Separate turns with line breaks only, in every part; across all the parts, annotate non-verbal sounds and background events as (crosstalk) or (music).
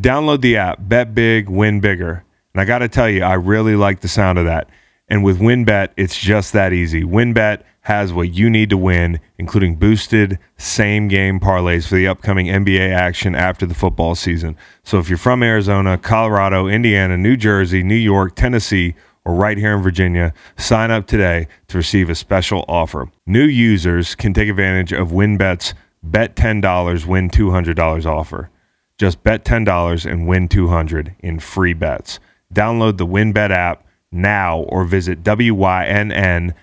Download the app, bet big, win bigger. And I got to tell you, I really like the sound of that. And with WynnBET, it's just that easy. WynnBET has what you need to win, including boosted same game parlays for the upcoming NBA action after the football season. So if you're from Arizona, Colorado, Indiana, New Jersey, New York, Tennessee, or right here in Virginia, sign up today to receive a special offer. New users can take advantage of WynnBET's bet $10, win $200 offer. Just bet $10 and win 200 in free bets. Download the WynnBET app now or visit WYNNBET.com.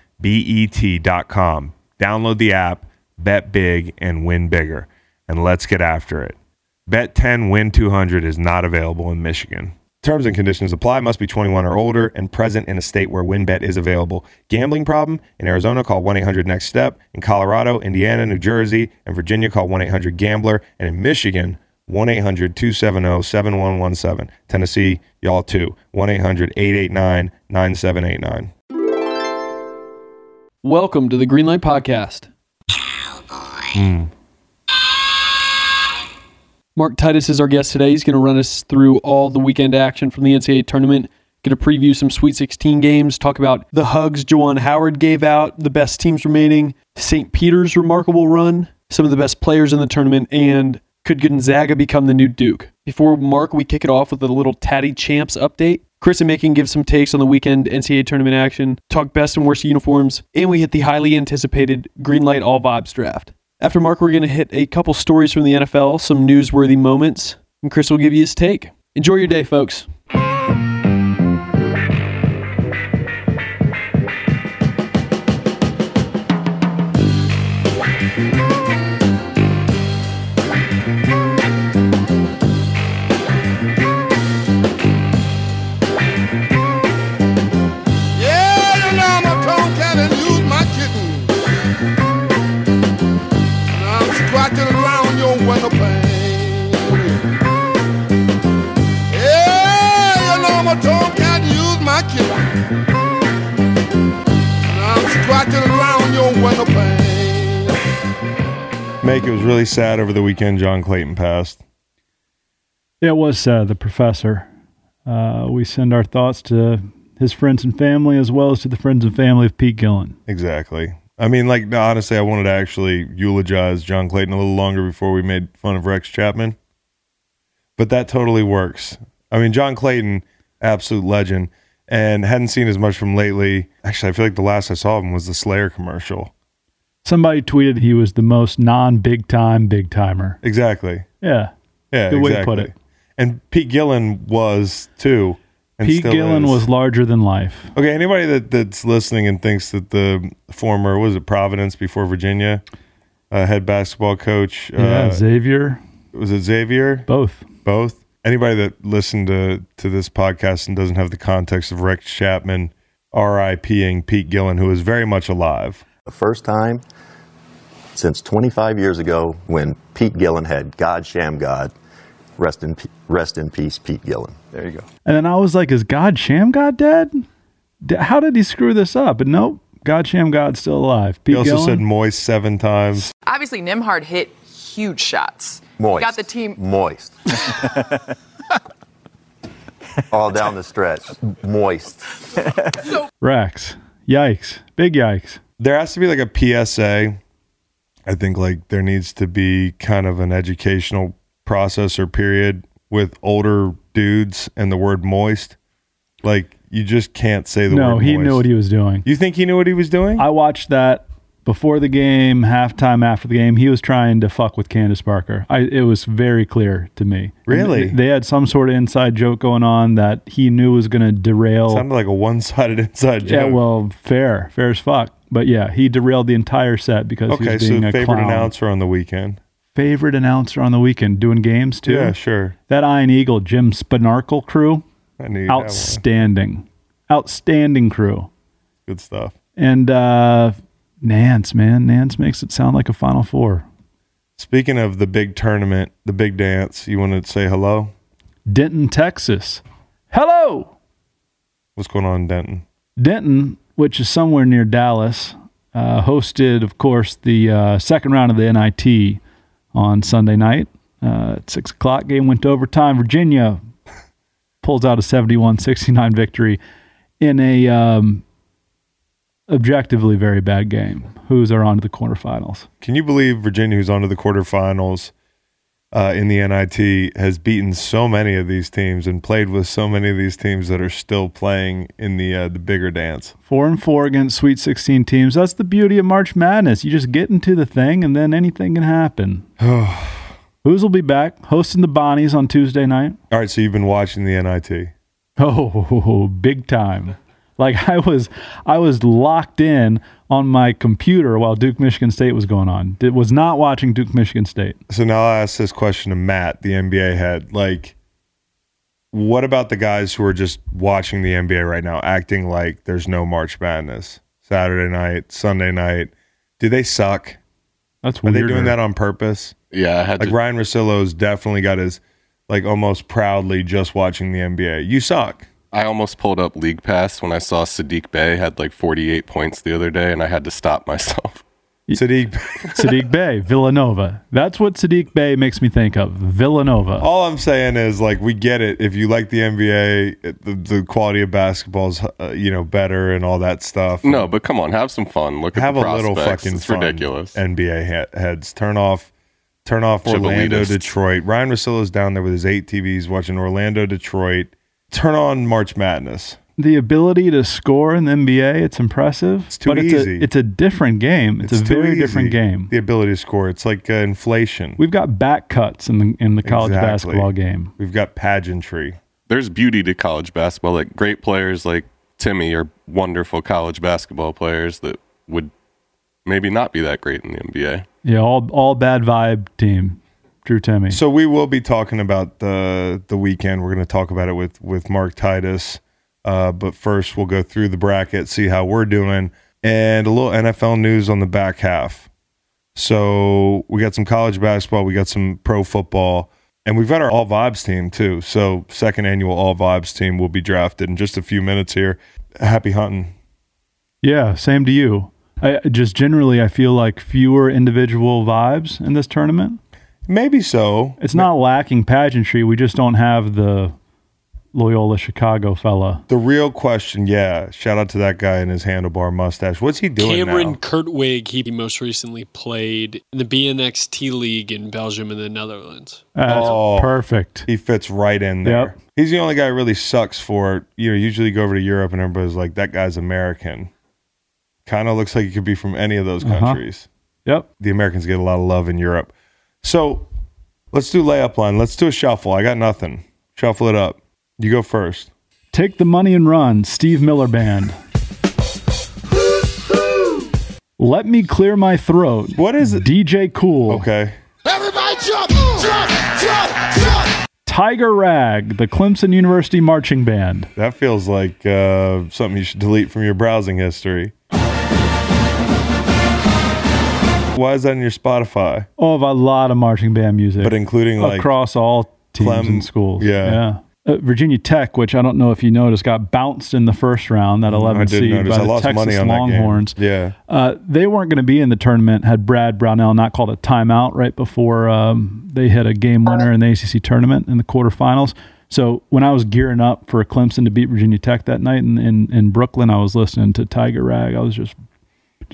Download the app, bet big, and win bigger. And let's get after it. Bet 10 win 200 is not available in Michigan. Terms and conditions apply. Must be 21 or older and present in a state where WynnBET is available. Gambling problem? In Arizona, call 1 800 NEXT STEP. In Colorado, Indiana, New Jersey, and Virginia, call 1 800 GAMBLER. And in Michigan, 1 800 270 7117. Tennessee, y'all too. 1 800 889 9789.
Welcome to the Greenlight Podcast. Hmm. Mark Titus is our guest today. He's going to run us through all the weekend action from the NCAA tournament. Going to preview some Sweet 16 games, talk about the hugs Juwan Howard gave out, the best teams remaining, St. Peter's remarkable run, some of the best players in the tournament, and could Gonzaga become the new Duke? Before Mark, we kick it off with a little Tatty Champs update. Chris and Macon give some takes on the weekend NCAA tournament action, talk best and worst uniforms, and we hit the highly anticipated Greenlight All Vibes draft. After Mark, we're going to hit a couple stories from the NFL, some newsworthy moments, and Chris will give you his take. Enjoy your day, folks.
Around your window pane.
Macon was really sad over the weekend. John Clayton passed.
Yeah, it was sad. The professor. Uh, we send our thoughts to his friends and family, as well as to the friends and family of Pete Gillen.
Exactly. I mean, like, no, honestly, I wanted to actually eulogize John Clayton a little longer before we made fun of Rex Chapman. But that totally works. I mean, John Clayton, absolute legend, and hadn't seen as much from lately. Actually, I feel like the last I saw of him was the Slayer commercial.
Somebody tweeted he was the most non-big time big timer.
Exactly.
Yeah,
Yeah,
Good way to put it.
And Pete Gillen was too.
Pete Gillen
is.
was larger than life.
Okay, anybody that, that's listening and thinks that the former was it Providence before Virginia uh, head basketball coach
Yeah,
uh,
Xavier,
was it Xavier?
both.
Both. Anybody that listened to to this podcast and doesn't have the context of Rex Chapman R.I.P.ing Pete Gillen, who is very much alive.
The first time since 25 years ago when Pete Gillen had God Shammgod. Rest in, rest in peace, Pete Gillen. There you go.
And then I was like, "Is God Shammgod dead? How did he screw this up?" But nope, God Shammgod's still alive. Pete
He also
Gillen,
said moist seven times.
Obviously, Nimhard hit huge shots.
Moist.
Got the team.
Moist. (laughs) All down the stretch. Moist.
Rex. Yikes! Big yikes.
There has to be like a PSA. I think like there needs to be kind of an educational process or period with older dudes and the word moist. Like you just can't say the
no,
word
he
moist.
knew what he was doing.
You think he knew what he was doing?
I watched that before the game, halftime after the game. He was trying to fuck with Candace Parker. I, it was very clear to me.
Really?
They had some sort of inside joke going on that he knew was going to derail.
Sounded like a one-sided (laughs) inside joke.
yeah, well, fair, fair as fuck. But yeah, he derailed the entire set because he
okay.
was
So
being a
favorite
clown.
announcer on the weekend.
Favorite announcer on the weekend doing games too.
Yeah, sure.
That Ian Eagle Jim Spanarkel crew,
I knew you'd have one.
outstanding, outstanding crew.
Good stuff.
And uh, Nantz, man, Nantz makes it sound like a Final Four.
Speaking of the big tournament, the big dance, you want to say hello?
Denton, Texas. Hello,
What's going on Denton?
Denton, which is somewhere near Dallas, uh, hosted, of course, the uh, second round of the NIT on Sunday night. Uh, at 6 o'clock, game went to overtime. Virginia pulls out a 71 69 victory in a um, objectively very bad game. Hoos are on to the quarterfinals?
Can you believe Virginia, who's on to the quarterfinals uh, in the NIT, has beaten so many of these teams and played with so many of these teams that are still playing in the uh, the bigger dance?
Four and four against Sweet 16 teams. That's the beauty of March Madness. You just get into the thing and then anything can happen. (sighs) Hoos will be back hosting the Bonnies on Tuesday night?
All right, so you've been watching the NIT.
Oh, (laughs) big time. Like I was I was locked in on my computer while Duke Michigan State was going on. It was not watching Duke Michigan State.
So now I'll ask this question to Matt, the NBA head. Like, what about the guys who are just watching the NBA right now, acting like there's no March Madness? Saturday night, Sunday night. Do they suck?
That's weird.
Are they doing that on purpose?
Yeah, I had
Like
to.
Ryan Russillo's definitely got his, like almost proudly just watching the NBA. You suck.
I almost pulled up League Pass when I saw Sadiq Bey had like 48 points the other day, and I had to stop (laughs) myself.
Sadiq, (laughs)
Sadiq Bey, Villanova. That's what Sadiq Bey makes me think of. Villanova.
all I'm saying is like we get it. If you like the NBA, the, the quality of basketball is uh, you know better and all that stuff.
No, but come on, have some fun. Look at
have
the
a little fucking
It's
fun,
ridiculous.
NBA he- heads. Turn off, turn off Orlando, Detroit. Ryan Russillo's down there with his eight TVs watching Orlando, Detroit. Turn on March Madness.
the ability to score in the NBA, it's impressive.
It's too
but it's
easy.
A, it's a different game. It's, a very
easy,
different game.
The ability to score. It's like uh, inflation.
We've got back cuts in the in the college
Exactly.
basketball game.
We've got pageantry.
There's beauty to college basketball. Like great players like Timme are wonderful college basketball players that would maybe not be that great in the NBA.
Yeah, all all bad vibe team. Drew Timme.
So we will be talking about the the weekend. We're going to talk about it with with Mark Titus. Uh, but first, we'll go through the bracket, see how we're doing, and a little NFL news on the back half. So we got some college basketball, we got some pro football, and we've got our All Vibes team too. So second annual All Vibes team will be drafted in just a few minutes here. Happy hunting.
Yeah, same to you. I just generally I feel like fewer individual vibes in this tournament.
Maybe so.
It's not lacking pageantry. We just don't have the Loyola Chicago fella.
The real question, yeah. Shout out to that guy in his handlebar mustache. What's he doing
Cameron
now?
Krutwig, he most recently played in the BNXT League in Belgium and the Netherlands.
That's
Oh.
perfect.
He fits right in there.
Yep.
He's the only guy who really sucks for you know. Usually go over to Europe and everybody's like, "That guy's American." Kind of looks like he could be from any of those
Uh-huh.
countries.
Yep.
The Americans get a lot of love in Europe. So let's do layup line. Let's do a shuffle. I got nothing. Shuffle it up. You go first.
Take the money and run. Steve Miller Band. Let me clear my throat.
What is it?
DJ Kool.
Okay.
Everybody jump, jump, jump, jump.
Tiger Rag, the Clemson University Marching Band.
That feels like uh, something you should delete from your browsing history. Why is that in your Spotify?
Oh, of a lot of marching band music.
But including like
across all teams
Clem-
and schools.
yeah.
Uh, Virginia Tech, which I don't know if you noticed, got bounced in the first round, that 11 seed
notice.
by
I
the
lost
Texas
money on
Longhorns.
Yeah.
Uh, they weren't going to be in the tournament had Brad Brownell not called a timeout right before um, they hit a game winner in the ACC tournament in the quarterfinals. So when I was gearing up for Clemson to beat Virginia Tech that night in, in, in Brooklyn, I was listening to Tiger Rag. I was just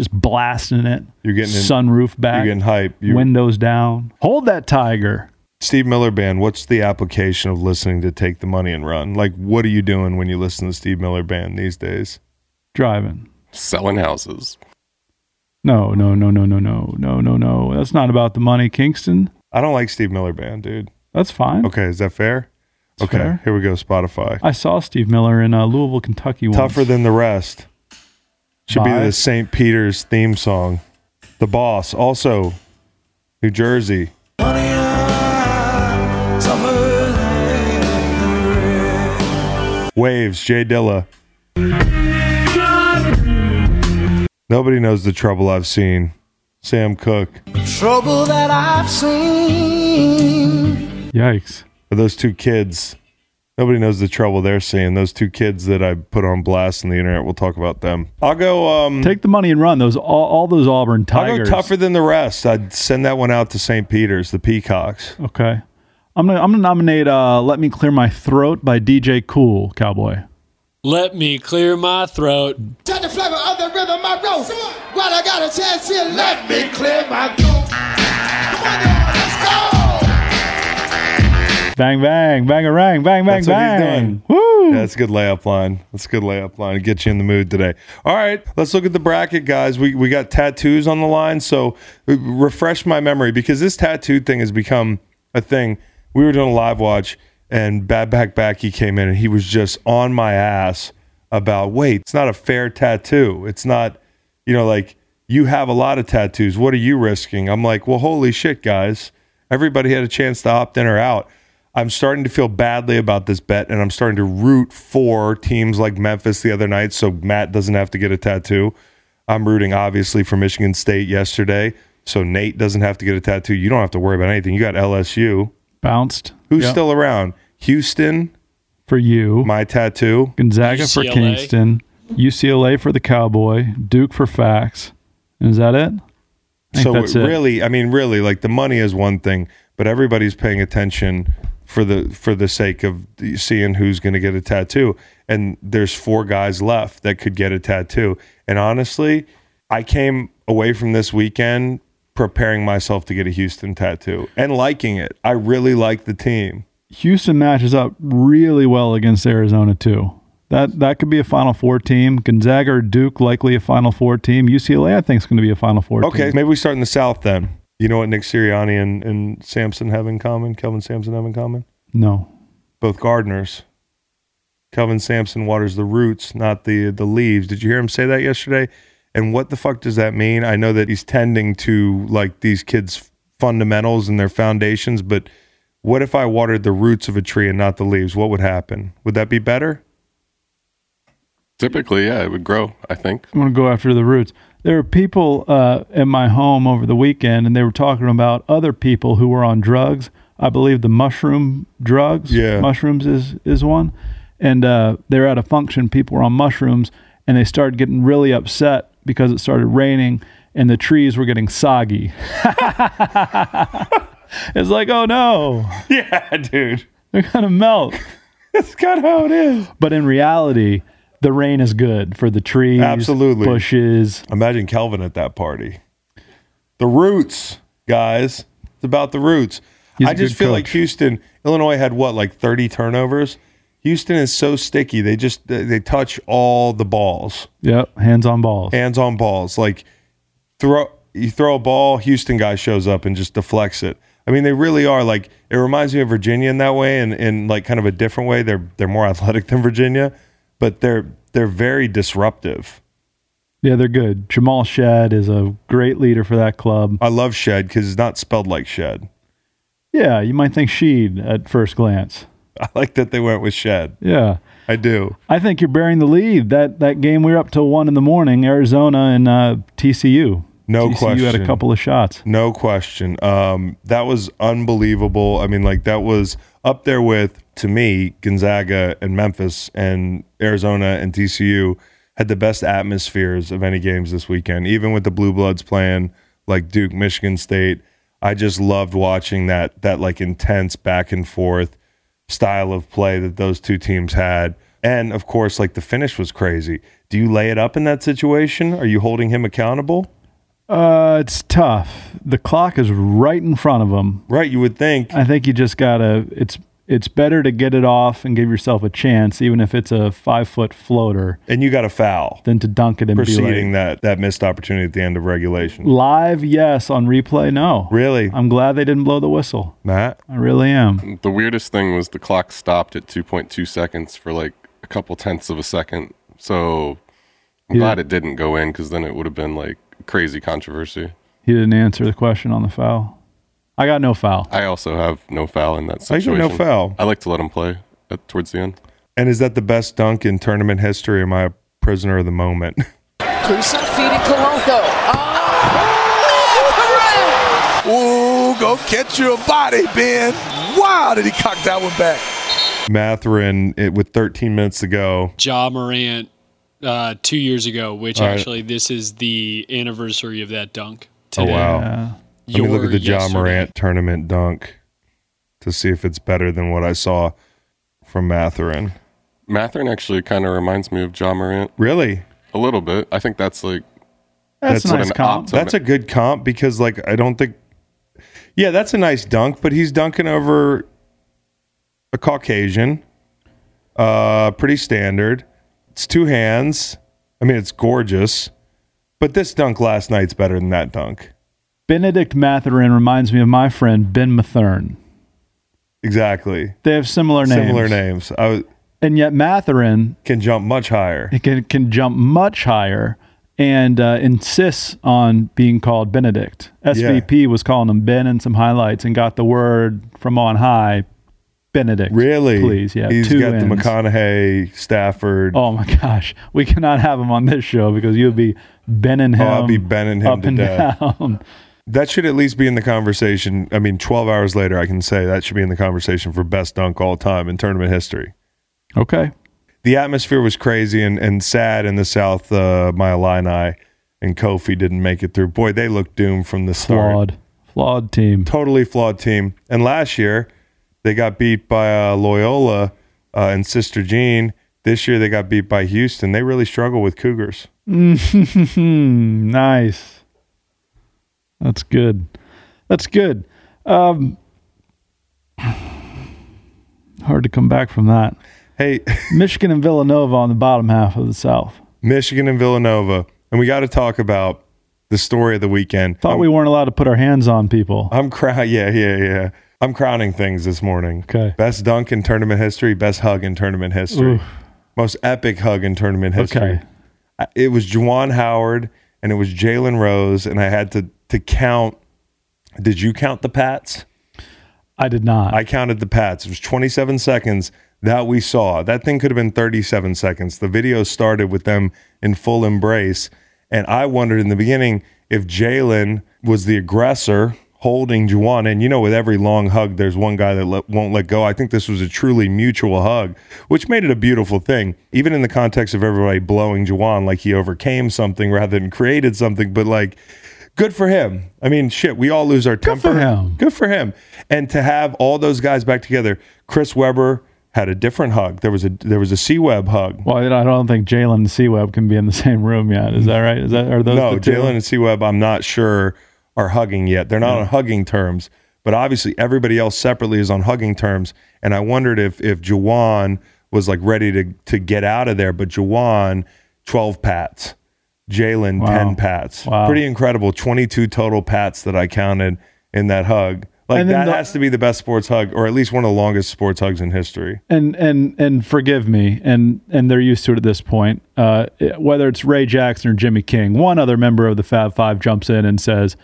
just blasting it.
You're getting in-
sunroof back,
You're getting hype. You,
windows down. Hold that Tiger.
Steve Miller Band, what's the application of listening to Take the Money and Run? Like, what are you doing when you listen to Steve Miller Band these days?
Driving.
Selling houses.
No, no, no, no, no, no, no, no, no. That's not about the money, Kingston.
I don't like Steve Miller Band, dude.
That's fine.
Okay, is that fair?
That's
okay,
fair.
here we go. Spotify.
I saw Steve Miller in uh, Louisville, Kentucky. Once.
Tougher than the rest. Should be the St. Peter's theme song. The Boss, also New Jersey. Waves, J Dilla. Nobody knows the trouble I've seen. Sam Cooke.
Trouble that I've seen.
Yikes.
Are those two kids Nobody knows the trouble they're seeing. Those two kids that I put on blast on the internet. We'll talk about them. I'll go. Um,
Take the money and run. Those all, all those Auburn
I'll
Tigers.
go tougher than the rest. I'd send that one out to St. Peter's, the Peacocks.
Okay. I'm gonna I'm gonna nominate uh, "Let Me Clear My Throat" by DJ Kool Cowboy.
Let me clear my throat.
Touch the flavor of the rhythm I wrote. While I got a chance here, let me clear my throat.
Bang bang bang a rang bang bang
That's what he's
bang.
doing.
Woo!
Yeah, that's a good layup line. That's a good layup line. to Get you in the mood today. All right, let's look at the bracket, guys. We we got tattoos on the line, so uh, refresh my memory because this tattoo thing has become a thing. We were doing a live watch, and Bad Back Backy came in, and he was just on my ass about wait, it's not a fair tattoo. It's not, you know, like you have a lot of tattoos. What are you risking? I'm like, well, holy shit, guys. Everybody had a chance to opt in or out. I'm starting to feel badly about this bet, and I'm starting to root for teams like Memphis the other night, so Matt doesn't have to get a tattoo. I'm rooting obviously for Michigan State yesterday, so Nate doesn't have to get a tattoo. You don't have to worry about anything. You got LSU.
Bounced.
Who's
Yep.
still around? Houston,
for you?
my tattoo.
Gonzaga for Kingston. UCLA for the Cowboy. Duke for Fax. Is that it? I think
So
that's it.
really, I mean, really, like the money is one thing, but everybody's paying attention for the for the sake of seeing who's going to get a tattoo. And there's four guys left that could get a tattoo. And honestly, I came away from this weekend preparing myself to get a Houston tattoo and liking it. I really like the team.
Houston matches up really well against Arizona too. That that could be a Final Four team. Gonzaga or Duke likely a Final Four team. UCLA I think is going to be a Final Four
Okay,
team.
maybe we start in the South then. You know what Nick Sirianni and, and Sampson have in common? Kelvin Sampson have in common?
No.
both gardeners. Kelvin Sampson waters the roots, not the the leaves. Did you hear him say that yesterday? And what the fuck does that mean? I know that he's tending to like these kids' fundamentals and their foundations, but what if I watered the roots of a tree and not the leaves? What would happen? Would that be better?
Typically, yeah, it would grow. I think.
I'm going to go after the roots. There were people uh, in my home over the weekend, and they were talking about other people who were on drugs. I believe the mushroom drugs.
Yeah.
mushrooms is is one. And uh, they were at a function. People were on mushrooms, and they started getting really upset because it started raining, and the trees were getting soggy. (laughs) it's like, oh no,
Yeah, dude.
they're gonna melt. (laughs)
That's kind of how it is.
But in reality, the rain is good for the trees,
Absolutely.
bushes.
Imagine Kelvin at that party. The roots, guys. It's about the roots.
He's
I just feel like. Houston, Illinois had what, like 30 turnovers? Houston is so sticky. They just they, they touch all the balls.
Yep, hands on balls.
Hands on balls. Like throw you throw a ball, Houston guy shows up and just deflects it. I mean, they really are like it reminds me of Virginia in that way and in like kind of a different way. They're they're more (laughs) athletic than Virginia, but they're they're very disruptive.
Yeah, they're good. Jamal Shead is a great leader for that club.
I love Shead because it's not spelled like Shed.
Yeah, you might think Sheed at first glance. (laughs)
I like that they went with Shed.
Yeah.
I do.
I think you're bearing the lead. That that game we were up till one in the morning, Arizona and uh, TCU.
No
question. You had a couple of shots.
No question. Um, that was unbelievable. I mean, like that was up there with to me Gonzaga and Memphis and Arizona and TCU had the best atmospheres of any games this weekend. Even with the Blue Bloods playing like Duke, Michigan State, I just loved watching that that like intense back and forth style of play that those two teams had. And of course, like the finish was crazy. Do you lay it up in that situation? Are you holding him accountable?
Uh, it's tough. The clock is right in front of them.
Right, you would think.
I think you just gotta. It's it's better to get it off and give yourself a chance, even if it's a five foot floater,
And you got a foul.
than to dunk it and be
preceding
like,
that that missed opportunity at the end of regulation.
live. Yes, on replay, no.
Really,
I'm glad they didn't blow the whistle.
Matt?
I really am.
The weirdest thing was the clock stopped at 2.2 seconds for like a couple tenths of a second. So I'm
Yeah.
glad it didn't go in because then it would have been like crazy controversy.
He didn't answer the question on the foul. I got no foul.
I also have no foul in that
I got
situation.
no foul.
I like to let him play at, towards the end.
And is that the best dunk in tournament history? Am I a prisoner of the moment? (laughs)
Kusa feeding Karonko. Oh,
Ooh, go catch your body, Ben. Wow, did he cock that one back?
Mathurin it, with 13 minutes to go.
Ja Morant uh, two years ago, which
All right.
actually this is the anniversary of that dunk.
Oh
Today.
wow! Let me look at the Ja
yesterday.
Morant tournament dunk to see if it's better than what I saw from Mathurin.
Mathurin actually kind of reminds me of Ja Morant
Really?
a little bit. I think that's like
that's,
That's
a nice
an
comp.
opt-
That's a good comp because, like, I don't think. Yeah, that's a nice dunk, but he's dunking over a Caucasian. Uh, pretty standard. It's two hands. I mean, it's gorgeous. But this dunk last night's better than that dunk.
Bennedict Mathurin reminds me of my friend Ben Mathern.
Exactly.
They have similar names.
Similar names. I was,
And yet Mathurin
can jump much higher.
can, can jump much higher and uh, insists on being called Benedict. SVP was calling him Ben in some highlights and got the word from on high, Benedict.
Really?
Please, yeah.
He's got the McConaughey, Stafford.
Oh my gosh, we cannot have him on this show because you'll be benning him.
Oh, I'll be benning him
up
to
and
death.
down.
That should at least be in the conversation. I mean, 12 hours later, I can say that should be in the conversation for best dunk all time in tournament history.
Okay.
The atmosphere was crazy and, and sad in the South uh, Mile Illini, and Kofi didn't make it through. Boy, they looked doomed from the start.
Flawed, flawed team.
Totally flawed team. And last year, they got beat by uh, Loyola uh, and Sister Jean. This year, they got beat by Houston. They really struggle with Cougars. (laughs)
Nice. That's good. That's good. Um, hard to come back from that.
Hey, (laughs)
Michigan and Villanova on the bottom half of the South.
Michigan and Villanova. And we got to talk about the story of the weekend.
Thought
I'm,
we weren't allowed to put our hands on people.
I'm crown. (laughs) Yeah, yeah, yeah. I'm crowning things this morning.
Okay.
Best dunk in tournament history. Best hug in tournament history.
Oof.
Most epic hug in tournament history.
Okay.
It was Juwan Howard and it was Jalen Rose, and I had to to count. Did you count the pats?
I did not.
I counted the pats. It was 27 seconds that we saw. That thing could have been 37 seconds. The video started with them in full embrace. And I wondered in the beginning if Jalen was the aggressor holding Juwan. And you know, with every long hug, there's one guy that let, won't let go. I think this was a truly mutual hug, which made it a beautiful thing, even in the context of everybody blowing Juwan like he overcame something rather than created something. But like, good for him. I mean, shit, we all lose our temper.
Good for him.
Good for him. And to have all those guys back together, Chris Webber had a different hug. There was a there was a C Web hug.
well, I don't think Jalen and C-Web can be in the (laughs) same room yet. Is that right? Is that are those
no. Jalen and C Web, I'm not sure are hugging yet. They're not on hugging terms, but obviously everybody else separately is on hugging terms. And I wondered if if Juwan was like ready to to get out of there, but Juwan, 12 pats. Jalen,
Wow.
10 pats.
Wow.
Pretty incredible. 22 total pats that I counted in that hug. Like that
the-
has to be the best sports hug, or at least one of the longest sports hugs in history.
and and and forgive me, and and they're used to it at this point. Uh, whether it's Ray Jackson or Jimmy King, one other member of the Fab Five jumps in and says,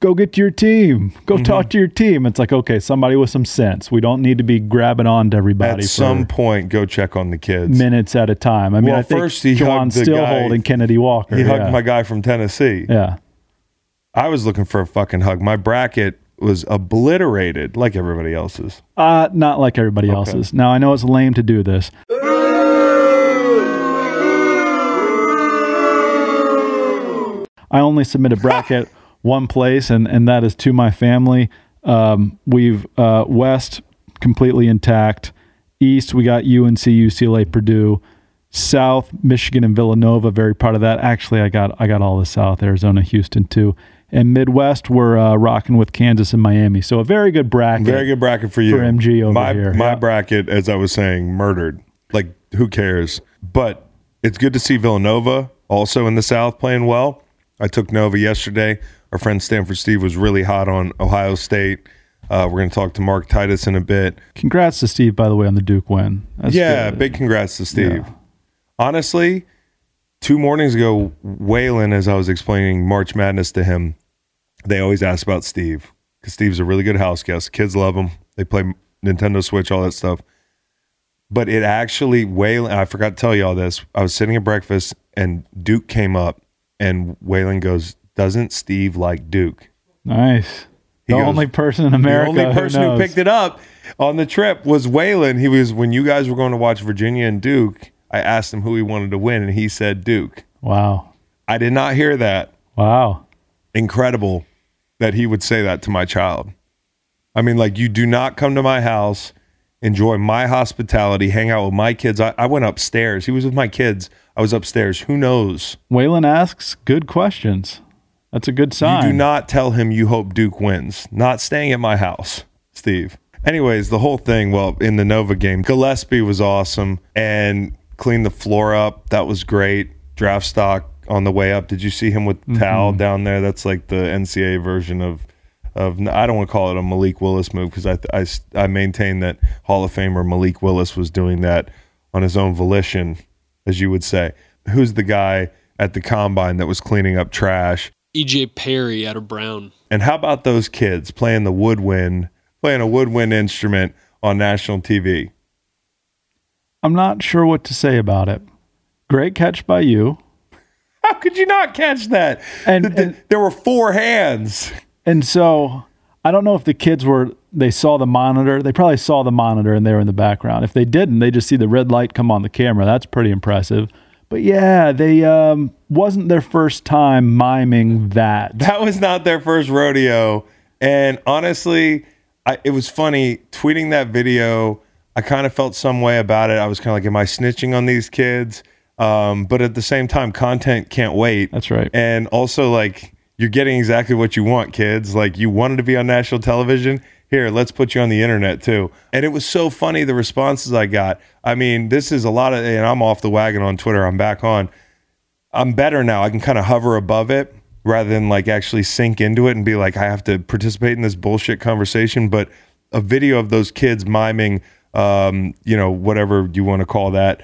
"Go get to your team. Go
Mm-hmm.
talk to your team." It's like, okay, somebody with some sense. We don't need to be grabbing on to everybody
At some point, go check on the kids.
minutes at a time. I mean,
Well,
I think
first he
Juwan's
hugged the
still holding Kennedy Walker.
he hugged
yeah.
my guy from Tennessee.
yeah.
I was looking for a fucking hug. My bracket was obliterated like everybody else's.
Uh, not like everybody else's. Now I know it's lame to do this. I only submit a bracket (laughs) one place, and and that is to my family. Um, we've uh, West completely intact. East we got UNC, UCLA, Purdue. South Michigan and Villanova, very proud of that. Actually, I got I got all the South, Arizona, Houston too. And Midwest, we're uh, rocking with Kansas and Miami. So a very good bracket.
Very good bracket for you.
For MG over
my,
here.
My
Yeah.
bracket, as I was saying, murdered. Like, who cares? But it's good to see Villanova also in the South playing well. I took Nova yesterday. Our friend Stanford Steve was really hot on Ohio State. Uh, we're going to talk to Mark Titus in a bit.
Congrats to Steve, by the way, on the Duke win. That's
yeah,
good.
big congrats to Steve.
Yeah.
Honestly, two mornings ago, Waylon, as I was explaining March Madness to him, they always ask about Steve because Steve's a really good house guest. Kids love him. They play Nintendo Switch, all that stuff. But it actually, Waylon, I forgot to tell you all this. I was sitting at breakfast and Duke came up, and Waylon goes, Doesn't Steve like Duke?
Nice.
He
the
goes,
only person in America.
the only person who,
knows.
picked it up. on the trip was Waylon. He was when you guys were going to watch Virginia and Duke. I asked him who he wanted to win, and he said Duke.
Wow.
I did not hear that.
Wow.
Incredible that he would say that to my child. I mean, like, you do not come to my house, enjoy my hospitality, hang out with my kids. I, I went upstairs. He was with my kids. I was upstairs. Who knows?
Waylon asks good questions. That's a good sign.
You do not tell him you hope Duke wins. Not staying at my house, Steve. Anyways, the whole thing, well, in the Nova game, Gillespie was awesome and cleaned the floor up. That was great. Draft stock on the way up. Did you see him with mm-hmm. the towel down there? That's like the NCAA version of of I don't want to call it a Malik Willis move because I, I I maintain that Hall of Famer Malik Willis was doing that on his own volition, as you would say. Who's the guy at the combine that was cleaning up trash?
EJ Perry out of Brown.
And how about those kids playing the woodwind, playing a woodwind instrument on national TV?
I'm not sure what to say about it. Great catch by you.
How could you not catch that?
And-
Th- th-
and-
there were four hands.
And so I don't know if the kids were they saw the monitor. They probably saw the monitor and they were in the background. If they didn't, they just see the red light come on the camera. That's pretty impressive. But yeah, they um wasn't their first time miming that.
That was not their first rodeo. And honestly, I, it was funny tweeting that video. I kind of felt some way about it. I was kind of like, am I snitching on these kids? Um, but at the same time, content can't wait.
That's right.
And also, like, you're getting exactly what you want, kids. Like, you wanted to be on national television. Here, let's put you on the internet too. And it was so funny the responses I got. I mean, this is a lot of, and I'm off the wagon on Twitter. I'm back on. I'm better now. I can kind of hover above it rather than like actually sink into it and be like, I have to participate in this bullshit conversation. But a video of those kids miming, um, you know, whatever you want to call that,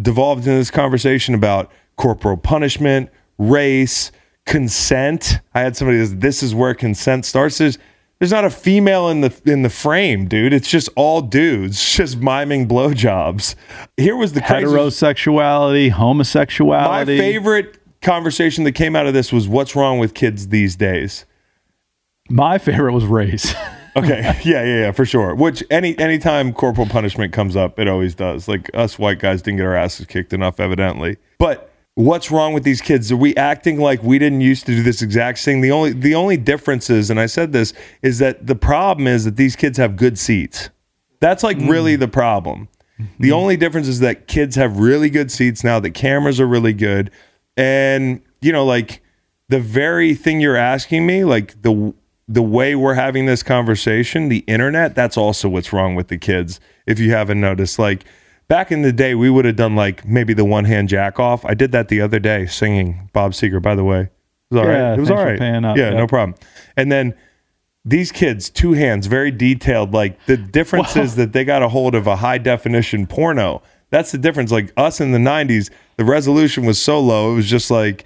devolved into this conversation about corporal punishment, race, consent. I had somebody that says, this is where consent starts. There's, there's not a female in the in the frame, dude. It's just all dudes (laughs) just miming blowjobs. Here was the
Heterosexuality, homosexuality.
my favorite conversation that came out of this was what's wrong with kids these days.
My favorite was race. (laughs)
Okay, yeah, yeah, yeah, for sure. Which any anytime corporal punishment comes up, it always does. Like us white guys didn't get our asses kicked enough, evidently. But what's wrong with these kids? Are we acting like we didn't used to do this exact thing? The only the only difference is, and I said this, is that the problem is that these kids have good seats. That's like really mm. the problem. Mm-hmm. The only difference is that kids have really good seats now. The cameras are really good, and you know, like the very thing you're asking me, like the the way we're having this conversation, the internet, that's also what's wrong with the kids. If you haven't noticed, like back in the day, we would have done like maybe the one hand jack off. I did that the other day singing Bob Seger, by the way. It was all right.
Yeah,
It was all right.
up.
Yeah,
Yeah.
no problem. And then these kids, two hands, very detailed. Like the difference is that they got a hold of a high definition porno. That's the difference. Like us in the 90s, the resolution was so low. It was just like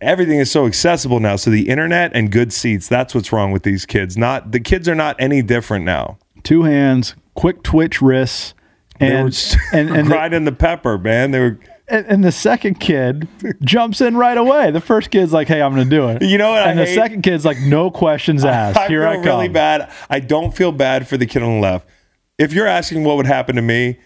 everything is so accessible now. So the internet and good seats, that's what's wrong with these kids. Not the kids are not any different now.
Two hands, quick twitch wrists, and and and (laughs) the,
grinding the pepper, man. They were
and, and the second kid (laughs) jumps in right away. The first kid's like, "Hey, I'm going to do it."
You know what I
And the
hate?
second kid's like, "No questions (laughs) asked.
I
Here
feel
I come."
really bad. I don't feel bad for the kid on the left. If you're asking what would happen to me,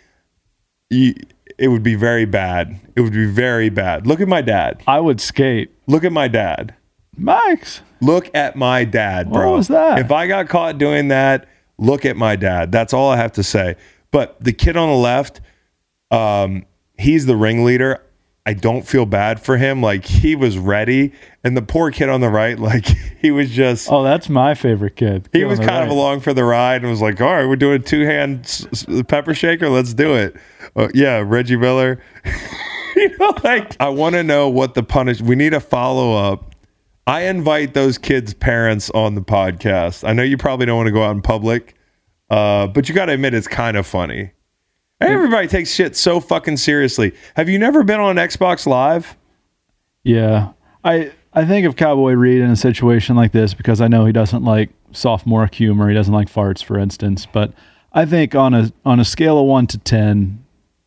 you, it would be very bad. It would be very bad. Look at my dad.
I would skate.
Look at my dad.
Max,
Look at my dad, bro.
What was that?
If I got caught doing that, look at my dad. That's all I have to say. But the kid on the left, um, he's the ringleader. I don't feel bad for him. Like he was ready, and the poor kid on the right, (laughs) like he was just.
oh, that's my favorite kid.
He
Kid
was kind of along for the ride and was like, "All right, we're doing two hand s- s- pepper shaker. Let's do it." Uh, yeah, Reggie Miller. (laughs) you know, like I want to know what the punish. We need a follow up. I invite those kids' parents on the podcast. I know you probably don't want to go out in public, uh, but you got to admit it's kind of funny. Everybody takes shit so fucking seriously. Have you never been on Xbox Live?
Yeah. I I think of Cowboy Reed in a situation like this because I know he doesn't like sophomore humor. He doesn't like farts, for instance. But I think on a on a scale of one to ten,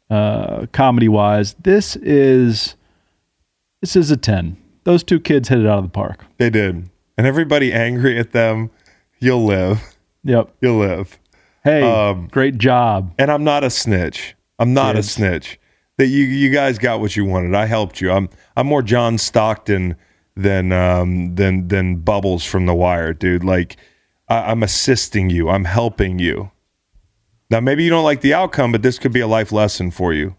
uh, comedy wise, this is this is a ten. Those two kids hit it out of the park.
They did, and everybody angry at them. You'll live.
Yep.
You'll live.
Hey,
Um,
great job.
and I'm not a snitch. I'm not
Kids.
a snitch. That you you guys got what you wanted. I helped you. I'm I'm more John Stockton than um than than Bubbles from The Wire, dude. Like I, I'm assisting you. I'm helping you. Now maybe you don't like the outcome, but this could be a life lesson for you.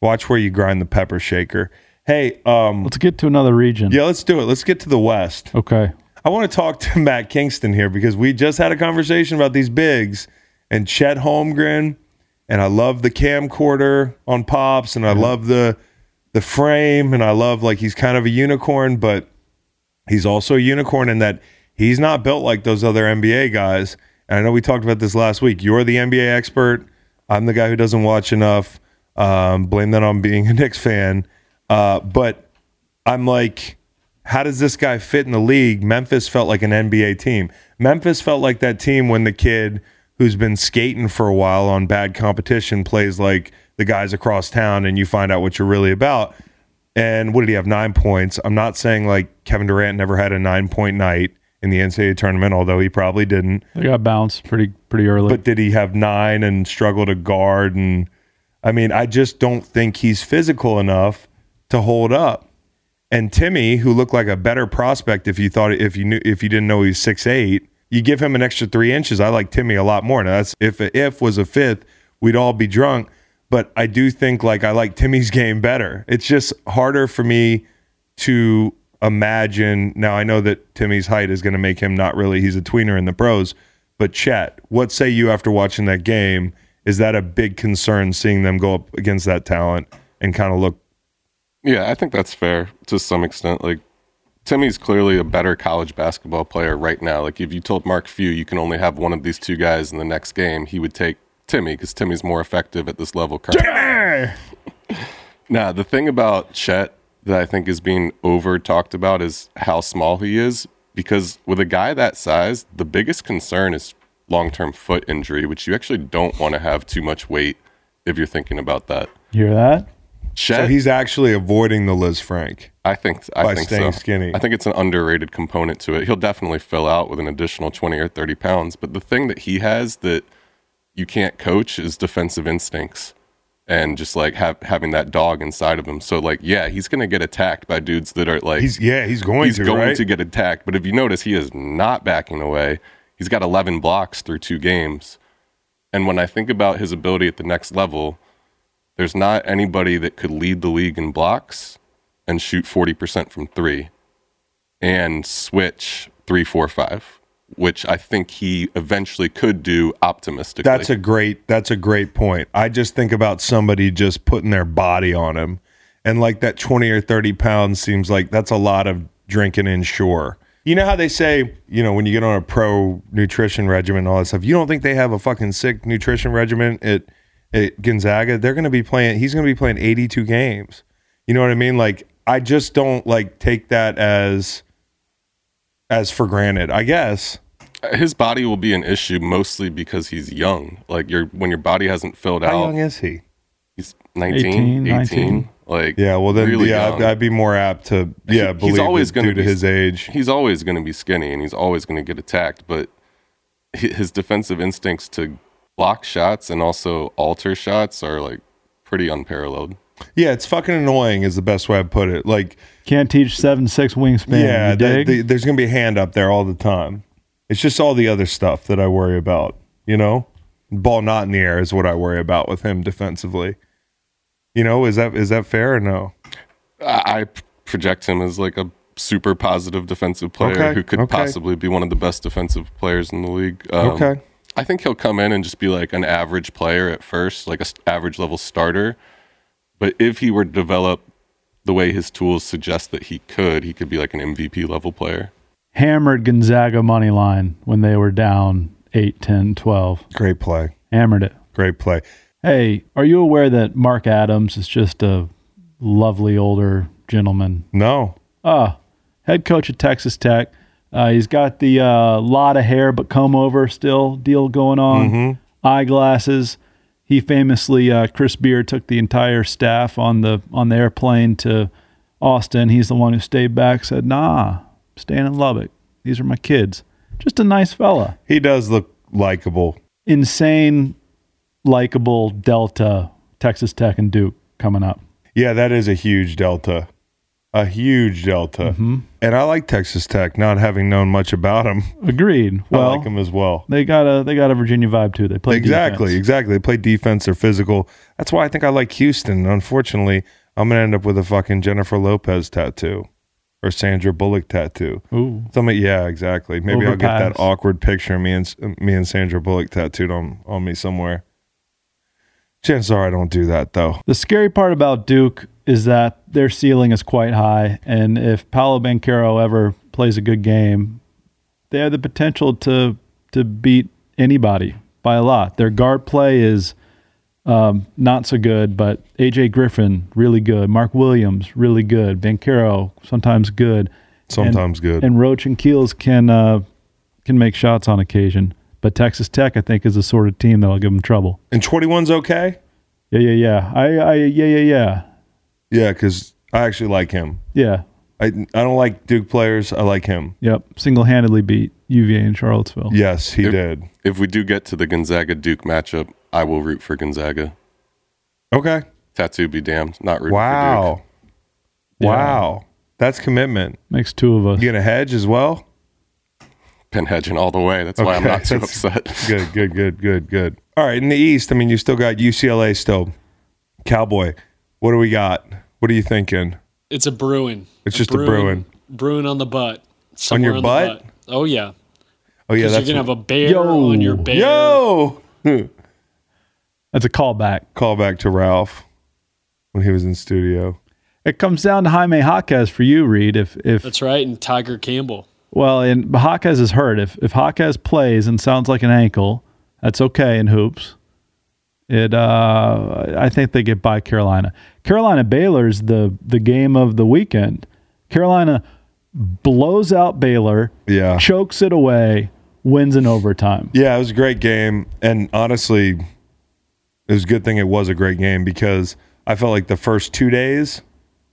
Watch where you grind the pepper shaker. Hey, um,
Let's get to another region.
yeah, let's do it. Let's get to the West.
Okay.
I want to talk to (laughs) Matt Kingston here because we just had a conversation about these bigs and Chet Holmgren, and I love the camcorder on Pops, and I love the the frame, and I love like he's kind of a unicorn, but he's also a unicorn in that he's not built like those other NBA guys. And I know we talked about this last week. You're the NBA expert. I'm the guy who doesn't watch enough. Um, blame that on being a Knicks fan. Uh, but I'm like, how does this guy fit in the league? Memphis felt like an NBA team. Memphis felt like that team when the kid who's been skating for a while on bad competition plays like the guys across town and you find out what you're really about. And what did he have? Nine points. I'm not saying like Kevin Durant never had a nine point night in the NCAA tournament, although he probably didn't.
They got bounced pretty pretty early.
But did he have nine and struggle to guard? And I mean, I just don't think he's physical enough to hold up. And Timme, who looked like a better prospect if you thought if you knew if you didn't know he was six eight, you give him an extra three inches. I like Timme a lot more. Now that's if if was a fifth, we'd all be drunk. But I do think like I like Timme's (laughs) game better. It's just harder for me to imagine. Now I know that Timme's height is going to make him not really. He's a tweener in the pros. But Chet, what say you after watching that game? Is that a big concern seeing them go up against that talent and kind of look?
Yeah, I think that's fair to some extent. Like Timme's clearly a better college basketball player right now. Like if you told Mark Few you can only have one of these two guys in the next game, he would take Timme because Timme's more effective at this level currently. (laughs) Now, the thing about Chet that I think is being over talked about is how small he is. Because with a guy that size, the biggest concern is long term foot injury, which you actually don't want to have too much weight if you're thinking about that.
You hear that?
Chet,
So he's actually avoiding the Lisfranc.
I think I
by
think
staying
so.
skinny.
I think it's an underrated component to it. He'll definitely fill out with an additional twenty or thirty pounds. But the thing that he has that you can't coach is defensive instincts and just like have, having that dog inside of him. So like, yeah, he's gonna get attacked by dudes that are like
He's yeah, he's going
he's
to
going
right?
to get attacked. But if you notice, he is not backing away. He's got 11 blocks through two games. And when I think about his ability at the next level, there's not anybody that could lead the league in blocks and shoot 40% from three and switch three, four, five, which I think he eventually could do optimistically.
That's a great that's a great point. I just think about somebody just putting their body on him. And like that 20 or 30 pounds seems like that's a lot of drinking Ensure. You know how they say, you know, when you get on a pro nutrition regimen and all that stuff, you don't think they have a fucking sick nutrition regimen at, at Gonzaga? They're going to be playing, he's going to be playing 82 games. You know what I mean? Like, I just don't like take that as, as for granted, I guess.
his body will be an issue mostly because he's young. Like your when your body hasn't filled
How
out.
How young is he?
He's 19,
18,
18.
19.
Like
Yeah, well then,
really
yeah. I'd, I'd be more apt to, yeah,
He-
believe
always gonna
due to
be-
his age.
he's always going to be skinny and he's always going to get attacked. But his defensive instincts to block shots and also alter shots are like pretty unparalleled.
Yeah, it's fucking annoying is the best way I put it. Like,
Can't teach seven six wingspan.
yeah,
you
the-
dig?
the- there's gonna be a hand up there all the time. It's just all the other stuff that I worry about. You know, ball not in the air is what I worry about with him defensively. You know, is that is that fair or no?
I, I project him as like a super positive defensive player
Okay,
who could
okay.
possibly be one of the best defensive players in the league. Um,
Okay.
I think he'll come in and just be like an average player at first, like an average level starter. But if he were to develop the way his tools suggest that he could, he could be like an MVP level player.
Hammered Gonzaga money line when they were down 8, 10, 12.
Great play,
Hammered it.
great play.
Hey, are you aware that Mark Adams is just a lovely older gentleman?
No,
Ah, head coach at Texas Tech. Uh, he's got the uh, lot of hair but comb over still deal going on. Eyeglasses. He famously, uh, Chris Beard took the entire staff on the on the airplane to Austin. He's the one who stayed back. Said, "Nah, staying in Lubbock. These are my kids." Just a nice fella.
he does look likable.
insane, likable Delta, Texas Tech and Duke coming up.
Yeah, that is a huge delta. A huge delta.
Mm-hmm.
And I like Texas Tech, not having known much about them.
Agreed. Well, I
like them as well.
they got a they got a Virginia vibe too. They play
Exactly,
defense.
exactly. They play defense, they're physical. That's why I think I like Houston. Unfortunately, I'm going to end up with a fucking Jennifer Lopez tattoo or Sandra Bullock tattoo.
Ooh,
Something, yeah, exactly. Maybe I'll get that awkward picture of me and me and Sandra Bullock tattooed on on me somewhere. Chances are I don't do that though.
The scary part about Duke is that their ceiling is quite high, and if Paolo Banchero ever plays a good game, they have the potential to to beat anybody by a lot. Their guard play is um, not so good, but AJ Griffin really good, Mark Williams really good, Banquero sometimes good,
Sometimes good.
and Roach and Keels can uh, can make shots on occasion. But Texas Tech, I think, is the sort of team that'll give them trouble.
And 21's okay?
Yeah, yeah, yeah. I, I, yeah, yeah, yeah,
Yeah, because I actually like him.
yeah.
I I don't like Duke players. I like him.
Yep, single-handedly beat UVA in Charlottesville.
Yes, he
Yep.
did.
If we do get to the Gonzaga Duke matchup, I will root for Gonzaga.
Okay.
Tattoo be damned, not rooting for
Wow.
Yeah.
Wow. That's commitment.
Makes two of us.
You gonna hedge as well?
Duke. Been hedging all the way. That's why I'm not too
that's-
upset. (laughs)
Good, good, good, good, good. All right, in the East, I mean, you still got UCLA still. Cowboy. What do we got? What are you thinking?
It's a brewing.
It's just a brewing.
Brewing on the butt.
On your
Somewhere the
butt?
Oh yeah.
Oh yeah, that's
you're gonna have a bear
Yo.
on your bear.
yo. (laughs)
That's a callback.
Call back to Ralph when he was in studio.
It comes down to Jaime Jaquez for you, Reed. If if
That's right. And Tyger Campbell.
well, and but Jaquez is hurt. If if Jaquez plays and sounds like an ankle, that's okay in hoops. It uh, I think they get by Carolina. Carolina Baylor's the the game of the weekend. Carolina blows out Baylor,
Yeah.
chokes it away, wins in overtime.
Yeah, it was a great game, and honestly, it was a good thing it was a great game because I felt like the first two days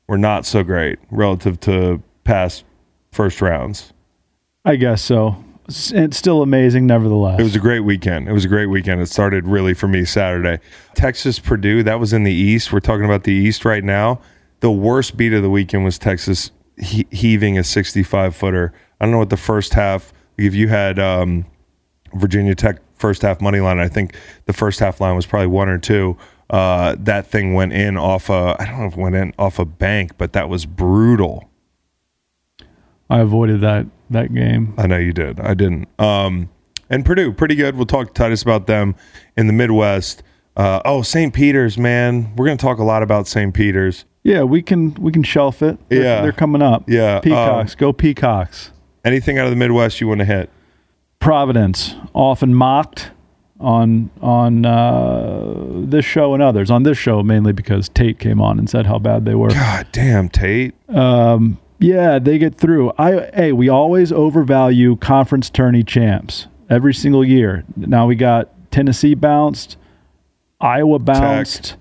were not so great relative to past first rounds.
I guess so. It's still amazing, nevertheless.
It was a great weekend. It was a great weekend. It started really for me Saturday. Texas Purdue, that was in the East. We're talking about the East right now. The worst beat of the weekend was Texas he- heaving a 65 footer. I don't know what the first half, if you had um, Virginia Tech first half money line, I think the first half line was probably one or two. Uh, that thing went in off a, I don't know if it went in off a bank, but that was brutal.
I avoided that that game.
I know you did. I didn't. Um, and Purdue, pretty good. We'll talk to Titus about them in the Midwest. Uh, oh, St. Peter's, man. We're going to talk a lot about St. Peter's.
Yeah, we can we can shelf it. They're,
Yeah.
they're coming up.
Yeah, um,
Peacocks, go Peacocks.
Anything out of the Midwest you want to hit?
Providence, often mocked on on uh, this show and others. On this show mainly because Tate came on and said how bad they were.
God damn, Tate.
Yeah, they get through. I hey, we always overvalue conference tourney champs every single year. Now we got Tennessee bounced, Iowa bounced,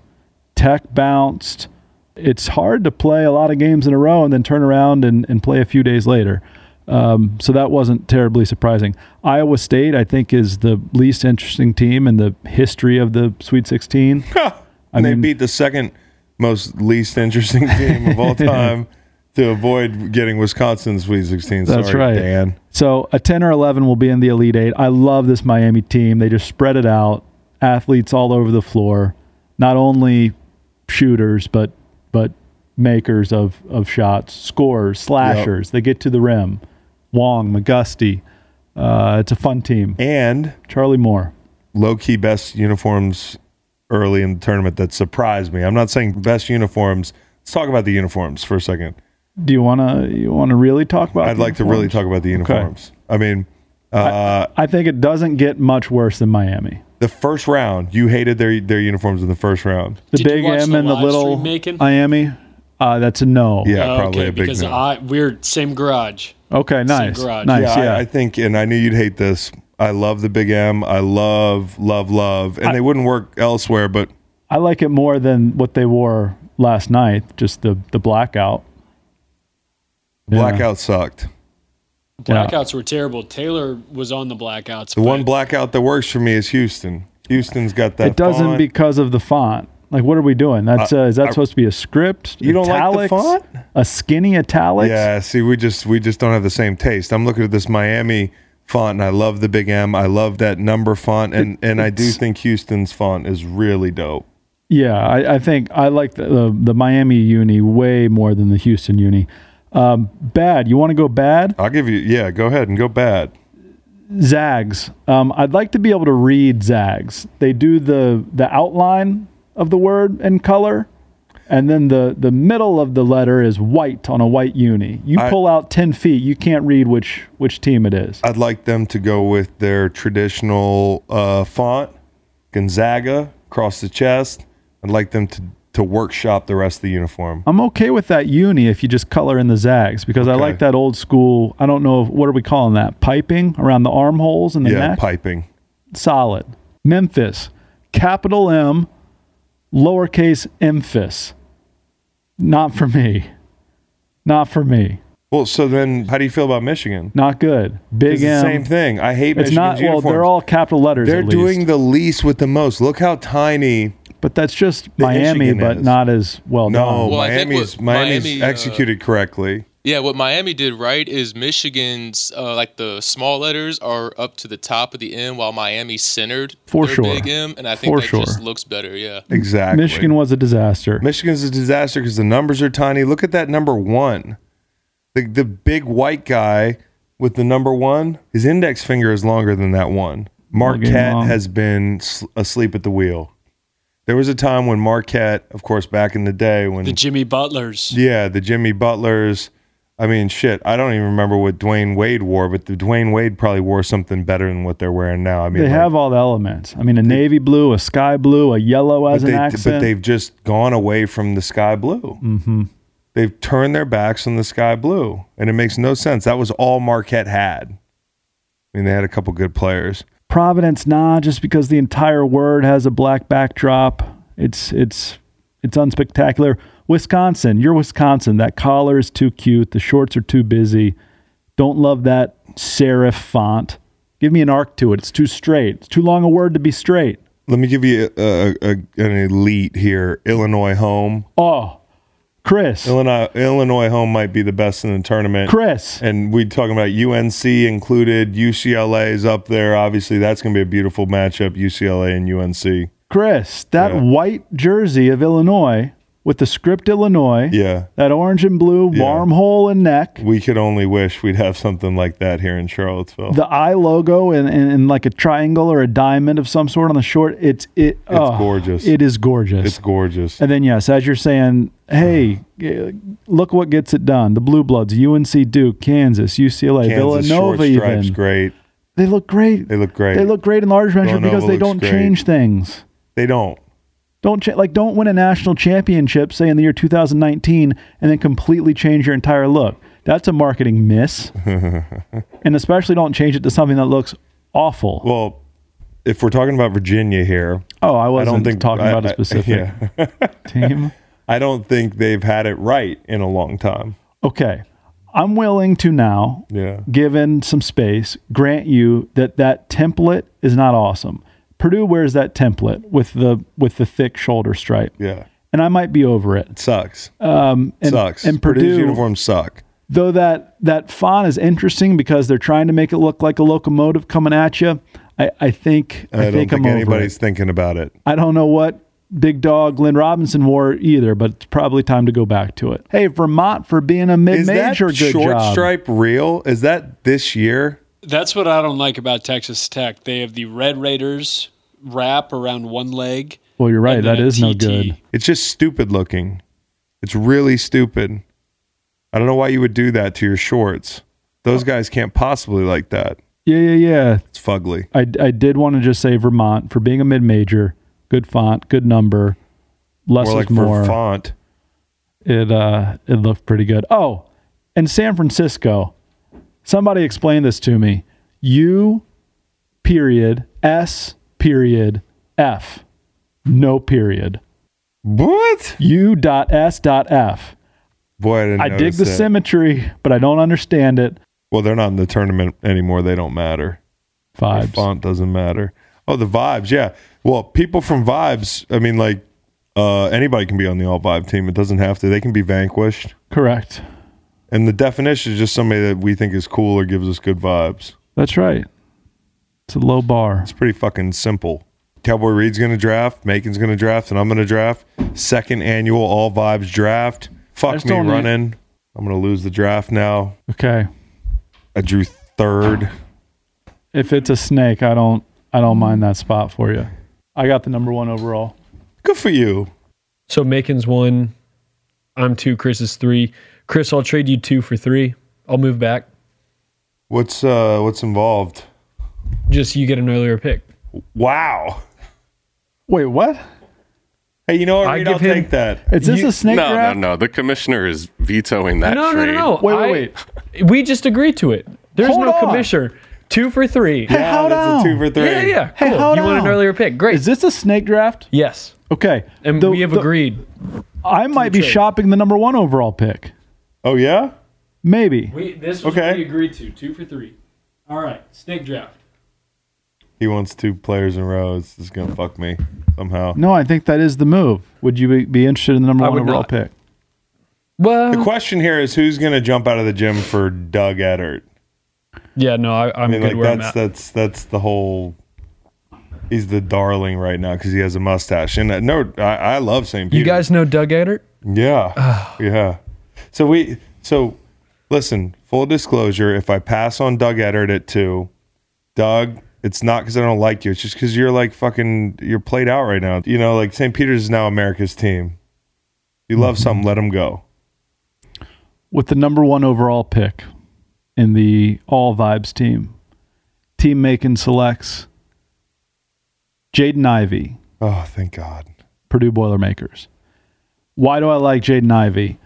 Tech, bounced. It's hard to play a lot of games in a row and then turn around and, and play a few days later. Um, so that wasn't terribly surprising. Iowa State, I think, is the least interesting team in the history of the Sweet 16. (laughs)
And they
mean-
beat the second most least interesting team of all (laughs) time to avoid getting Wisconsin's Sweet 16.
That's
Sorry,
right.
Dan.
So a 10 or 11 will be in the Elite Eight. I love this Miami team. They just spread it out. Athletes all over the floor. Not only shooters, but but makers of, of shots, scorers, slashers. They get to the rim. Wong, McGusty. Uh, it's a fun team.
And
Charlie Moore.
low key best uniforms early in the tournament that surprised me. I'm not saying best uniforms. Let's talk about the uniforms for a second.
Do you wanna you wanna really talk about?
I'd
the
like to really talk about the
Okay.
uniforms. I mean, uh,
I think it doesn't get much worse than Miami.
the first round, you hated their their uniforms in the first round.
The
Did
big M
the
and the
live
little
stream making?
Miami. Uh, that's a no.
Yeah,
Oh,
probably
okay,
a big
because
no.
I we're same garage.
Okay, nice.
garage.
Nice.
yeah,
Yeah.
I, I think, and I knew you'd hate this. I love the Big M. I love, love, love, and they wouldn't work elsewhere. But
I like it more than what they wore last night, just the the blackout. Yeah.
blackout sucked.
Yeah.
Blackouts were terrible. Taylor was on the blackouts.
The one
but
blackout that works for me is Houston. Houston's got that.
It doesn't
font.
because of the font. Like, what are we doing? That's uh, is that
I-
supposed to be a script?
You don't like the
Italics?
font?
A skinny italics?
Yeah, see, we just we just don't have the same taste. I'm looking at this Miami font, and I love the big M. I love that number font, and and I do
it's-
think Houston's font is really dope.
Yeah, I, I think I like the, the the Miami uni way more than the Houston uni. Um, bad. You want to go bad?
I'll give you. Yeah, go ahead and go bad.
Zags. Um, I'd like to be able to read Zags. They do the the outline of the word in color, and then the the middle of the letter is white on a white uni. You
I-
pull out ten feet, you can't read which which team it is.
I'd like them to go with their traditional uh, font, Gonzaga across the chest. I'd like them to to workshop the rest of the uniform.
I'm okay with that uni if you just color in the zags because I like that old school. I don't know what are we calling that piping around the armholes and the
yeah,
neck.
piping.
Solid. Memphis, capital M, lowercase Memphis. Not for me. Not for me.
Well, so then, how do you feel about Michigan?
Not good. Big
It's
M.
same thing. I hate
It's
Michigan's
not. Well, they're all capital letters.
They're doing the least with the most. Look how tiny.
But that's just Miami,
Michigan
but
is.
not as well
No,
done.
Well, I
Miami's
what
Miami's
Miami, uh,
executed correctly.
Yeah, what Miami did right is Michigan's uh, like the small letters are up to the top of the M, while Miami centered
For
their
sure.
big M, and I think
For
that
sure.
just looks better. Yeah,
Exactly.
Michigan was a disaster.
Michigan's a disaster because the numbers are tiny. Look at that number one. The the big white guy with the number one. His index finger is longer than that one. Marquette
long.
has been s- asleep at the wheel. There was a time when Marquette, of course, back in the day when
the Jimmy Butlers.
yeah, the Jimmy Butlers. I mean, shit. I don't even remember what Dwayne Wade wore, but the Dwayne Wade probably wore something better than what they're wearing now. I mean,
They
like-
have all the elements. I mean, a navy blue, a sky blue, a yellow as
but,
an accent.
but they've just gone away from the sky blue. Mm-hmm. They've turned their backs on the sky blue, and it makes no sense. That was all Marquette had. I mean, they had a couple good players.
Providence, nah, just because the entire word has a black backdrop. It's it's it's unspectacular. Wisconsin, you're Wisconsin. That collar is too cute. The shorts are too busy. Don't love that serif font. Give me an arc to it. It's too straight. It's too long a word to be straight.
Let me give you a, a, an elite here. Illinois home.
Oh, Chris,
Illinois Illinois home might be the best in the tournament.
Chris,
And we talking about UNC included. UCLA is up there. Obviously, that's going to be a beautiful matchup. UCLA and UNC.
Chris. That
Yeah.
white jersey of Illinois with the script Illinois.
Yeah,
That orange and blue
Yeah.
armhole and neck.
we could only wish we'd have something like that here in Charlottesville.
the eye logo and, and, and like a triangle or a diamond of some sort on the short. It's it. It's
gorgeous.
It is gorgeous.
it's gorgeous.
and then yes, as you're saying, hey, (sighs) eh, look what gets it done. The Blue Bloods, UNC, Duke, Kansas, UCLA,
Kansas short
Villanova,
stripes,
even
great.
they look great.
They look great.
They look great in large measure
Villanova
because they don't
great.
change things.
They don't.
Don't cha- like don't win a national championship, say in the year 2019, and then completely change your entire look. That's a marketing miss. (laughs) and especially don't change it to something that looks awful.
Well, if we're talking about Virginia here,
oh, I
I
wasn't
don't think
talking
I-
about a
I-
specific
yeah. (laughs)
team.
I don't think they've had it right in a long time.
Okay. I'm willing to now,
Yeah.
given some space, grant you that that template is not awesome. Purdue wears that template with the with the thick shoulder stripe,
Yeah.
and I might be over it.
It sucks.
Um, and,
sucks.
And
Purdue's
Purdue,
uniforms suck.
though that that font is interesting because they're trying to make it look like a locomotive coming at you. I, I think I,
I, don't
think,
think, anybody's thinking about it.
I don't know what big dog Glenn Robinson wore either, but it's probably time to go back to it. Hey, Vermont for being a mid-major, good
short
job.
stripe real? Is that this year?
That's what I don't like about Texas Tech. They have the Red Raiders wrap around one leg.
Well, you're right.
That is
That
then a
is no good.
It's just stupid looking. It's really stupid. I don't know why you would do that to your shorts. Those guys can't possibly like that.
Yeah, yeah, yeah.
It's fugly.
I, I did want to just say Vermont for being a mid major, good font, good number, less
More
is
like
more.
for font.
It uh it looked pretty good. Oh, and San Francisco. Somebody explain this to me. U period S period F. No period.
What?
U dot S dot F.
Boy, I didn't
I dig the
that.
symmetry, but I don't understand it.
Well, they're not in the tournament anymore. They don't matter. The
Vibes.
font doesn't matter. Oh, the vibes. Yeah. Well, people from vibes. I mean, like uh, anybody can be on the all vibe team. It doesn't have to. They can be vanquished.
Correct.
And the definition is just somebody that we think is cool or gives us good vibes.
That's right. It's a low bar.
It's pretty fucking simple. Cowboy Reed's going to draft, Macon's going to draft, and I'm going to draft. Second annual All Vibes draft. Fuck me
don't need-
running. I'm going to lose the draft now.
Okay.
I drew third.
If it's a snake, I don't I don't mind that spot for you. I got the number one overall.
Good for you.
So Macon's one. I'm two. Chris is three. Chris, I'll trade you two for three. I'll move back.
What's uh what's involved?
Just you get an earlier pick.
Wow.
Wait, what?
Hey, you know what?
I
Reed,
give
I'll
him-
take that.
Is this
You-
a snake
no,
draft?
no, no. The commissioner is vetoing that
no, no,
trade.
no, no.
Wait, wait,
wait. We just agreed to it. There's
Hold
no
on.
commissioner. Two for three.
Hey,
Yeah,
hold
that's
on.
a two for three.
Yeah, yeah, yeah.
Hey,
Cool.
hold
you want an
on.
earlier pick? Great.
Is this a snake draft?
yes.
Okay.
And
The-
we have
the-
agreed.
I might be
trade.
shopping the number one overall pick.
Oh yeah?
Maybe.
We this
was what Okay. we
agreed to. Two for three. All right. Snake draft.
He wants two players in a row. This is gonna fuck me somehow.
No, I think that is the move. Would you be- be interested in the number
I
one overall
not.
pick?
Well,
The question here is who's gonna jump out of the gym for Doug Edert?
yeah, no, I, I'm
I mean,
good
like
where I'm
that's
at.
that's that's the whole. He's the darling right now because he has a mustache, and uh, no, I, I love St. Peter.
you guys know Doug Edert?
yeah, (sighs) yeah. So we, so listen. Full disclosure: if I pass on Doug Edert at two, Doug, it's not because I don't like you. It's just because you're like fucking. You're played out right now. You know, like St. Peter's is now America's team. You love mm-hmm. something, let him go.
With the number one overall pick in the All Vibes team, Team Macon selects Jaden Ivey,
Oh, thank God.
Purdue Boilermakers. Why do I like Jaden Ivey?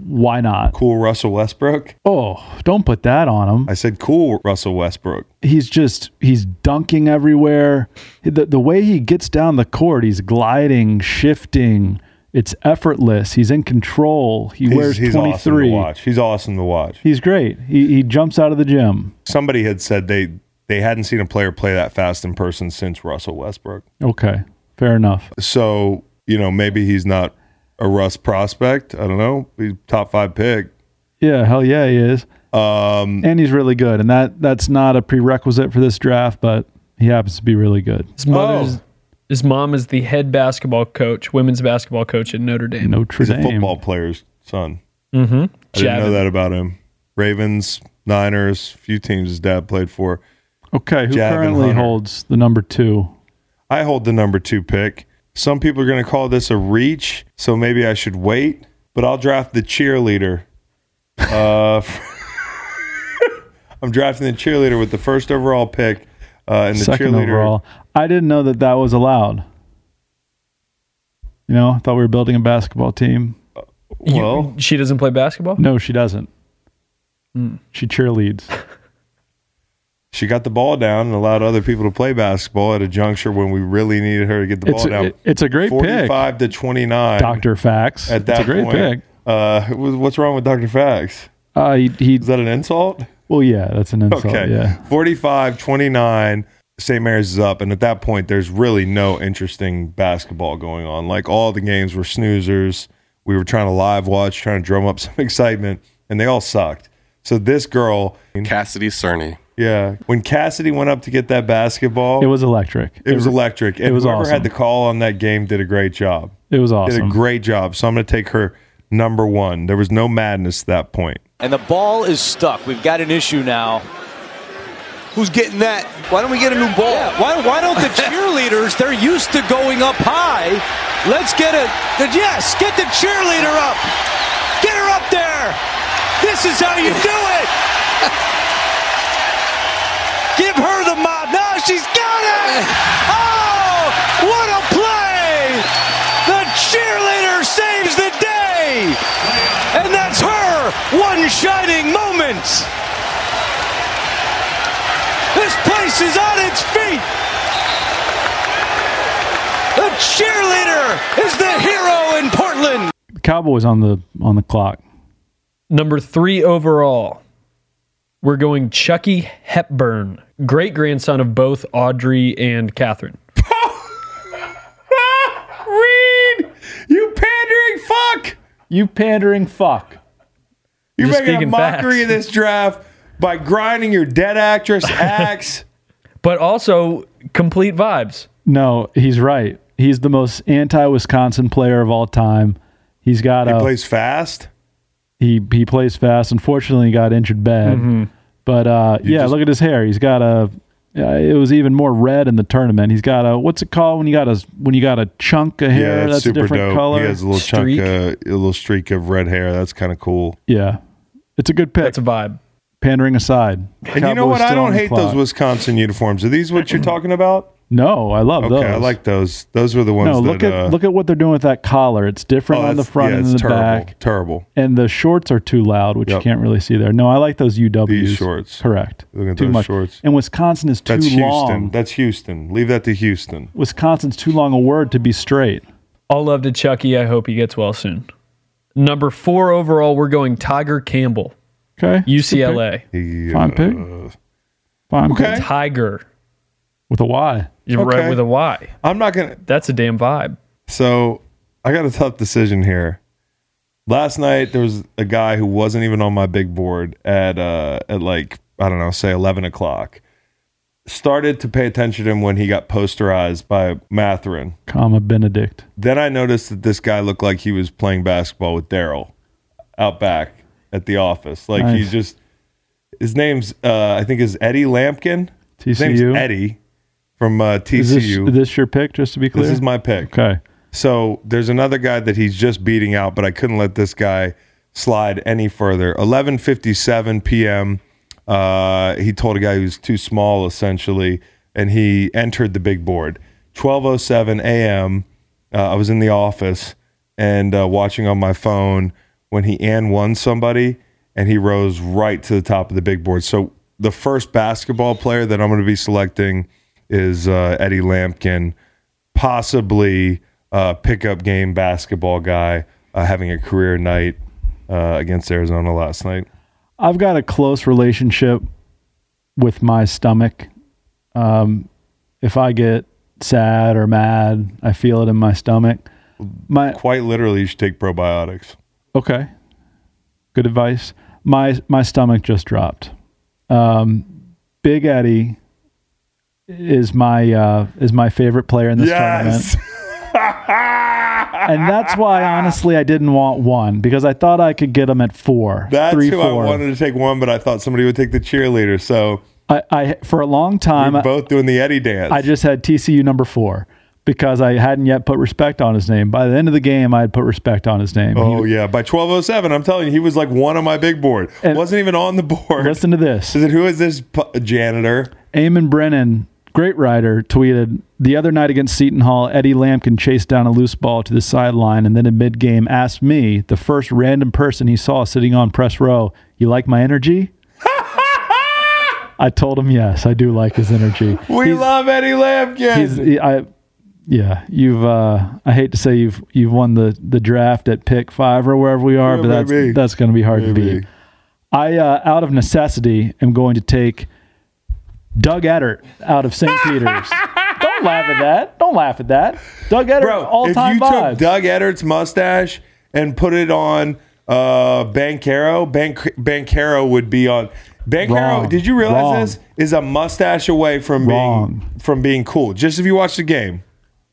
Why not?
Cool Russell Westbrook.
Oh, don't put that on him.
I said cool Russell Westbrook.
he's just he's dunking everywhere. The the way he gets down the court, he's gliding, shifting. It's effortless. He's in control. He
He's,
wears
he's
twenty
awesome to watch. He's awesome to watch.
he's great. He he jumps out of the gym.
Somebody had said they they hadn't seen a player play that fast in person since Russell Westbrook.
Okay, fair enough.
So you know maybe he's not a Russ prospect. I don't know. He's top five pick.
Yeah, hell yeah, he is.
Um,
And he's really good. And that that's not a prerequisite for this draft, but he happens to be really good.
His mother's
Oh.
his mom is the head basketball coach, women's basketball coach at Notre Dame.
Notre
he's a
Dame.
football player's son.
Mm-hmm.
I didn't know that about him. Ravens, Niners, few teams his dad played for.
Okay, who
Javin
currently
Hunter.
holds the number two?
I hold the number two pick. Some people are going to call this a reach, so maybe I should wait. But I'll draft the cheerleader. Uh, (laughs) I'm drafting the cheerleader with the first overall pick, uh, and the
Second
cheerleader.
overall. I didn't know that that was allowed. You know, I thought we were building a basketball team.
You-
Well,
she doesn't play basketball.
No, she doesn't. She cheerleads.
She got the ball down and allowed other people to play basketball at a juncture when we really needed her to get the
It's
ball
a,
down.
it- it's a great pick.
45 to 29.
Doctor Facts.
At that
it's a great
point,
pick.
Uh, what's wrong with Dr. Fax?
Uh, he, he
Is that an insult?
well, yeah, that's an insult.
Okay.
Yeah,
45 29. St. Mary's is up. And at that point, there's really no interesting basketball going on. Like all the games were snoozers. We were trying to live watch, trying to drum up (laughs) some excitement, and they all sucked. So this girl,
Cassidy Cerny.
Yeah, when Cassidy went up to get that basketball,
it was electric.
it was electric. And
it was
whoever
awesome.
had the call on that game did a great job.
It was awesome.
Did a great job. So I'm going to take her number one. There was no madness at that point.
And the ball is stuck. We've got an issue now.
Who's getting that? Why don't we get a new ball?
Yeah, why, why don't the cheerleaders, they're used to going up high. Let's get it. yes, get the cheerleader up. Get her up there. This is how you do it. Give her the mob. Now she's got it. Oh, what a play. The cheerleader saves the day. And that's her one shining moment. This place is on its feet. The cheerleader is the hero in Portland.
the Cowboys on the on the clock.
Number three overall, We're going Chucky Hepburn, great grandson of both Audrey and Catherine. (laughs)
Reed, you pandering fuck!
You pandering fuck.
You're
Just
making a
speaking
mockery
facts.
of this draft by grinding your dead actress (laughs) axe.
But also complete vibes.
No, he's right. He's the most anti-Wisconsin player of all time. He's got
he
a
plays fast.
He he plays fast. Unfortunately, he got injured bad.
Mm-hmm.
But uh, yeah,
just-
look at his hair. He's got a. Uh, it was even more red in the tournament. He's got a what's it called when you got a when you got a chunk of hair
Yeah, that's,
that's, a
super
different
dope.
color.
He has a little
Streak.
chunk, uh, a little streak of red hair. That's kind of cool.
yeah, it's a good pick.
That's a vibe.
Pandering aside,
And you know what? I don't hate those Wisconsin uniforms. Are these what you're (clears throat) talking about?
No, I love
Okay,
those.
I like those. Those were the ones.
No,
that,
look at
uh,
look at what they're doing with that collar. It's different
oh,
on the front
yeah,
and
it's
the
terrible.
back,
Terrible.
and the shorts are too loud, which
Yep.
you can't really see there. No, I like those UWs.
These shorts.
correct.
Look at
too
those
much.
shorts.
And Wisconsin is too
That's Houston.
long.
That's Houston. Leave that to Houston.
Wisconsin's too long a word to be straight.
All love to Chucky. I hope he gets well soon. Number four overall, we're going Tyger Campbell,
Okay,
UCLA.
He,
Fine pick. fine.
Okay.
pick.
Tyger.
with a Y.
You're
Okay.
right with a Y.
I'm not gonna.
That's a damn vibe.
So I got a tough decision here. Last night there was a guy who wasn't even on my big board at uh at like I don't know, say eleven o'clock. Started to pay attention to him when he got posterized by Mathurin.
comma Bennedict.
Then I noticed that this guy looked like he was playing basketball with Daryl out back at the office. Like he
Nice.
just his name's uh I think is Eddie Lampkin. His name's
TCU.
Eddie from uh,
Is this,
TCU.
is this your pick? Just to be clear.
this is my pick.
okay.
So there's another guy that he's just beating out, but I couldn't let this guy slide any further. 11:57 p.m. Uh, he told a guy who's too small, essentially, and he entered the big board. 12:07 a.m. Uh, I was in the office and uh, watching on my phone when he and won somebody, and he rose right to the top of the big board. So the first basketball player that I'm going to be selecting is uh, Eddie Lampkin possibly uh, pickup game basketball guy uh, having a career night uh, against Arizona last night.
I've got a close relationship with my stomach. Um, if I get sad or mad, I feel it in my stomach. My
Quite literally, you should take probiotics.
okay, good advice. My my stomach just dropped. Um, Big Eddie is my uh, is my favorite player in this tournament. (laughs) and that's why honestly I didn't want one because I thought I could get him at four,
That's
three,
who
four.
I wanted to take one, but I thought somebody would take the cheerleader. So
I, I for a long time
we're both doing the Eddie dance.
I just had TCU number four because I hadn't yet put respect on his name. By the end of the game, I had put respect on his name.
oh
He-
yeah, by twelve oh seven, I'm telling you, he was like one on my big board. Wasn't even on the board.
listen to this.
Is it who is this janitor?
Eamon Brennan, great writer, tweeted the other night against Seton Hall. Eddie Lampkin chased down a loose ball to the sideline, and then in mid game asked me, the first random person he saw sitting on press row, "You like my energy?" (laughs) I told him yes, I do like his energy. (laughs)
We
He's-
love Eddie Lampkin.
he's he- I yeah you've uh I hate to say you've you've won the the draft at pick five or wherever we are
Yeah,
but that's
maybe.
that's going to be hard to beat. I uh, out of necessity am going to take Doug Edert out of St. (laughs) Peter's. Don't laugh at that. Don't laugh at that. Doug Edert,
Bro,
all
if
time
you
vibes.
took Doug Edert's mustache and put it on uh, Banchero, Ban- Banchero would be on. Banchero,
Wrong.
did you realize
Wrong.
this is a mustache away from
Wrong.
being from being cool? Just if you watch the game,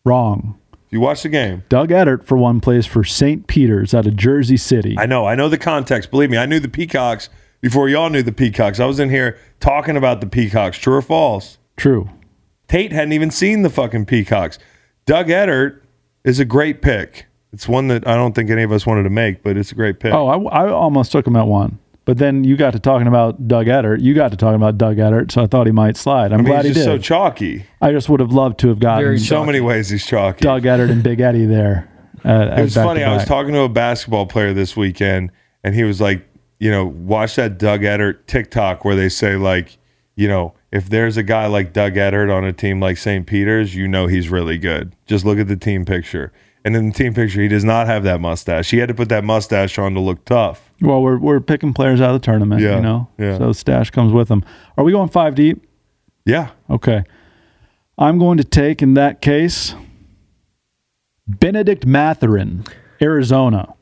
Wrong.
if you watch the game,
Doug Edert for one plays for St. Peter's out of Jersey City.
I know, I know the context. Believe me, I knew the Peacocks before y'all knew the Peacocks. I was in here talking about the Peacocks. True or false?
True.
Tate hadn't even seen the fucking Peacocks. Doug Edert is a great pick. It's one that I don't think any of us wanted to make, but it's a great pick.
Oh, I, I almost took him at one. But then you got to talking about Doug Edert. You got to talking about Doug Edert, so I thought he might slide. I'm
I mean,
glad he
he's just
did.
so chalky.
I just would have loved to have gotten
Very
In so many ways, he's chalky.
Doug Edert and Big Eddie there. (laughs) At,
it was funny. I was talking to a basketball player this weekend, and he was like, you know, watch that Doug Edert TikTok where they say like, you know, if there's a guy like Doug Edert on a team like St. Peter's, you know he's really good. Just look at the team picture. And in the team picture, he does not have that mustache. He had to put that mustache on to look tough.
Well, we're we're picking players out of the tournament.
Yeah,
You know.
yeah.
So stash comes with them. Are we going five deep?
Yeah.
Okay. I'm going to take in that case Bennedict Mathurin, Arizona.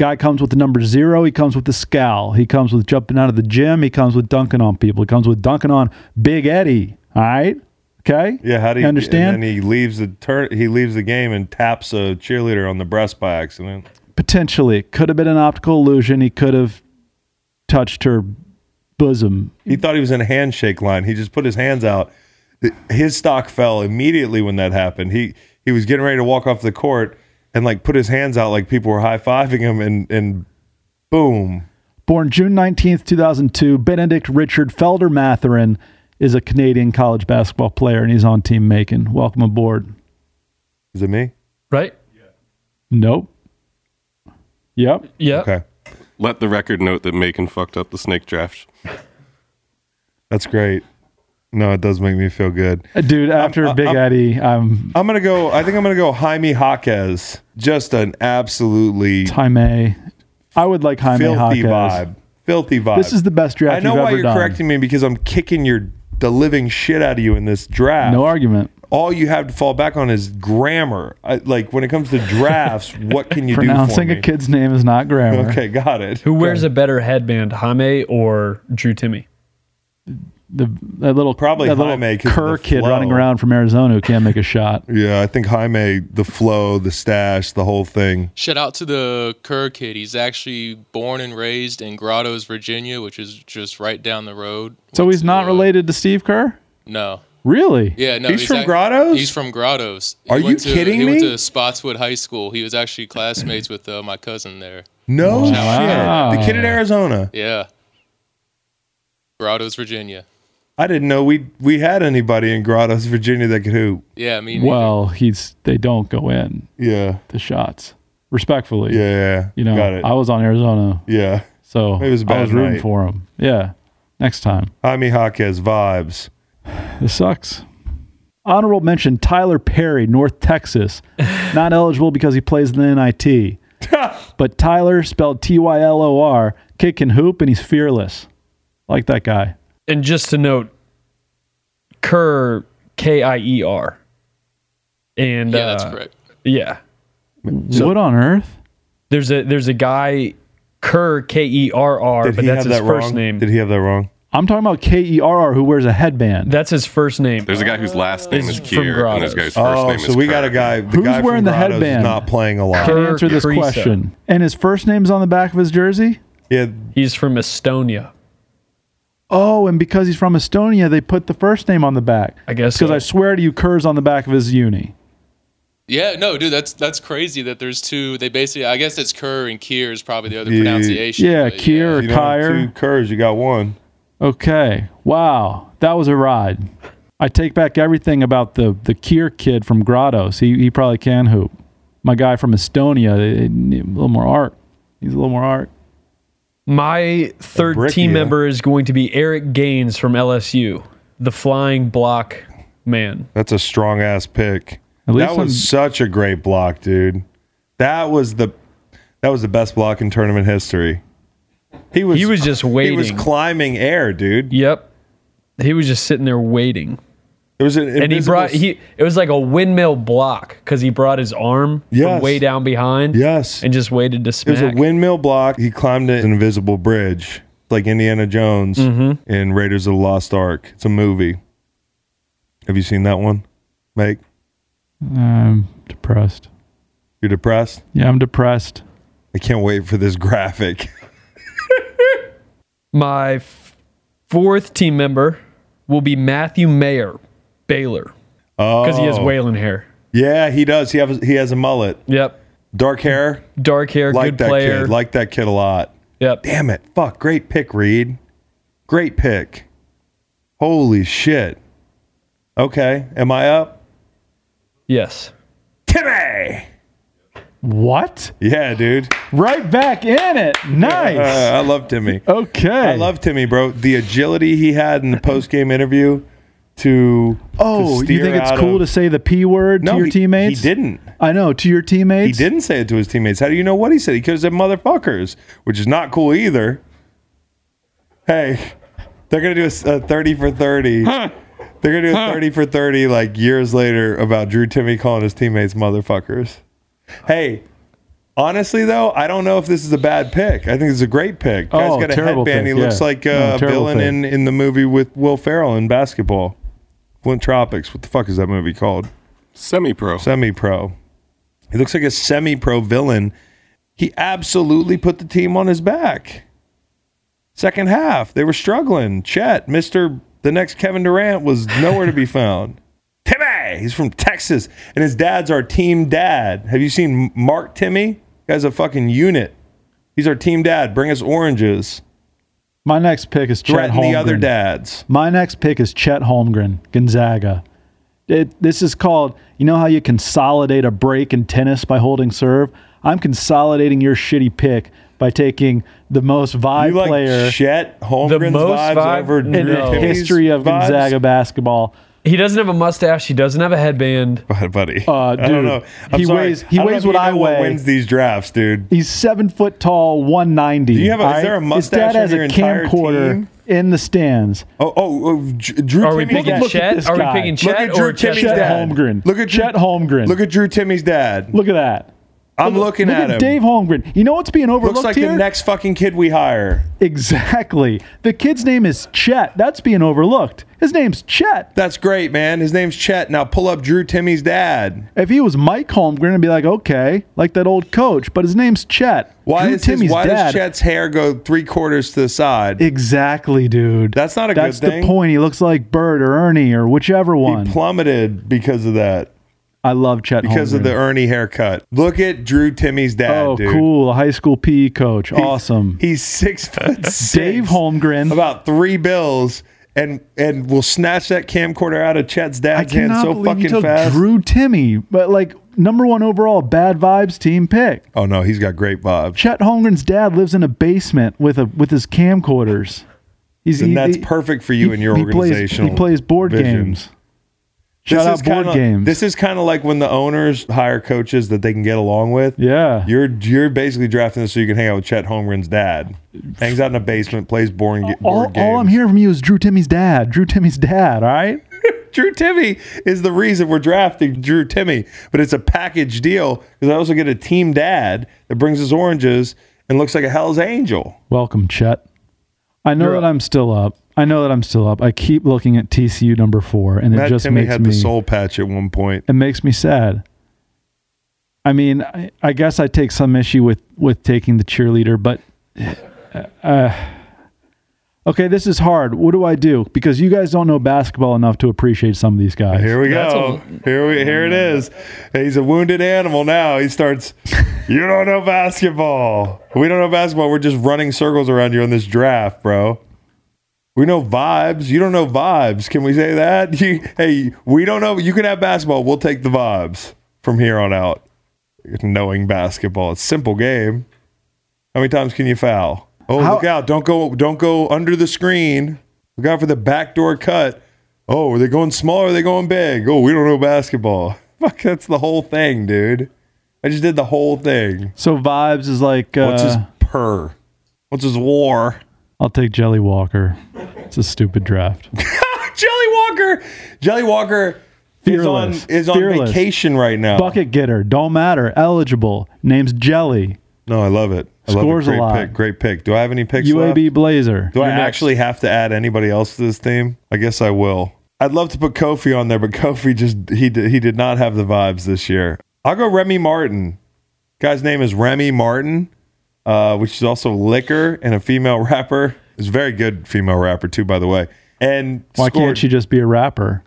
Guy comes with the number zero. He comes with the scowl. He comes with jumping out of the gym. He comes with dunking on people. He comes with dunking on Big Eddie. All right. Okay.
Yeah, how do
you
you
understand?
And then he leaves the turn. He leaves the game and taps a cheerleader on the breast by accident.
Potentially, could have been an optical illusion. He could have touched her bosom.
He thought he was in a handshake line. He just put his hands out. His stock fell immediately when that happened. He he was getting ready to walk off the court and like put his hands out like people were high fiving him and and boom.
Born June 19th, 2002, Bennedict Richard Felder Mathurin is a Canadian college basketball player and he's on Team Macon. Welcome aboard.
Is it me?
Right?
Nope. Yep.
Yep.
Okay.
Let the record note that Macon fucked up the snake draft.
That's great. No, it does make me feel good.
Uh, Dude, after
I'm-
Big
I'm-
Eddie, I'm
I'm gonna go. I think I'm gonna go Jaime Jaquez. Just an absolutely
Jaime. I would like Jaime
filthy
Jaquez.
vibe. Filthy vibe.
This is the best draft
I know
you've
why
ever
you're
done.
correcting me because I'm kicking your the living shit out of you in this draft.
No argument.
All you have to fall back on is grammar. I, like when it comes to drafts, (laughs) what can you do for
Pronouncing a kid's name is not grammar.
Okay, got it.
Who wears a better headband, Jaime or Drew Timme?
The that little
Probably
that little
Jaime 'cause of
Kerr kid running around from Arizona who can't make a shot.
Yeah, I think Jaime, the flow, the stash, the whole thing.
Shout out to the Kerr kid. He's actually born and raised in Grottoes, Virginia, which is just right down the road.
So he's not related to Steve Kerr?
No.
Really?
Yeah, no.
He's from
ac-
Grottoes?
He's from Grottoes. He
Are you
went to-
kidding
he went to Spotswood High School. He was actually classmates with uh, my cousin there.
No
Wow.
shit. The kid in Arizona.
Yeah. Grottoes, Virginia.
I didn't know we we had anybody in Grottoes, Virginia that could hoop.
Yeah, I mean,
Well, he's they don't go in
Yeah.
the shots. Respectfully.
Yeah, yeah.
You know,
got it.
I was on Arizona,
yeah.
so
It was a
I
bad
was rooting
night.
for him. Yeah. Next time.
Jaime Jaquez vibes.
This sucks. Honorable mention Tylor Perry, North Texas. (laughs) Not eligible because he plays in the NIT. (laughs) but Tyler, spelled T Y L O R, kid can hoop and he's fearless. Like that guy.
And just to note, Kerr, K I E R. And
yeah, that's
uh,
correct.
Yeah.
what on earth?
There's a there's a guy Kerr K E R R,
Did
but
he
that's
have
his
that
first
wrong?
name.
Did he have that wrong?
I'm talking about K E R R who wears a headband.
That's his first name.
There's a guy whose last name
Is
is
from
Kier, and this
Grottoes.
guy's first
Oh,
name
so
is
we got a guy. The
Who's
guy
wearing
from
the
Grottoes
headband?
not playing a lot.
Can
Kerr
answer this
Kaprizov.
question. And his first name's on the back of his jersey?
Yeah,
He's from Estonia.
Oh, and because he's from Estonia, they put the first name on the back.
I guess
Because
so.
I swear to you, Kerr's on the back of his uni.
Yeah, no, dude, that's that's crazy that there's two. They basically, I guess it's Kerr and Kier is probably the other
Yeah,
pronunciation.
Yeah,
but
Kier or
you don't have
Kyer.
two Kerrs, you got one.
Okay. Wow. That was a ride. I take back everything about the the Kier kid from Grottoes. He he probably can hoop. My guy from Estonia, they- they need a little more art. He's a little more art.
My third
brick,
team
yeah.
member is going to be Eric Gaines from LSU, the flying block man.
That's a strong ass pick.
At
That was
I'm-
such a great block, dude. That was the that was the best block in tournament history. He was
He was just waiting.
He was climbing air, dude.
Yep. He was just sitting there waiting.
It was an
And he brought he it was like a windmill block because he brought his arm
Yes.
from way down behind.
Yes.
And just waited to
It was a windmill block. He climbed an invisible bridge, like Indiana Jones
Mm-hmm.
in Raiders of the Lost Ark. It's a movie. Have you seen that one, Mike?
I'm depressed.
You're depressed?
Yeah, I'm depressed.
I can't wait for this (laughs) graphic. (laughs)
My f- fourth team member will be Matthew Mayer, Baylor,
Oh,
because he has whaling hair.
Yeah, he does. He has he has a mullet,
Yep.
dark hair.
Dark hair,
Like
good
that
player.
kid. Like that kid a lot.
yep.
Damn it! Fuck! Great pick, Reed. Great pick. Holy shit. Okay, am I up?
Yes.
Timme.
What?
Yeah, dude.
Right back in it. Nice.
Uh, (laughs) I love Timme.
okay.
I love Timme, bro. The agility he had in the post game interview to.
Oh,
to
you think it's cool
of-
to say the p word
No,
to your
he-
teammates?
He didn't.
I know to your teammates He
didn't say it to his teammates. How do you know what he said? He could have said motherfuckers, which is not cool either. Hey, they're gonna do a thirty for thirty. They're gonna do a thirty for thirty like years later about Drew Timme calling his teammates motherfuckers. Hey, honestly though, I don't know if this is a bad pick. I think it's a great pick. Guy's
Oh,
got a headband.
pick,
he looks
yeah.
like
No,
uh, a
terrible
villain
pick.
in in the movie with Will Ferrell in basketball. Flint Tropics. What the fuck is that movie called?
Semi pro.
Semi pro. He looks like a semi pro villain. He absolutely put the team on his back. Second half, they were struggling. Chet, Mr. The next Kevin Durant, was nowhere to be (laughs) found. Timme, he's from Texas, and his dad's our team dad. Have you seen Mark Timme? Guy's a fucking unit. He's our team dad. Bring us oranges.
My next pick is Chet
Threaten
Holmgren.
the other dads.
My next pick is Chet Holmgren, Gonzaga. It, this is called, you know how you consolidate a break in tennis by holding serve? I'm consolidating your shitty pick by taking the most vibe
You like
player
Chet Holmgren's
most
vibes
vibe
over
in
Drew
in the history of
vibes?
Gonzaga basketball.
He doesn't have a mustache. He doesn't have a headband. (laughs)
buddy.
Uh,
I don't know. I'm
he
sorry.
weighs- he
I don't know
weighs
if you
what I
know
weigh.
Wins these drafts, dude.
He's seven foot tall, 190.
Do you have a- is there a mustache His
dad
on
has
your
a
entire
camcorder
team?
in the stands.
Oh, oh, oh Dr- Drew
Are we
Timme's
picking
dad.
Look at
Chet?
this
Are we
guy.
picking
Look
Chet
at Drew
or Chet
Timme's
Chet
dad.
Holmgren.
Look at Drew-
Chet Holmgren.
Look at Drew Timme's dad.
Look at that.
I'm looking
Look
at,
at
him.
Dave Holmgren. You know what's being overlooked
Looks like
here?
the next fucking kid we hire.
exactly. The kid's name is Chet. That's being overlooked. His name's Chet.
That's great, man. His name's Chet. Now pull up Drew Timme's dad.
If he was Mike Holmgren, I'd be like, okay, like that old coach. But his name's Chet.
Why
Drew
is his, why
dad.
does Chet's hair go three quarters to the side?
Exactly, dude.
That's not a good thing.
That's the point. He looks like Bert or Ernie or whichever one.
He plummeted because of that.
I love Chet
Because of the Ernie haircut. Look at Drew Timme's dad,
Oh,
dude.
cool. A high school PE coach. awesome.
He's six foot (laughs) six.
Dave Holmgren.
about three bills, and and will snatch that camcorder out of Chet's dad's hand so fucking fast.
Drew Timme, but like number one overall bad vibes team pick.
oh no, he's got great vibes.
Chet Holmgren's dad lives in a basement with a with his camcorders. He's
And
he-
that's
he-
perfect for you
he-
and your
he plays-
organizational
He plays board
vision.
games. Shout out board
kinda,
games.
This is kind of like when the owners hire coaches that they can get along with.
yeah.
You're you're basically drafting this so you can hang out with Chet Holmgren's dad. Hangs out in a basement, plays boring ga-
all,
board games.
all I'm hearing from you is Drew Timme's dad. Drew Timme's dad. All right. (laughs)
Drew Timme is the reason we're drafting Drew Timme, but it's a package deal because I also get a team dad that brings us oranges and looks like a Hell's Angel.
Welcome, Chet. I know
You're
that I'm still up. I know that I'm still up. I keep looking at TCU number four, and it
Matt
just
Timme
makes
had
me
the soul patch at one point.
it makes me sad. I mean, I, I guess I take some issue with with taking the cheerleader, but (sighs) uh, okay, this is hard. What do I do? Because you guys don't know basketball enough to appreciate some of these guys.
Here we
That's
go. here we here it is. He's a wounded animal now. He starts. (laughs) You don't know basketball. We don't know basketball. We're just running circles around you on this draft, bro. We know vibes. You don't know vibes. Can we say that? (laughs) You, hey, we don't know. You can have basketball. We'll take the vibes from here on out. Knowing basketball, it's a simple game. How many times can you foul? Oh,
How-
look out! Don't go. Don't go under the screen. Look out for the backdoor cut. Oh, are they going small or are they going big? Oh, we don't know basketball. (laughs) Fuck, that's the whole thing, dude. I just did the whole thing.
So vibes is like uh,
What's his purr? What's his war?
I'll take Jelly Walker. It's a stupid draft. (laughs)
Jelly Walker. Jelly Walker
Fearless.
is on is on
Fearless.
vacation right now.
Bucket getter, don't matter. Eligible. Name's Jelly.
No, I love it. I
Scores a
love it. Great
lot.
pick. Great pick. Do I have any picks
UAB
left?
Blazer.
Do I
You're next.
actually have to add anybody else to this team? I guess I will. I'd love to put Kofi on there, but (laughs) Kofi just he did, he did not have the vibes this year. I'll go Remy Martin. Guy's name is Remy Martin, uh, which is also liquor and a female (laughs) rapper. Is a very good female rapper too, by the way. And
Why can't she just be a rapper?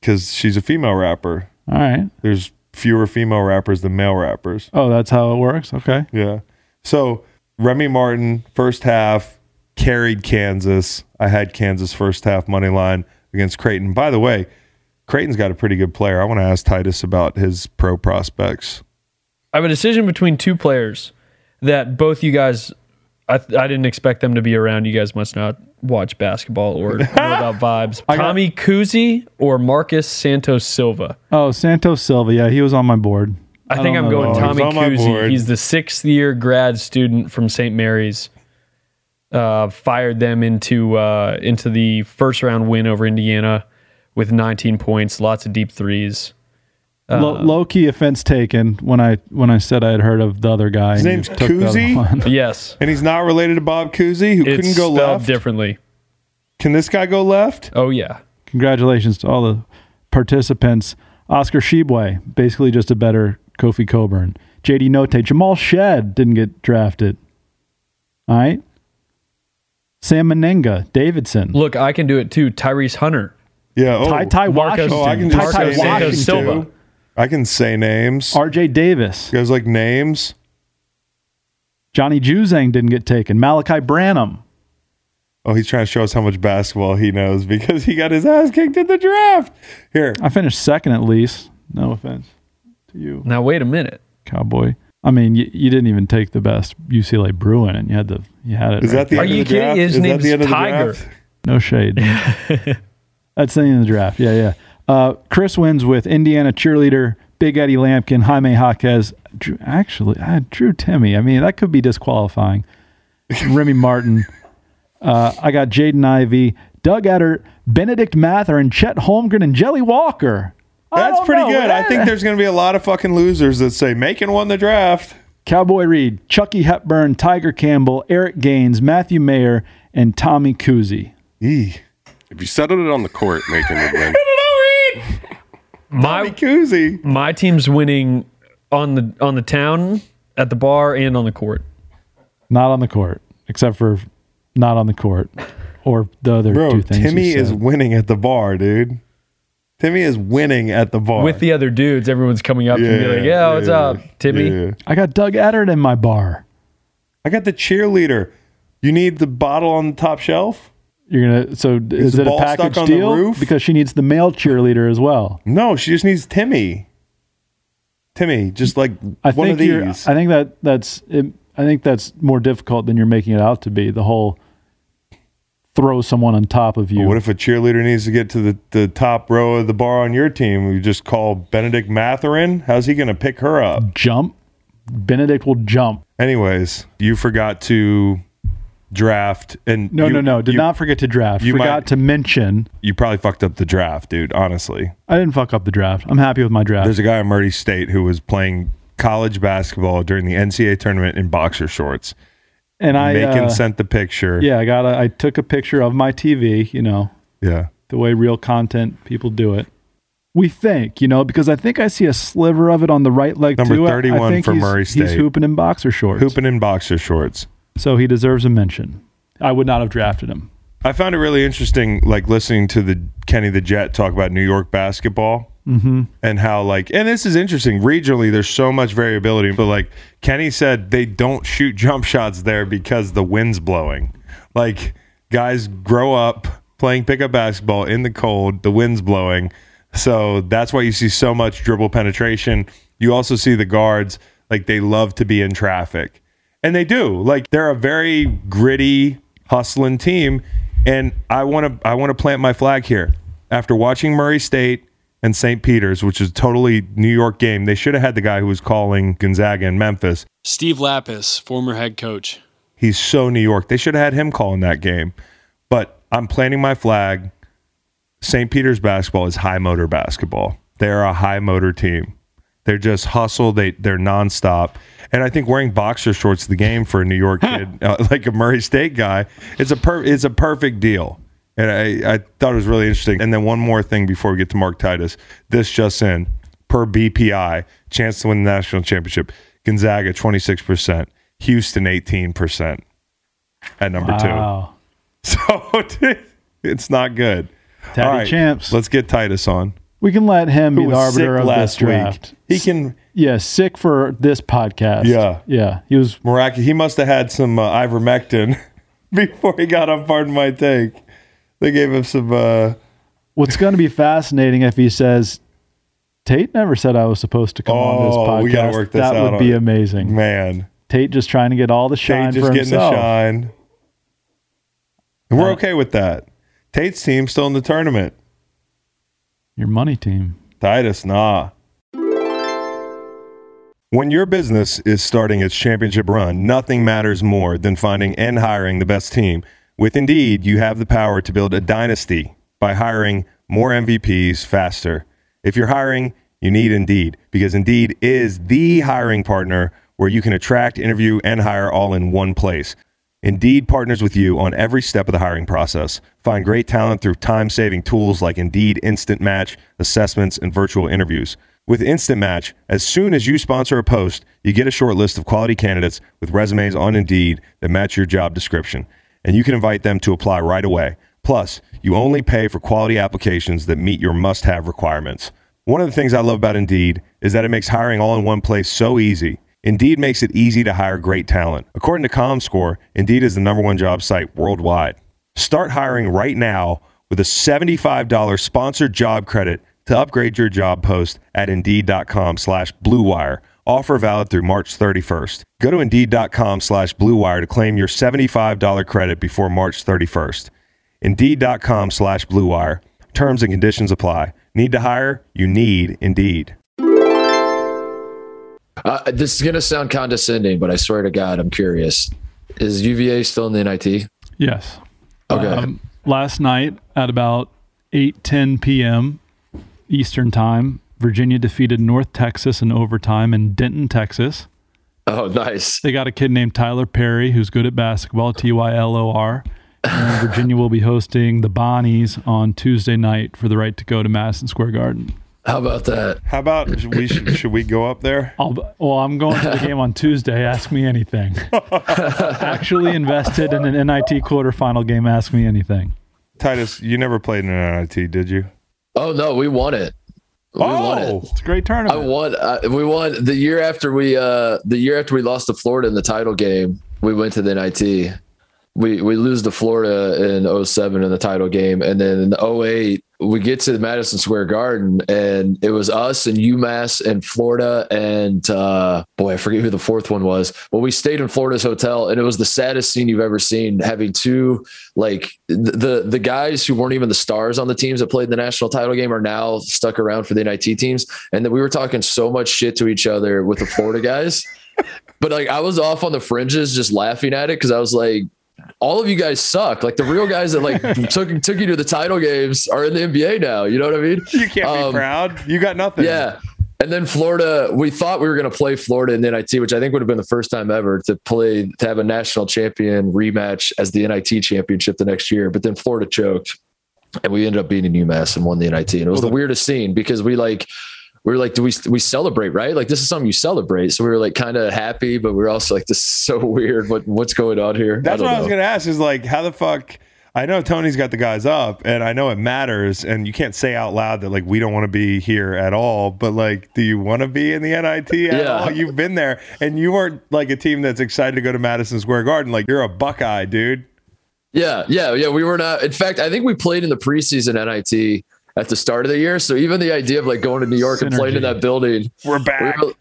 Because she's a female rapper.
All right.
There's fewer female rappers than male rappers.
Oh, that's how it works. Okay.
Yeah. So Remy Martin, first half, carried Kansas. I had Kansas first half money line against Creighton. By the way, Creighton's got a pretty good player. I want to ask Titus about his pro prospects.
I have a decision between two players that both you guys I, I didn't expect them to be around. You guys must not watch basketball or (laughs) know about vibes.
I got-
Tommy Kuhse or Marcus Santos Silva?
Oh, Santos Silva. Yeah, he was on my board.
I, think I'm going. Tommy
Kuhse.
He's the sixth year grad student from St. Mary's. Uh, fired them into uh, into the first round win over Indiana with 19 points, lots of deep threes.
Low, uh, low key offense taken when I when I said I had heard of the other guy.
His name's
took Kuhse? (laughs)
Yes,
And he's not related to Bob Cousy, who
it's
couldn't go left.
differently.
Can this guy go left?
Oh yeah,
Congratulations to all the participants. Oscar Tshiebwe, basically just a better Kofi Cockburn. JD Notae, Jamal Shead didn't get drafted. All right. Sam Mennenga, Davidson.
look, I can do it too. Tyrese Hunter,
Yeah. Oh,
Ty Ty
Marcus-
Washington.
oh I can
Ty
just
Ty
say
Santos
names
Silva.
Too. I can say names.
RJ Davis.
You guys like names?
Johnny Juzang didn't get taken. Malachi Branham.
Oh, he's trying to show us how much basketball he knows because he got his ass kicked in the draft. Here,
I finished second at least. No offense to you,
Now wait a minute.
cowboy. I mean, you, you didn't even take the best UCLA Bruin, and you had the you had it.
is
right
that the
Are
end
you
of the
kidding?
draft?
His
is that
name's
the end of the
Tiger.
No shade. (laughs) That's the end of the draft. Yeah, yeah. Uh, Chris wins with Indiana cheerleader, Big Eddie Lampkin, Jaime Jaquez. Drew, actually, I Drew Timme. I mean, that could be disqualifying. (laughs) Remy Martin. Uh, I got Jaden Ivey, Doug Edert, Bennedict Mather, and Chet Holmgren and Jelly Walker.
That's pretty
know.
good. I think there's going to be a lot of fucking losers that say Macon won the draft.
Cowboy Reed, Chucky Hepburn, Tyger Campbell, Eric Gaines, Matthew Mayer, and Tommy Kuhse.
Eee.
If you settled it on the court, Macon would win. (laughs)
My
Koozie.
my team's winning on the on the town, at the bar, and on the court.
Not on the court, except for not on the court or the other
Bro,
two things. you
Timme is
said.
winning at the bar, dude. Timme is winning at the bar.
With the other dudes, everyone's coming up to be like, "Yeah, what's up, Timme?"
yeah.
I got Doug Edert in my bar.
I got the cheerleader. You need the bottle on the top shelf?
You're gonna. So is
the
it a package
on the
deal?
roof?
Because she needs the male cheerleader as well.
No, she just needs Timme. Timme, just like
I
one
think
of these.
I think that that's. It, I think that's more difficult than you're making it out to be. The whole throw someone on top of you.
What if a cheerleader needs to get to the, the top row of the bar on your team? You just call Bennedict Mathurin? How's he going to pick her up?
jump? Bennedict will jump.
Anyways, you forgot to draft. and
No,
you-
no, no. Did
you-
not forget to draft.
you
Forgot
might-
to mention.
You probably fucked up the draft, dude, honestly.
I didn't fuck up the draft. I'm happy with my draft.
There's a guy at Murray State who was playing college basketball during the NCAA tournament in boxer shorts.
and I
Macon
uh,
sent the picture.
Yeah, I got. A, I took a picture of my TV. You know,
Yeah.
the way real content people do it. We think, you know, because I think I see a sliver of it on the right leg
Number
too. I- I
31
think
for
he's-
Murray
He's hooping in boxer shorts,
Hooping in boxer shorts.
So he deserves a mention. I would not have drafted him.
I found it really interesting, like listening to the Kenny the Jet talk about New York basketball
Mm-hmm.
and how, like, and this is interesting. Regionally, there's so much variability, but like Kenny said, they don't shoot jump shots there because the wind's blowing. Like, guys grow up playing pickup basketball in the cold, the wind's blowing. So that's why you see so much dribble penetration. You also see the guards, like, they love to be in traffic. And they do. Like, they're a very gritty, hustling team. And I want to I want to plant my flag here. After watching Murray State and St. Peter's, which is a totally New York game, they should have had the guy who was calling Gonzaga and Memphis.
Steve Lappas, former head coach.
He's so New York. They should have had him calling that game. But I'm planting my flag. St. Peter's basketball is high motor basketball. They're a high motor team. They're just hustle. They they're nonstop. And I think wearing boxer shorts the game for a New York kid, uh, (laughs) like a Murray State guy, it's a per, it's a perfect deal. And I, I thought it was really interesting. And then one more thing before we get to Mark Titus. This just in per BPI, chance to win the national championship. Gonzaga 26%, Houston 18% at number two. (laughs) So (laughs) it's not good.
Taddy champs.
Let's get Titus on.
We can let him
Who
be the arbiter of this draft.
week. He can
Yeah, sick for this podcast.
Yeah.
yeah. He was
miraculous. He must have had some uh, ivermectin (laughs) before he got on. Pardon my take. They gave him some. Uh,
What's going to be fascinating if he says, Tate never said I was supposed to come on this
oh,
podcast.
we got to work this
that
out.
would be amazing.
man.
Tate just trying to get all the shine
Tate just
for
getting
himself.
the shine. And we're
Uh,
okay with that. Tate's team still in the tournament.
Your money team.
Titus, nah. When your business is starting its championship run, nothing matters more than finding and hiring the best team. With Indeed, you have the power to build a dynasty by hiring more MVPs faster. If you're hiring, you need Indeed because Indeed is the hiring partner where you can attract, interview, and hire all in one place. Indeed partners with you on every step of the hiring process. Find great talent through time saving tools like Indeed Instant Match, assessments, and virtual interviews. With Instant Match, as soon as you sponsor a post, you get a short list of quality candidates with resumes on Indeed that match your job description, and you can invite them to apply right away. Plus, you only pay for quality applications that meet your must have requirements. One of the things I love about Indeed is that it makes hiring all in one place so easy. Indeed makes it easy to hire great talent. According to ComScore, Indeed is the number one job site worldwide. Start hiring right now with a $75 sponsored job credit to upgrade your job post at Indeed.com slash BlueWire. Offer valid through March 31st. Go to Indeed.com slash BlueWire to claim your $75 credit before March 31st. Indeed.com slash BlueWire. Terms and conditions apply. Need to hire? You need Indeed.
Uh, this is going to sound condescending, but I swear to God, I'm curious. Is UVA still in the NIT?
Yes.
Okay.
Um, last night at about 8:10 p.m. Eastern Time, Virginia defeated North Texas in overtime in Denton, Texas.
Oh, nice.
They got a kid named Tylor Perry who's good at basketball, T Y L O R. Virginia will be hosting the Bonnies on Tuesday night for the right to go to Madison Square Garden.
How about that?
How about should we (coughs) should we go up there?
I'll, well, I'm going to the game on Tuesday. Ask me anything. (laughs) Actually invested in an NIT quarterfinal game. Ask me anything.
Titus, you never played in an NIT, did you?
Oh no, we won it. We won it.
Oh,
It's a great
I
tournament.
won. Uh, we won the year after we uh the year after we lost to Florida in the title game. We went to the NIT. We we lose to Florida in 07 in the title game, and then in 08 we get to Madison Square Garden, and it was us and UMass and Florida and uh, boy, I forget who the fourth one was. Well, we stayed in Florida's hotel, and it was the saddest scene you've ever seen. Having two like the the guys who weren't even the stars on the teams that played in the national title game are now stuck around for the NIT teams, and then we were talking so much shit to each other with the Florida guys. (laughs) But like I was off on the fringes just laughing at it because I was like, all of you guys suck. Like the real guys that like (laughs) took took you to the title games are in the NBA now. You know what I mean?
You can't
Um,
be proud. You got nothing.
Yeah. And then Florida, we thought we were going to play Florida in the NIT, which I think would have been the first time ever to play to have a national champion rematch as the NIT championship the next year. But then Florida choked, and we ended up beating UMass and won the NIT. And it was the weirdest scene because we like we were like, do we we celebrate right? Like this is something you celebrate. So we were like kind of happy, but we were also like, this is so (laughs) weird. What what's going on here?
That's
don't
what I was gonna ask. Is like, how the fuck? I know Tony's got the guys up, and I know it matters, and you can't say out loud that like we don't want to be here at all. But like, do you want to be in the NIT at
Yeah.
all? You've been there, and you weren't like a team that's excited to go to Madison Square Garden. Like you're a Buckeye, dude.
Yeah, yeah, yeah. We were not. In fact, I think we played in the preseason NIT at the start of the year. So even the idea of like going to New York and playing in that building,
We're back.
we were,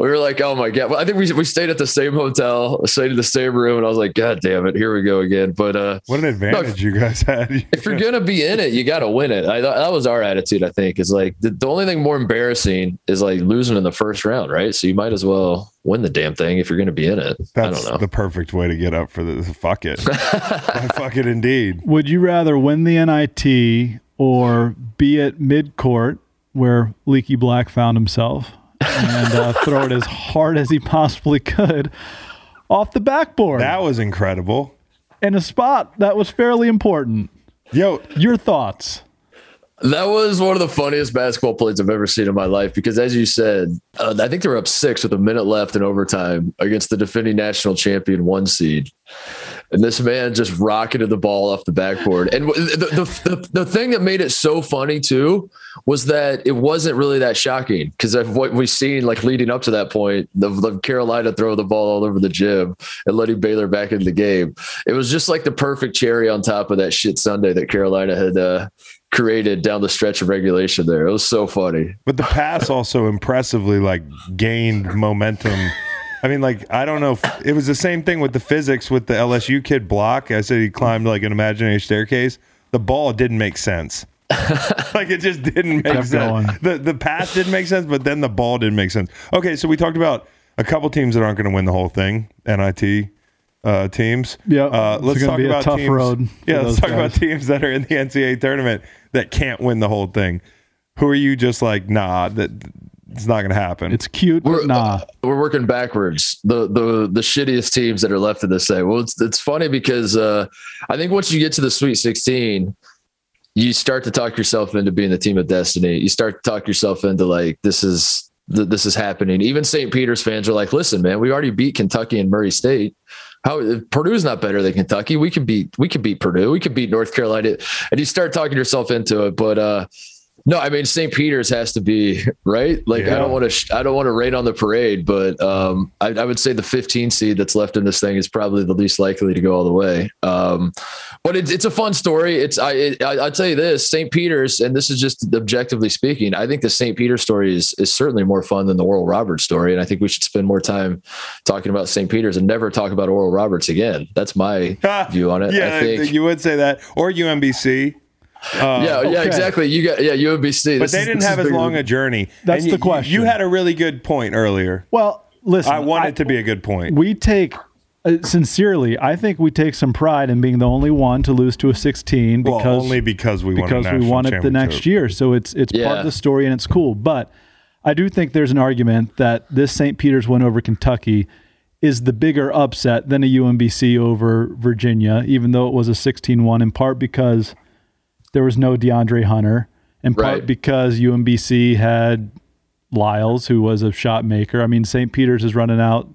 we were like, oh my god. Well, I think we we stayed at the same hotel, stayed in the same room, and I was like, god damn it, here we go again. But uh,
What an advantage you guys had. (laughs)
if you're gonna be in it, you got to win it. I thought that was our attitude. I think is like the, the only thing more embarrassing is like losing in the first round, right? So you might as well win the damn thing if you're gonna be in it. I
That's
don't know.
the perfect way to get up for this. Fuck it. (laughs) fuck it, indeed.
Would you rather win the NIT or be at midcourt where Leaky Black found himself and uh, (laughs) throw it as hard as he possibly could off the backboard
That was incredible.
in a spot that was fairly important?
Yo,
Your thoughts?
That was one of the funniest basketball plays I've ever seen in my life because, as you said, uh, I think they were up six with a minute left in overtime against the defending national champion one seed. And this man just rocketed the ball off the backboard. And the, the, the, the thing that made it so funny, too, was that it wasn't really that shocking because of what we've seen, like leading up to that point, the, the Carolina throw the ball all over the gym and letting Baylor back in the game. It was just like the perfect cherry on top of that shit Sunday that Carolina had uh, created down the stretch of regulation there. It was so funny.
But the pass also impressively like gained momentum I mean, like I don't know. If, it was the same thing with the physics with the LSU kid block. I said he climbed like an imaginary staircase. The ball didn't make sense. (laughs) like it just didn't make
Kept
sense.
going.
The the pass didn't make sense, but then the ball didn't make sense. Okay, so we talked about a couple teams that aren't going to win the whole thing. NIT uh, teams.
Yeah,
Uh, let's talk
be a
about
tough
teams.
road
Yeah, let's talk about teams that are in the NCAA tournament that can't win the whole thing. Who are you just like, nah, that it's not going to happen.
It's cute, but nah.
We're working backwards. The the the shittiest teams that are left in this thing. Well, it's it's funny because uh, I think once you get to the Sweet 16, you start to talk yourself into being the team of destiny. You start to talk yourself into like this is th- this is happening. Even St. Peter's fans are like, listen, man, we already beat Kentucky and Murray State. How if Purdue's not better than Kentucky? We can beat we can beat Purdue. We can beat North Carolina, and you start talking yourself into it. But uh, no, I mean St. Peter's has to be right. Like I don't want to sh- I don't want to rain on the parade, but um, I, I would say the 15 seed that's left in this thing is probably the least likely to go all the way. Um, but it's it's a fun story. It's I it, I I'll tell you this St. Peter's, and this is just objectively speaking. I think the St. Peter story is is certainly more fun than the Oral Roberts story, and I think we should spend more time talking about St. Peter's and never talk about Oral Roberts again. That's my (laughs) view on it.
yeah,
I think.
you would say that, or UMBC. Uh,
yeah, yeah, exactly. You got yeah, UMBC.
But
This
they
is-
didn't have as long
than-
a journey.
That's
And
the
you-
question.
You had a really good point earlier.
Well, listen,
I want it to be a good point.
We take uh, sincerely. I think we take some pride in being the only one to lose to a 16
Well,
because
only because we won
because we won it the next year. So it's it's part of the story and it's cool. But I do think there's an argument that this St. Peter's win over Kentucky is the bigger upset than a UMBC over Virginia, even though it was a 16-1 in part because there was no DeAndre Hunter, in part
Right.
because UMBC had Lyles, who was a shot maker. I mean, St. Peter's is running out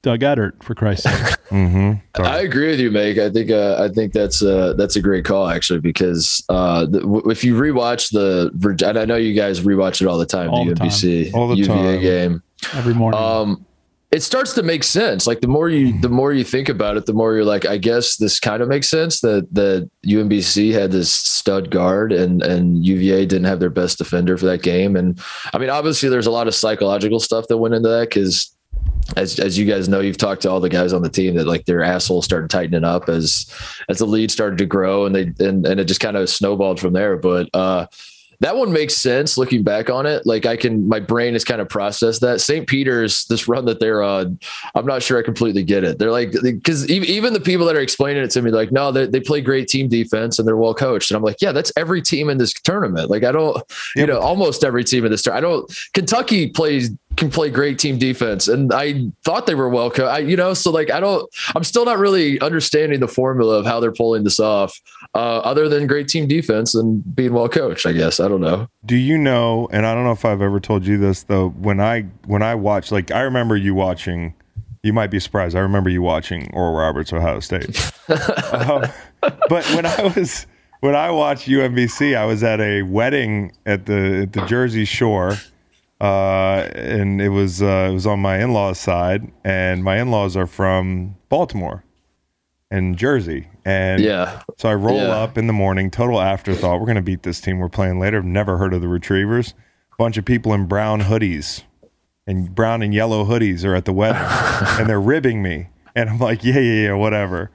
Doug Edert, for Christ's sake. (laughs)
Mm-hmm.
I agree with you, Meg. I think uh, I think that's uh, that's a great call actually because uh, the, w- if you rewatch the Virg- and I know you guys rewatch it all the time,
All
the
the time.
UMBC
All the
UVA
time.
game.
Every morning.
Um, it starts to make sense. Like the more you the more you think about it, the more you're like, I guess this kind of makes sense that that UMBC had this stud guard and and UVA didn't have their best defender for that game. And I mean, obviously, there's a lot of psychological stuff that went into that because. As, as you guys know, you've talked to all the guys on the team that like their assholes started tightening up as as the lead started to grow and they and, and it just kind of snowballed from there. But uh that one makes sense looking back on it. Like I can, my brain has kind of processed that. St. Peter's, this run that they're on, I'm not sure I completely get it. They're like, because even the people that are explaining it to me, like, no, they, they play great team defense and they're well coached. And I'm like, yeah, that's every team in this tournament. Like, I don't, you know, almost every team in this tournament. I don't, Kentucky plays, can play great team defense. And I thought they were well coached, I, you know, so like, I don't, I'm still not really understanding the formula of how they're pulling this off, uh, other than great team defense and being well coached, I guess. I don't know.
Do you know? And I don't know if I've ever told you this though. When I when I watch, like I remember you watching. You might be surprised. I remember you watching Oral Roberts, Ohio State. (laughs) um, but when I was when I watched UMBC, I was at a wedding at the at the Jersey Shore, uh, and it was uh, it was on my in laws' side, and my in laws are from Baltimore and Jersey, and
Yeah.
so I roll
Yeah.
up in the morning, total afterthought. We're gonna beat this team. We're playing later. Never heard of the Retrievers. Bunch of people in brown hoodies and brown and yellow hoodies are at the wedding, (laughs) and they're ribbing me. And I'm like, yeah, yeah, yeah, whatever.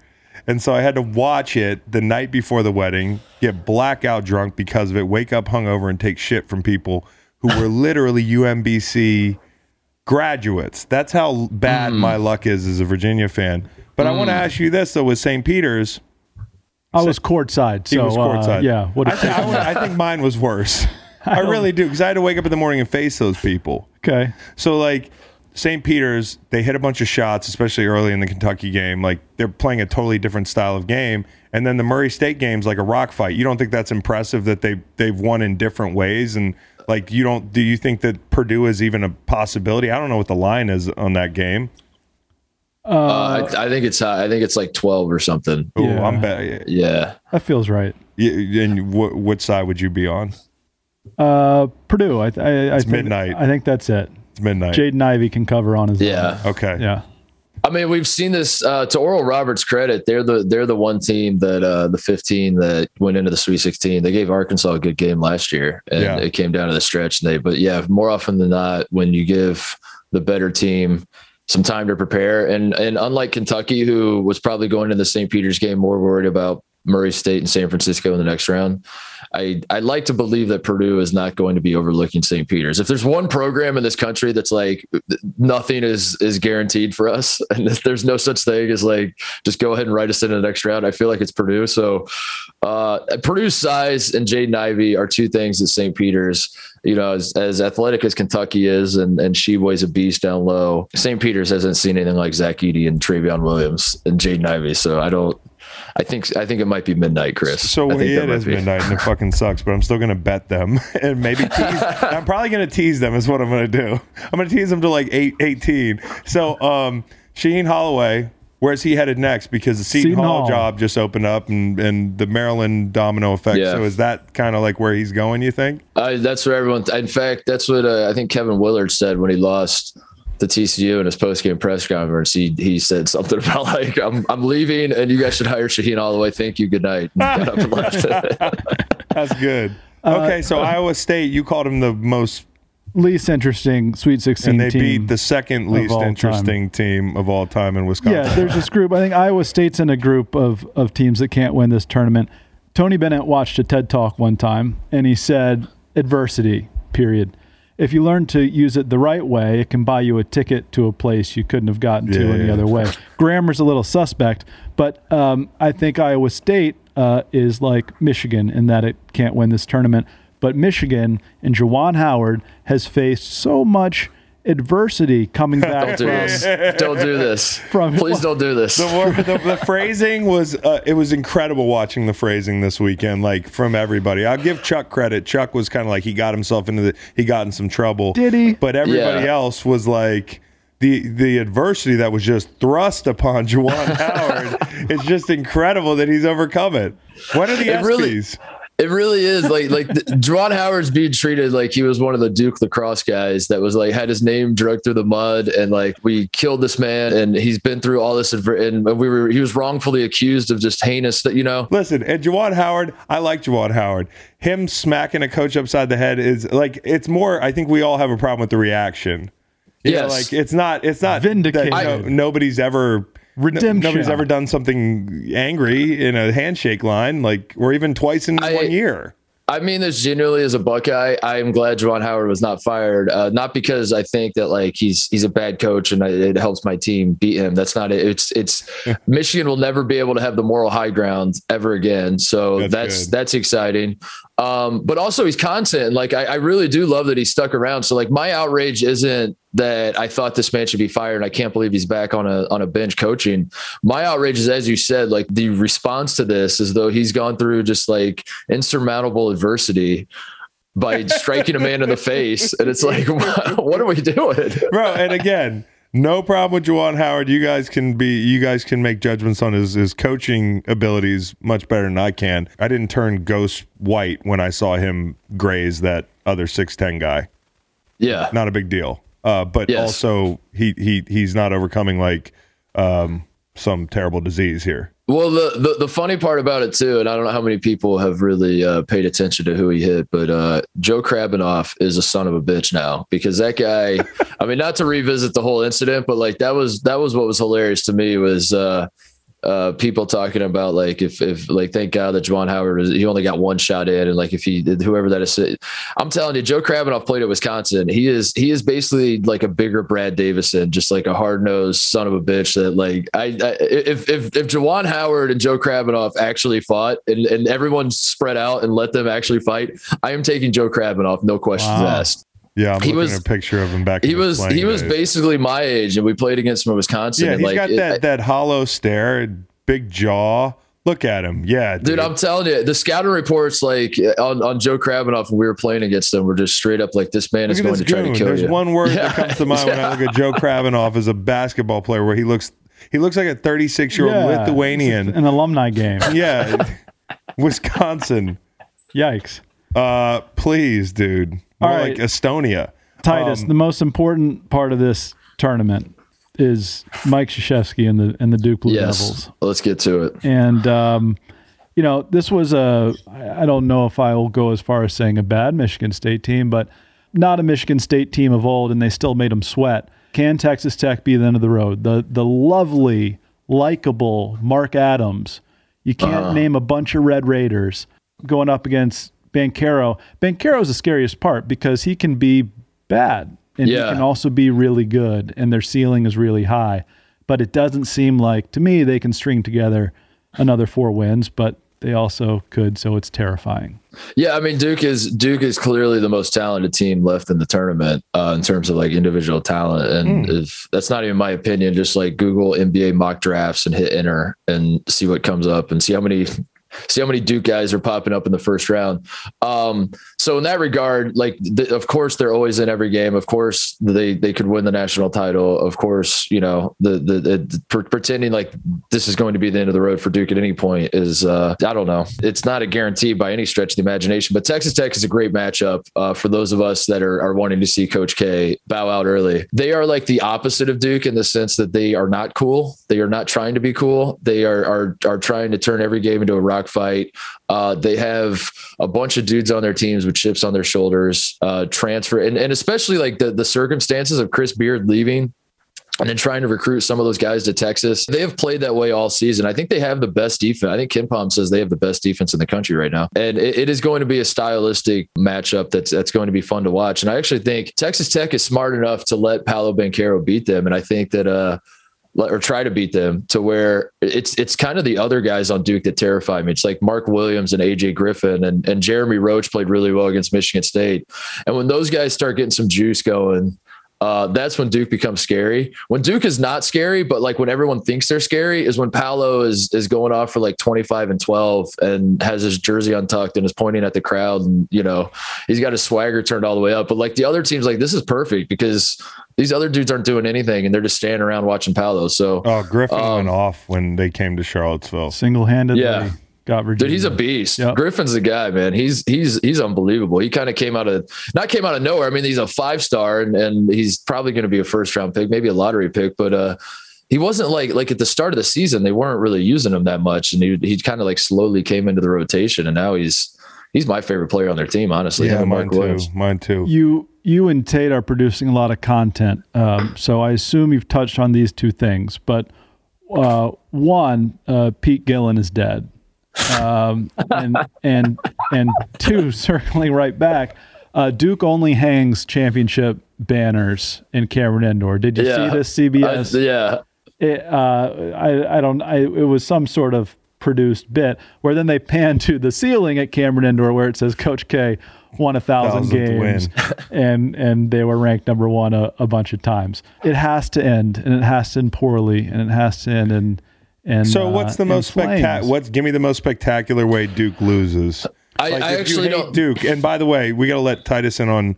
And so I had to watch it the night before the wedding, get blackout drunk because of it, wake up hungover, and take shit from people who were (laughs) literally UMBC graduates. That's how bad mm. my luck is as a Virginia fan. But I want to ask you this though: with St. Peter's,
I was courtside,
he
so
was
uh,
courtside.
yeah. Would
I,
have
thi- I, would- I think mine was worse. (laughs) I really do because I had to wake up in the morning and face those people.
okay.
So like St. Peter's, they hit a bunch of shots, especially early in the Kentucky game. Like they're playing a totally different style of game. And then the Murray State game's like a rock fight. You don't think that's impressive that they they've won in different ways and like you don't do you think that Purdue is even a possibility? I don't know what the line is on that game.
Uh, I, I think it's high. I think it's like twelve or something.
Oh,
Yeah.
I'm bad.
Yeah,
That feels right.
Yeah, And what what side would you be on?
Uh, Purdue. I, I, I think,
midnight.
I think that's it.
It's midnight.
Jaden Ivey can cover on his
yeah.
okay.
Yeah.
I mean, we've seen this. Uh, to Oral Roberts' credit, they're the they're the one team that uh, the 15 that went into the Sweet 16. They gave Arkansas a good game last year, and
Yeah.
it came down to the stretch. And they, but yeah, more often than not, when you give the better team some time to prepare. And and unlike Kentucky, who was probably going to the St. Peter's game more worried about Murray State and San Francisco in the next round. I I like to believe that Purdue is not going to be overlooking St. Peter's. If there's one program in this country that's like nothing is is guaranteed for us, (laughs) and there's no such thing as like just go ahead and write us in the next round, I feel like it's Purdue. So uh, Purdue's size and Jaden Ivey are two things that St. Peter's, you know, as, as athletic as Kentucky is, and and Tshiebwe's a beast down low. St. Peter's hasn't seen anything like Zach Edey and Trevion Williams and Jaden Ivey, so I don't. I think I think it might be midnight, Chris.
So
I think
yeah,
that
it
might
is
be.
midnight and it fucking sucks, but I'm still gonna bet them (laughs) and maybe tease. I'm probably gonna tease them is what I'm gonna do. I'm gonna tease them to like eight, 18. So um, Shaheen Holloway, where's he headed next? Because the Seton,
Seton
Hall,
Hall.
job just opened up and and the Maryland domino effect.
Yeah.
So is that kind of like where he's going? You think?
I, that's what everyone. In fact, that's what uh, I think Kevin Willard said when he lost the TCU in his post game press conference. He he said something (laughs) about like I'm I'm leaving and you guys should hire Shaheen all the way. Thank you. Good night. And got up and left. (laughs)
That's good.
Uh,
Okay, so Iowa State, you called him the most,
Least interesting Sweet 16
and they
team
beat the second least
all time.
interesting team of all time in Wisconsin.
Yeah, there's this group. I think Iowa State's in a group of of teams that can't win this tournament. Tony Bennett watched a TED talk one time, and he said, "Adversity. Period. If you learn to use it the right way, it can buy you a ticket to a place you couldn't have gotten to
Yeah,
any
yeah.
other way." Grammar's a little suspect, but um, I think Iowa State uh, is like Michigan in that it can't win this tournament. But Michigan and Juwan Howard has faced so much adversity coming (laughs) back
don't do
from
this. Don't do this. (laughs)
From-
Please don't do this.
the, wor- the, the phrasing was uh, it was incredible watching the phrasing this weekend like from everybody i'll give chuck credit chuck was kind of like he got himself into the he got in some trouble
Did he?
but everybody
Yeah.
else was like the the adversity that was just thrust upon Juwan (laughs) Howard it's just incredible that he's overcome it what are the
It really-
ESPYs?
It really is like like the, (laughs) Juwan Howard's being treated like he was one of the Duke lacrosse guys that was like had his name dragged through the mud and like we killed this man and he's been through all this adver- and we were he was wrongfully accused of just heinous that you know
Listen, and Juwan Howard, I like Juwan Howard. Him smacking a coach upside the head is like it's more. I think we all have a problem with the reaction. You know, like it's not. It's not
Vindicated.
That, no- nobody's ever
Redemption.
nobody's ever done something angry in a handshake line, like or even twice in
I-
one year.
I mean this genuinely as a Buckeye. I am glad Juwan Howard was not fired. Uh, not because I think that like he's he's a bad coach and I, it helps my team beat him. That's not it. It's it's Michigan will never be able to have the moral high ground ever again. So
That's
that's that's, exciting. Um, but also he's content. Like I, I really do love that he stuck around. So like my outrage isn't that I thought this man should be fired. And I can't believe he's back on a on a bench coaching. My outrage is, as you said, like the response to this is though he's gone through just like insurmountable adversity by (laughs) striking a man in the face, and it's like, (laughs) what are we doing?
bro. And again, no problem with Juwan Howard. You guys can be, you guys can make judgments on his his coaching abilities much better than I can. I didn't turn ghost white when I saw him graze that other six ten guy.
Yeah,
Not a big deal. Uh, but
Yes.
also he he he's not overcoming like um, some terrible disease here.
Well, the, the the funny part about it too, and I don't know how many people have really uh, paid attention to who he hit, but uh, Joe Krabbenhoft is a son of a bitch now because that guy. (laughs) I mean, not to revisit the whole incident, but like that was that was what was hilarious to me was uh, uh, people talking about like if if like thank God that Juwan Howard was he only got one shot in, and like if he whoever that is, I'm telling you, Joe Krabbenhoft played at Wisconsin. He is he is basically like a bigger Brad Davison, just like a hard nosed son of a bitch. That like I, I if if if Juwan Howard and Joe Krabbenhoft actually fought and and everyone spread out and let them actually fight, I am taking Joe Krabbenhoft, no questions
Wow.
asked.
Yeah, I'm
He
looking
was-
at a picture of him back.
He was
playing
he was
days.
basically my age, and we played against him in Wisconsin.
Yeah,
and
he's
like
got
it-
that that hollow stare, big jaw. Look at him. Yeah,
Dude, I'm telling you, the scouting reports like on, on Joe Krabbenhoft when we were playing against them were just straight up like this man
Look
is going
this
to try to kill
There's
you.
There's one word (laughs)
Yeah.
that comes to mind when I look at Joe (laughs) Krabbenhoft as a basketball player, where he looks he looks like a 36 year old
Yeah,
Lithuanian.
An alumni game. (laughs)
Yeah, Wisconsin.
Yikes.
Uh, please, dude. More
All
like. Estonia.
Titus,
Um,
the most important part of this tournament is Mike Krzyzewski and the and the Duke Blue
Yes,
Devils.
let's get to it.
And um, you know, this was a I don't know if I will go as far as saying a bad Michigan State team, but not a Michigan State team of old, and they still made them sweat. can Texas Tech be the end of the road? The the lovely, likable Mark Adams. You can't
Uh-huh.
name a bunch of Red Raiders going up against Banchero. Banchero is the scariest part because he can be bad and
Yeah.
he can also be really good, and their ceiling is really high. But it doesn't seem like to me they can string together another four wins, but they also could, so it's terrifying.
Yeah, I mean Duke is Duke is clearly the most talented team left in the tournament uh, in terms of like individual talent, and if that's not even my opinion, just like Google NBA mock drafts and hit enter and see what comes up and see how many see how many Duke guys are popping up in the first round. Um, so in that regard, like of course they're always in every game. Of course they they could win the national title. Of course, you know the the, the pre- pretending like this is going to be the end of the road for Duke at any point is uh, I don't know. It's not a guarantee by any stretch of the imagination. But Texas Tech is a great matchup uh, for those of us that are, are wanting to see Coach K bow out early. They are like the opposite of Duke in the sense that they are not cool. They are not trying to be cool. They are are are trying to turn every game into a rock fight. Uh, they have a bunch of dudes on their teams with chips on their shoulders, uh, transfer, and, and especially like the, the circumstances of Chris Beard leaving and then trying to recruit some of those guys to Texas. They have played that way all season. I think they have the best defense. I think KenPom says they have the best defense in the country right now. And it, it is going to be a stylistic matchup that's that's going to be fun to watch. And I actually think Texas Tech is smart enough to let Paolo Banchero beat them. And I think that uh or try to beat them to where it's it's kind of the other guys on Duke that terrify me. It's like Mark Williams and AJ Griffin and, and Jeremy Roach played really well against Michigan State. And when those guys start getting some juice going, uh, that's when Duke becomes scary. When Duke is not scary, but like when everyone thinks they're scary, is when Paolo is is going off for like 25 and 12 and has his jersey untucked and is pointing at the crowd and you know he's got his swagger turned all the way up. But like the other teams, like this is perfect because these other dudes aren't doing anything and they're just standing around watching Paolo. So
Oh, Griffin
Um,
went off when they came to Charlottesville.
Single handedly
Yeah.
Got Virginia.
Dude, he's a beast.
Yep.
Griffin's the guy, man. He's he's he's unbelievable. He kind of came out of not came out of nowhere. I mean, he's a five star and, and he's probably going to be a first round pick, maybe a lottery pick, but uh he wasn't like like at the start of the season, they weren't really using him that much. And he he kind of like slowly came into the rotation and now he's he's my favorite player on their team, honestly.
Yeah, mine too.
Williams.
Mine too.
you you and Tate are producing a lot of content, um, so I assume you've touched on these two things. But uh, one, uh, Pete Gillen is dead, um, and and and two, (laughs) circling right back, uh, Duke only hangs championship banners in Cameron Indoor. Did you
Yeah.
see this CBS?
I- yeah.
it, uh, I, I don't, I, it was some sort of produced bit where then they pan to the ceiling at Cameron Indoor where it says Coach K won a thousand
Thousandth
games and, and they were ranked number one a, a bunch of times. It has to end and it has to end poorly and it has to end in, and
So what's the
uh,
most spectacular? What's give me the most spectacular way Duke loses?
I- I
if you
actually
hate
don't-
Duke. And by the way, we got to let Titus in on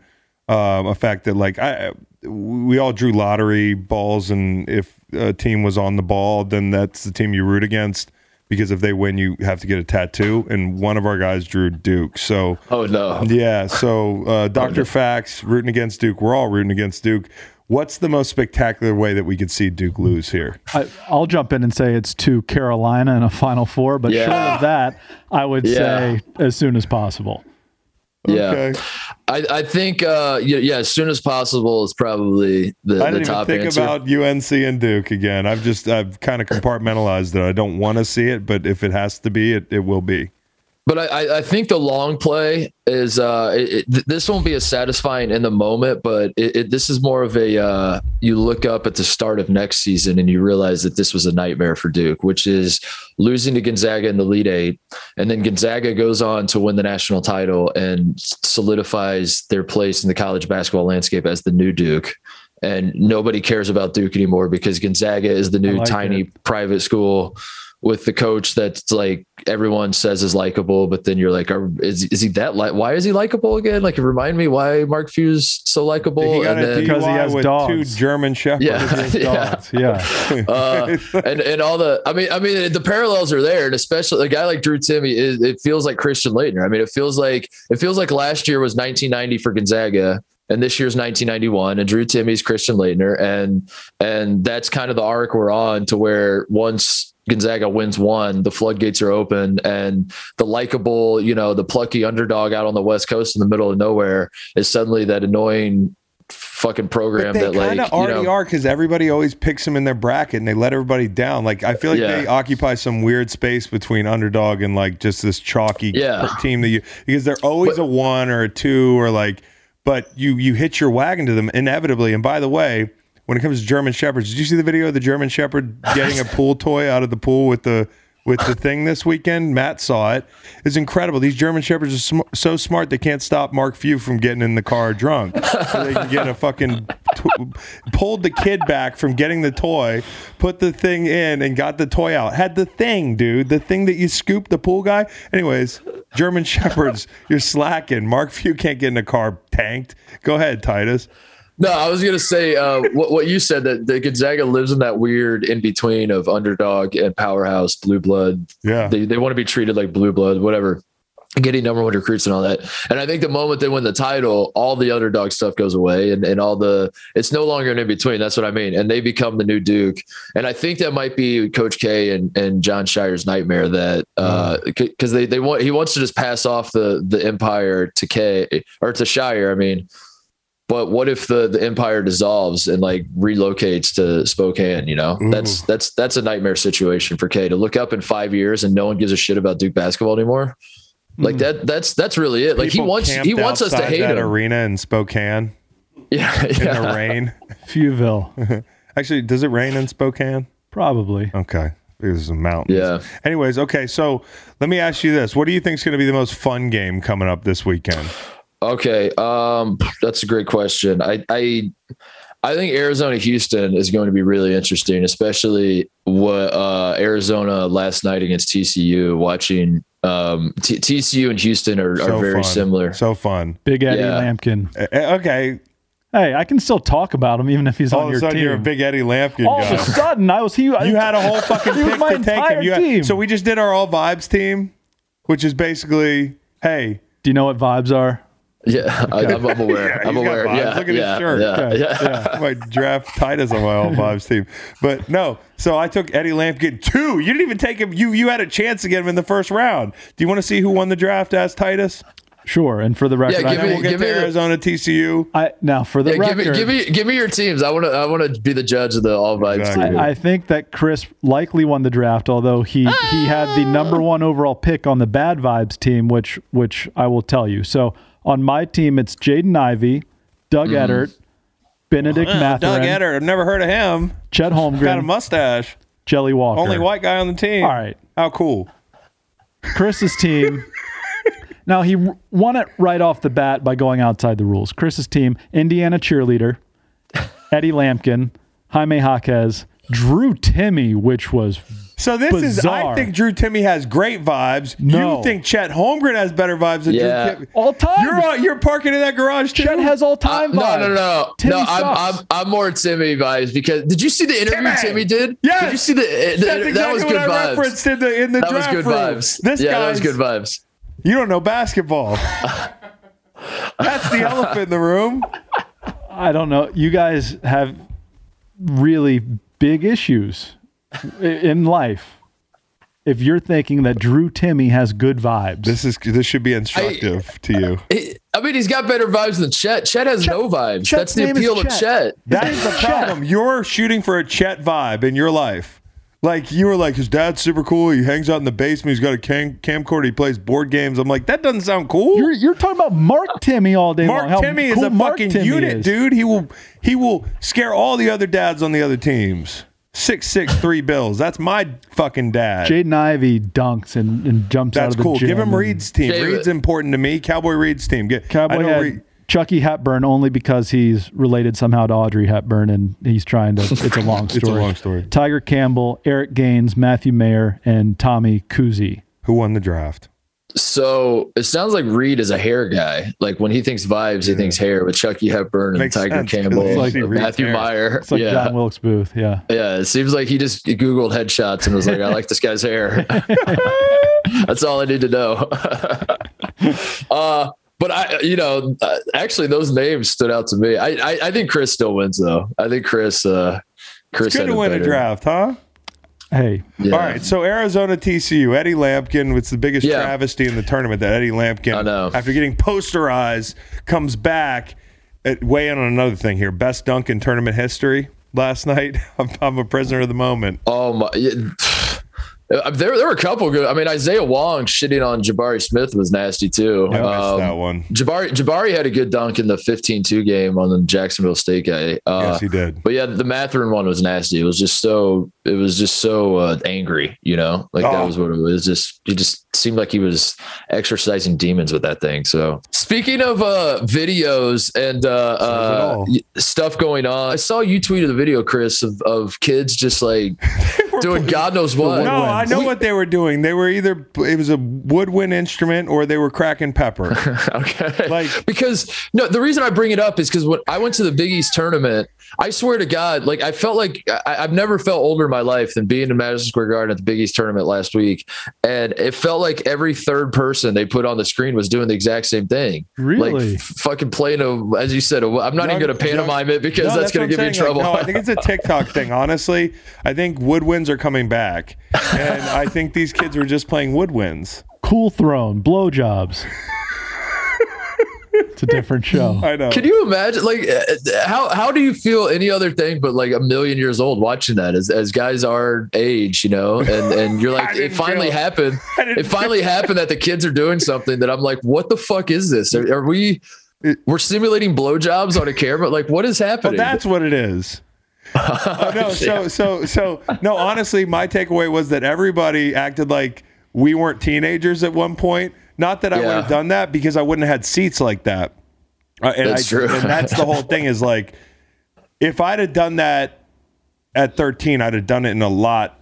um, a fact that like I we all drew lottery balls, and if a team was on the ball, then that's the team you root against because if they win, you have to get a tattoo. And one of our guys drew Duke, so
Oh no.
yeah. So uh, Doctor Fax rooting against Duke. We're all rooting against Duke. What's the most spectacular way that we could see Duke lose here?
I, I'll jump in and say it's to Carolina in a Final Four, but
Yeah.
short of that, I would
Yeah.
say as soon as possible.
Yeah.
Okay.
I, I think uh yeah, yeah, as soon as possible is probably the,
I
the
didn't even
top
think
answer.
about UNC and Duke again. I've just I've kind of compartmentalized it. I don't want to see it, but if it has to be, it, it will be.
But I, I- think the long play is uh, it, it- this won't be as satisfying in the moment, but it, it, this is more of a uh, you look up at the start of next season and you realize that this was a nightmare for Duke, which is losing to Gonzaga in the Elite Eight, and then Gonzaga goes on to win the national title and solidifies their place in the college basketball landscape as the new Duke. And nobody cares about Duke anymore because Gonzaga is the new
like
tiny private school with the coach that's like everyone says is likable, but then you're like, are, is is he that like? Why is he likable again? Like, remind me why Mark Few's so likable.
He
And then-
Because he has
with
dogs.
two German shepherds.
yeah, (laughs) yeah.
Dogs, yeah. (laughs)
Uh, and and all the, I mean, I mean, the parallels are there, and especially a guy like Drew Timme, it, it feels like Christian Laettner. I mean, it feels like it feels like last year was 1990 for Gonzaga, and this year's 1991, and Drew Timme's Christian Laettner, and and that's kind of the arc we're on to where once Gonzaga wins one, the floodgates are open, and the likable, you know, the plucky underdog out on the West Coast in the middle of nowhere is suddenly that annoying fucking program
They
that like
kind of
you
already
know,
are because everybody always picks them in their bracket and they let everybody down. Like I feel like
Yeah.
they occupy some weird space between underdog and like just this chalky
Yeah.
team that you because they're always a one or a two or like, but you you hit your wagon to them inevitably. And by the way, when it comes to German shepherds, did you see the video of the German shepherd (laughs) getting a pool toy out of the pool with the with the thing this weekend? Matt saw it. It's incredible. These German shepherds are sm- so smart they can't stop Mark Few from getting in the car drunk. So they can get a fucking t- pulled the kid back from getting the toy, put the thing in, and got the toy out. Had the thing, dude, the thing that you scooped the pool guy. Anyways, German (laughs) shepherds, you're slacking. Mark Few can't get in a car tanked. Go ahead, Titus.
No, I was gonna say uh, what what you said that the Gonzaga lives in that weird in between of underdog and powerhouse, blue blood.
Yeah,
they they want to be treated like blue blood, whatever. Getting number one recruits and all that, and I think the moment they win the title, all the underdog stuff goes away, and, and all the it's no longer an in between. That's what I mean, and they become the new Duke, and I think that might be Coach K and, and Jon Scheyer's nightmare that because they they want he wants to just pass off the the empire to K or to Scheyer. I mean, but what if the the empire dissolves and like relocates to Spokane? You know, mm. that's that's that's a nightmare situation for K to look up in five years and no one gives a shit about Duke basketball anymore. Like mm. that that's that's really it. Like he wants he wants us to hate
that
him.
arena in Spokane. (laughs)
Yeah,
in
yeah.
the rain. (laughs)
Fewville. (laughs)
Actually, does it rain in Spokane?
Probably.
Okay. There's a mountain.
Yeah.
Anyways, okay. So let me ask you this: What do you think is going to be the most fun game coming up this weekend?
Okay, um, that's a great question. I, I, I think Arizona Houston is going to be really interesting, especially what uh, Arizona last night against TCU. Watching um, T- TCU and Houston are,
So
very
fun.
similar.
So fun.
Big Eddie
Yeah.
Lampkin.
Uh, okay.
Hey, I can still talk about him even if he's
All
on
of a
your
sudden,
team.
you're a big Eddie Lampkin
All
guy.
of a sudden, I was he.
you had a whole fucking (laughs)
he was
pick
my
to take him. You had-
team.
so we just did our all vibes team, which is basically, hey,
Do you know what vibes are?
Yeah, I, I'm, I'm aware. I'm aware. Yeah,
Look at
yeah,
his shirt.
Yeah,
Okay,
yeah.
I (laughs) might draft Titus on my all vibes team. But no, so I took Eddie Lampkin two. You didn't even take him. You you had a chance to get him in the first round. Do you want to see who won the draft as Titus?
Sure. And for the record,
Yeah, give
I,
me-
We'll get
give
to
me the-
Arizona TCU.
I now for the
Yeah, give me,
record,
give me, give me your teams. I want to, I want to be the judge of the all vibes
Exactly.
team.
I, I think that Chris likely won the draft, although he he had the number ah! one overall pick on the Bad Vibes team, which which I will tell you. So on my team, it's Jaden Ivey, Doug Edert, Bennedict
Uh,
Mathurin,
Doug Edert. I've never heard of him.
Chet Holmgren.
Got a mustache.
Jelly Walker.
Only white guy on the team.
All right.
How cool.
Chris's team. (laughs) now he won it right off the bat by going outside the rules. Chris's team: Indiana cheerleader, (laughs) Eddie Lampkin, Jaime Jaquez, Drew Timme, which was
So this is. I think Drew Timme has great vibes.
No.
You think Chet Holmgren has better vibes than
Yeah.
Drew Timme?
all time.
You're on, you're parking in that garage too.
Chet has all time
Uh,
vibes.
no, no, no,
Timme
no. I'm,
sucks.
I'm, I'm more Timme vibes because did you see the interview
Timme!
Timme, did?
Yes!
Did you see the? the
That's exactly
that was
what
good
I
vibes.
referenced in the in the
That was good
room.
vibes.
This
yeah, that was good vibes.
You don't know basketball. That's the (laughs) elephant in the room.
I don't know. You guys have really big issues i- in life. If you're thinking that Drew Timme has good vibes,
This is this should be instructive to you.
He- I mean, he's got better vibes than Chet. Chet has no vibes.
Chet's
That's the
name is
appeal of
Chet.
Chet.
That's the problem. You're shooting for a Chet vibe in your life. Like you were like, his dad's super cool. He hangs out in the basement. He's got a cam- camcorder. He plays board games. I'm like, that doesn't sound cool.
you're you're talking about Mark Timme all day
Mark
long. How
Timme is a
Mark
fucking
Timme
unit,
is.
dude. He will he will scare all the other dads on the other teams. Six six three bills. That's my fucking dad.
Jaden Ivey dunks and, and jumps out
That's
of the
cool.
gym.
Give him Reed's team.
David-
Reed's important to me. Cowboy Reed's team. Get I
Cowboy
know
had
Reed-
Chucky Hepburn only because he's related somehow to Audrey Hepburn, and he's trying to. It's a long story. (laughs)
It's a long story.
Tyger Campbell, Eric Gaines, Matthew Mayer, and Tommy Kuhse.
Who won the draft?
So it sounds like Reed is a hair guy. Like when he thinks vibes, he thinks hair with Chucky Hepburn and
Makes
Tyger
sense, 'cause
Campbell,
you
and
see Reed's
Matthew
hair.
Mayer.
It's like
yeah.
John Wilkes Booth. Yeah.
Yeah, it seems like he just Googled headshots and was like, I like this guy's hair. (laughs) That's all I need to know. (laughs) uh, but I, you know, uh, actually, those names stood out to me. I, I, I think Chris still wins, though. I think Chris, uh, Chris,
It's good
had
to
it
win a draft, huh?
Hey,
Yeah.
All right, so Arizona TCU, Eddie Lampkin, it's the biggest
Yeah.
travesty in the tournament that Eddie Lampkin, after getting posterized, comes back weigh in on another thing here. Best dunk in tournament history last (laughs) night. I'm, I'm a prisoner of the moment.
Oh my! Yeah, uh, There, there were a couple good. I mean, Isaiah Wong shitting on Jabari Smith was nasty too.
I missed
Um,
that one.
Jabari Jabari had a good dunk in the 15-2 game on the Jacksonville State guy. Uh,
yes, he did.
But yeah, the Mathurin one was nasty. It was just so it was just so uh, angry, you know, like that
Oh.
was what it was. Just he just seemed like he was exercising demons with that thing. So speaking of uh, videos and uh, uh, stuff going on, I saw you tweeted a video, Chris, of, of kids just like (laughs) doing God knows what.
No, I know what they were doing. They were either it was a woodwind instrument or they were cracking pepper. (laughs)
okay.
Like
because no, the reason I bring it up is because when I went to the Big East tournament, I swear to God, like I felt like I, I've never felt older in my life than being in Madison Square Garden at the Big East tournament last week, and it felt like every third person they put on the screen was doing the exact same thing.
Really?
like f- fucking playing a, as you said. i I'm not even going to pantomime it because
No,
that's, going to give me
saying.
trouble.
Like, no, I (laughs) think it's a TikTok thing. Honestly, I think woodwinds are coming back, and I think these kids were just playing woodwinds.
Cool throne, blowjobs. It's a different show. (laughs)
I know.
Can you imagine, like, uh, how how do you feel any other thing but like a million years old watching that as, as guys our age, you know? And and you're (laughs) like, (laughs) it finally
feel-
happened. It finally happened that the kids are doing something that I'm like, what the fuck is this? Are, are we? We're simulating blowjobs on a camera. Like, what is
Well,
happening?
that's what it is. Oh, no, so so so no. Honestly, my takeaway was that everybody acted like we weren't teenagers at one point. Not that I would have done that because I wouldn't have had seats like that. Uh, and
That's
I,
true.
And that's the whole thing is like, if I'd have done that at 13, I'd have done it in a lot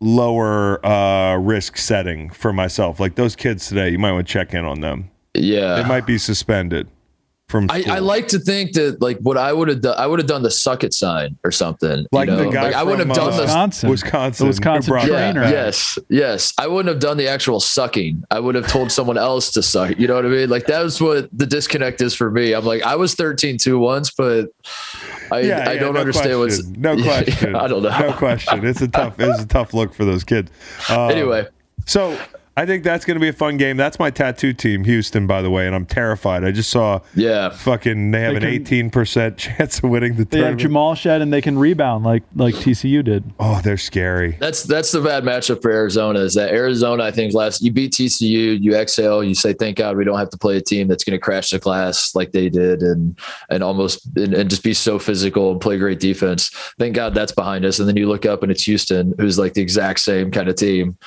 lower uh, risk setting for myself. Like those kids today, you might want to check in on them.
yeah.
They might be suspended from
I. I like to think that like what I would have done, I would have done the suck it sign or something.
like
you know?
the guy
like I wouldn't have
from,
done
uh,
the
Wisconsin.
Wisconsin,
The Wisconsin
Yeah,
trainer.
yes, yes. I wouldn't have done the actual sucking. I would have told someone else to suck. You know what I mean? Like that was what the disconnect is for me. I'm like, I was 13 2 once, but I,
Yeah,
I
yeah,
don't
no
understand what's
question. no (laughs)
Yeah,
question.
I don't know.
No question. It's a tough. It's a tough look for those kids. Uh,
Anyway,
so I think that's going to be a fun game. That's my tattoo team, Houston, by the way, and I'm terrified. I just saw
yeah.
fucking they have
They
an
can-
18 percent (laughs) chance of winning the
They have
tournament.
Jamal Shead and they can rebound like like TCU did.
oh, they're scary.
That's that's the bad matchup for Arizona. Is that Arizona? I think last you beat TCU, you exhale, you say, "Thank God we don't have to play a team that's going to crash the glass like they did, and and almost and, and just be so physical and play great defense." Thank God that's behind us. And then you look up and it's Houston, who's like the exact same kind of team.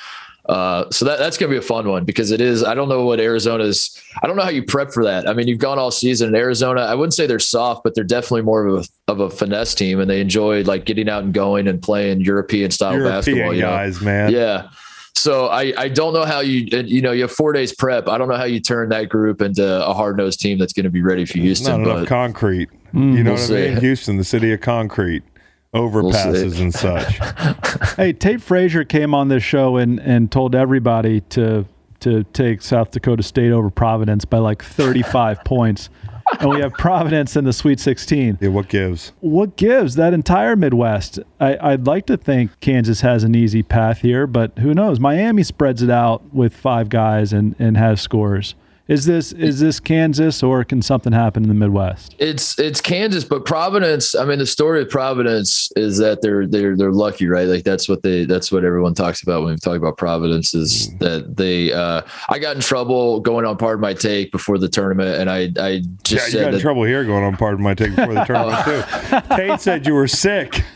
Uh, so that, that's going to be a fun one because it is. I don't know what Arizona's. I don't know how you prep for that. I mean, you've gone all season in Arizona. I wouldn't say they're soft, but they're definitely more of a of a finesse team, and they enjoy like getting out and going and playing European style
European
basketball. you know?
guys, man.
Yeah. So I, I don't know how you you know you have four days prep. I don't know how you turn that group into a hard nosed team that's going to be ready for
Not
Houston.
enough
But
concrete.
Mm.
you know
We'll
what I mean?
see.
Houston, the city of concrete, overpasses and such. (laughs)
Hey, Tate Frazier came on this show and and told everybody to to take South Dakota State over Providence by like 35 (laughs) points. And we have Providence in the Sweet 16.
Yeah, what gives?
What gives that entire Midwest? I, I'd like to think Kansas has an easy path here, but who knows? Miami spreads it out with five guys and, and has scores. Is this is this Kansas or can something happen in the Midwest?
it's it's Kansas, but Providence. I mean, the story of Providence is that they're they're they're lucky, right? Like that's what they that's what everyone talks about when we talk about Providence is
Mm.
that they. uh I got in trouble going on part of my take before the tournament, and I I just
Yeah,
just
you
said
got in
that
trouble here going on part of my take before the (laughs) tournament too. (laughs) Tate said you were sick. (laughs)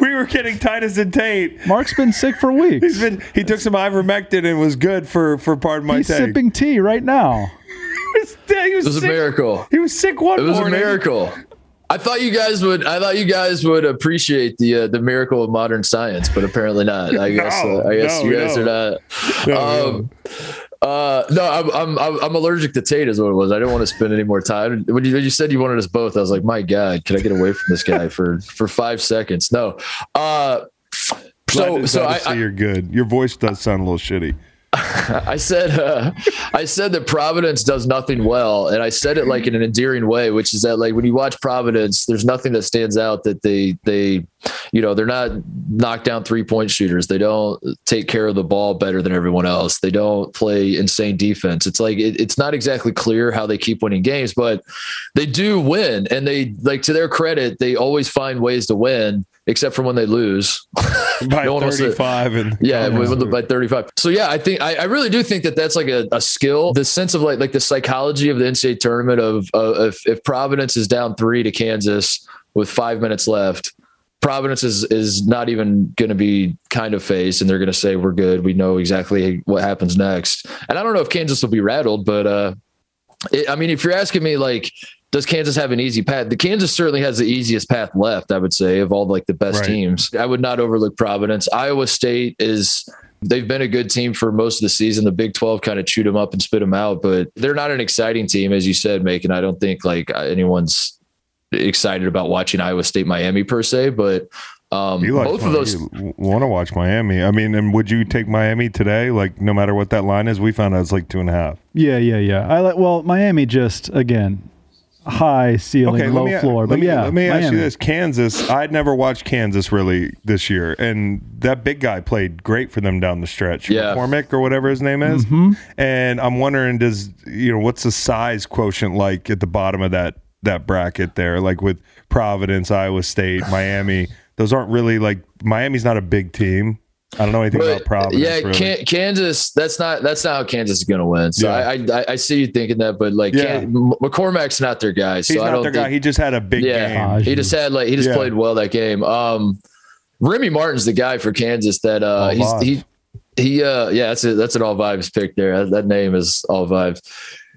we were getting Titus and Tate.
Mark's been sick for weeks.
He's been he took some ivermectin and was good for for part of my
He's
take.
sipping tea right now. (laughs)
he was, he was
it was a miracle.
He was sick one
It was
morning.
a miracle. I thought you guys would. I thought you guys would appreciate the uh, the miracle of modern science, but apparently not. I (laughs) guess.
No,
uh, I guess
no,
you guys
don't.
are not.
No,
um, uh, no, I'm, I'm I'm I'm allergic to Tate. Is what it was. I didn't want to spend any more time. When you, when you said you wanted us both, I was like, my God, can I get away from this guy for (laughs) for five seconds? No. Uh, so
to-
so
glad
I,
to see you're good. Your voice does sound a little shitty. (laughs)
I said uh, I said that Providence does nothing well, and I said it like in an endearing way, which is that like when you watch Providence, there's nothing that stands out that they they you know, they're not knockdown three point shooters. They don't take care of the ball better than everyone else. They don't play insane defense. It's like it, it's not exactly clear how they keep winning games, but they do win. And they like to their credit, they always find ways to win except for when they lose
by (laughs)
No one wants to-
35 and
yeah, with- with- by 35. So yeah, I think I, I really do think that that's like a, a skill. The sense of like like the psychology of the NCAA tournament of uh, if if Providence is down three to Kansas with five minutes left, Providence is is not even going to be kind of faced, and they're going to say we're good. We know exactly what happens next. And I don't know if Kansas will be rattled, but uh, it, I mean, if you're asking me, like. Does Kansas have an easy path? The Kansas certainly has the easiest path left, I would say, of all like the best
Right.
teams. I would not overlook Providence. Iowa State is they've been a good team for most of the season. The Big 12 kind of chewed them up and spit them out, but they're not an exciting team, as you said, Macon. I don't think like anyone's excited about watching Iowa State Miami per se, but um,
You like
both of those.
want to watch Miami. I mean, and would you take Miami today? Like, no matter what that line is, we found out it's like two and a half.
Yeah, yeah, yeah. I like. Well, Miami just again high ceiling, low
me,
floor.
Let
but
me,
yeah,
let me ask you this: Kansas. I'd never watched Kansas really this year, and that big guy played great for them down the stretch.
Yeah.
McCormack or whatever his name is.
Mhm.
And I'm wondering, does you know what's the size quotient like at the bottom of that that bracket there? Like with Providence, Iowa State, Miami. Those aren't really like Miami's not a big team. I don't know anything about Providence.
yeah,
really.
Kansas. That's not that's not how Kansas is going to win. So
Yeah.
I, I I see you thinking that, but like
Yeah.
McCormack's not their guy. So
He's
I
not
don't
their
think,
guy. He just had a big
yeah,
game.
he just had like he just
Yeah.
played well that game. Um, Remy Martin's the guy for Kansas that uh
All
he's
vibes.
he he uh yeah that's a, that's an all vibes pick there. That, that name is all vibes.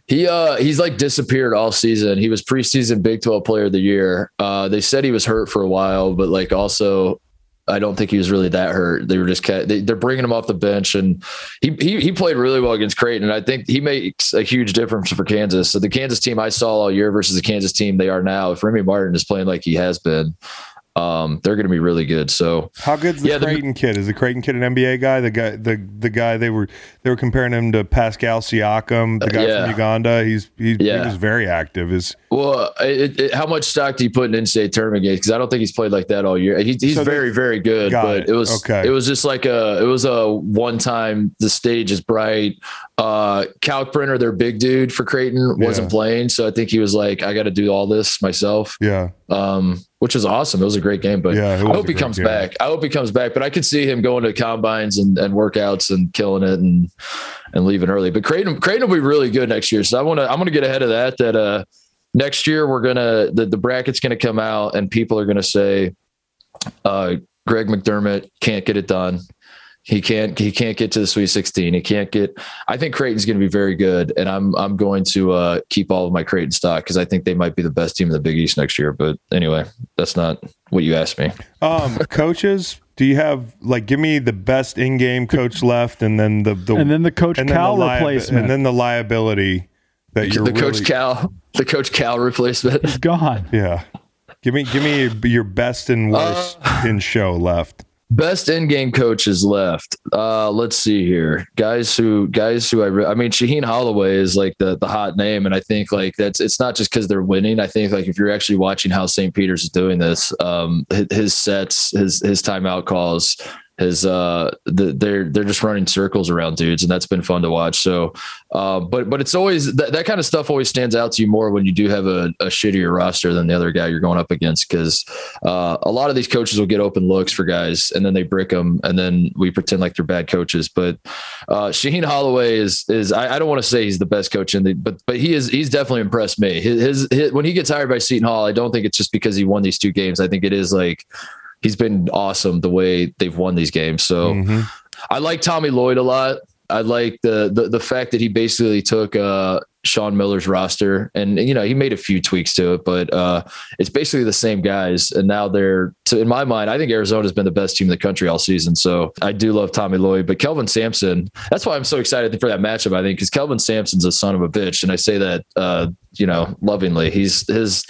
He uh he's like disappeared all season. He was preseason Big 12 player of the year. Uh they said he was hurt for a while, but like also I don't think he was really that hurt. They were just they, they're bringing him off the bench, and he, he he played really well against Creighton. And I think he makes a huge difference for Kansas. So the Kansas team I saw all year versus the Kansas team they are now. If Remy Martin is playing like he has been, um, they're going to be really good. So
How good's the
Yeah, the-
Creighton kid? Is the Creighton kid an NBA guy? The guy, the the guy they were they were comparing him to Pascal Siakam, the guy
yeah.
from Uganda. He's he, he was very active. Is
well, it, it, how much stock do you put in NCAA tournament games? Because I don't think he's played like that all year. He, he's
So they-
very very good, but
it.
it, was
Okay.
it was just like a it was a one time. The stage is bright. Uh, Kalkbrenner, their big dude for Creighton, wasn't playing, so I think he was like, I got to do all this myself.
yeah,
um, which was awesome. It was a great game, but
Yeah,
I hope he comes
game.
back. I hope he comes back, but I could see him going to combines and, and workouts and killing it and and leaving early. But Creighton, Creighton will be really good next year. So I want to I'm going to get ahead of that. That uh, next year we're gonna the, the bracket's going to come out and people are going to say, uh, Greg McDermott can't get it done. He can't. He can't get to the Sweet 16. He can't get. I think Creighton's going to be very good, and I'm I'm going to uh, keep all of my Creighton stock because I think they might be the best team in the Big East next year. But anyway, that's not what you asked me.
um, (laughs) coaches. Do you have like give me the best in-game coach left, and then the, the
and then the Coach
and
Cal
the liab-
replacement.
and then the liability that you're
the
really,
Coach Cal, the Coach Cal replacement.
He's gone.
Yeah, give me give me your, your best and worst
Uh,
in show left.
Best in-game coaches left. Uh, let's see here, guys who guys who I re- I mean Shaheen Holloway is like the the hot name, and I think like that's it's not just because they're winning. I think like if you're actually watching how St. Peter's is doing this, um, his, his sets, his his timeout calls, his uh, the, they're they're just running circles around dudes, and that's been fun to watch. So, uh, but but it's always that, that kind of stuff always stands out to you more when you do have a, a shittier roster than the other guy you're going up against because uh, a lot of these coaches will get open looks for guys and then they brick them and then we pretend like they're bad coaches. But uh, Shaheen Holloway is is I, I don't want to say he's the best coach in the but but he is he's definitely impressed me. His, his, his when he gets hired by Seton Hall, I don't think it's just because he won these two games. I think it is like he's been awesome the way they've won these games. So.
Mhm.
I like Tommy Lloyd a lot. I like the the, the fact that he basically took uh, Sean Miller's roster and you know he made a few tweaks to it, but uh, it's basically the same guys. And now they're, so in my mind, I think Arizona's been the best team in the country all season. So I do love Tommy Lloyd, but Kelvin Sampson. That's why I'm so excited for that matchup. I think because Kelvin Sampson's a son of a bitch, and I say that uh, you know lovingly. He's his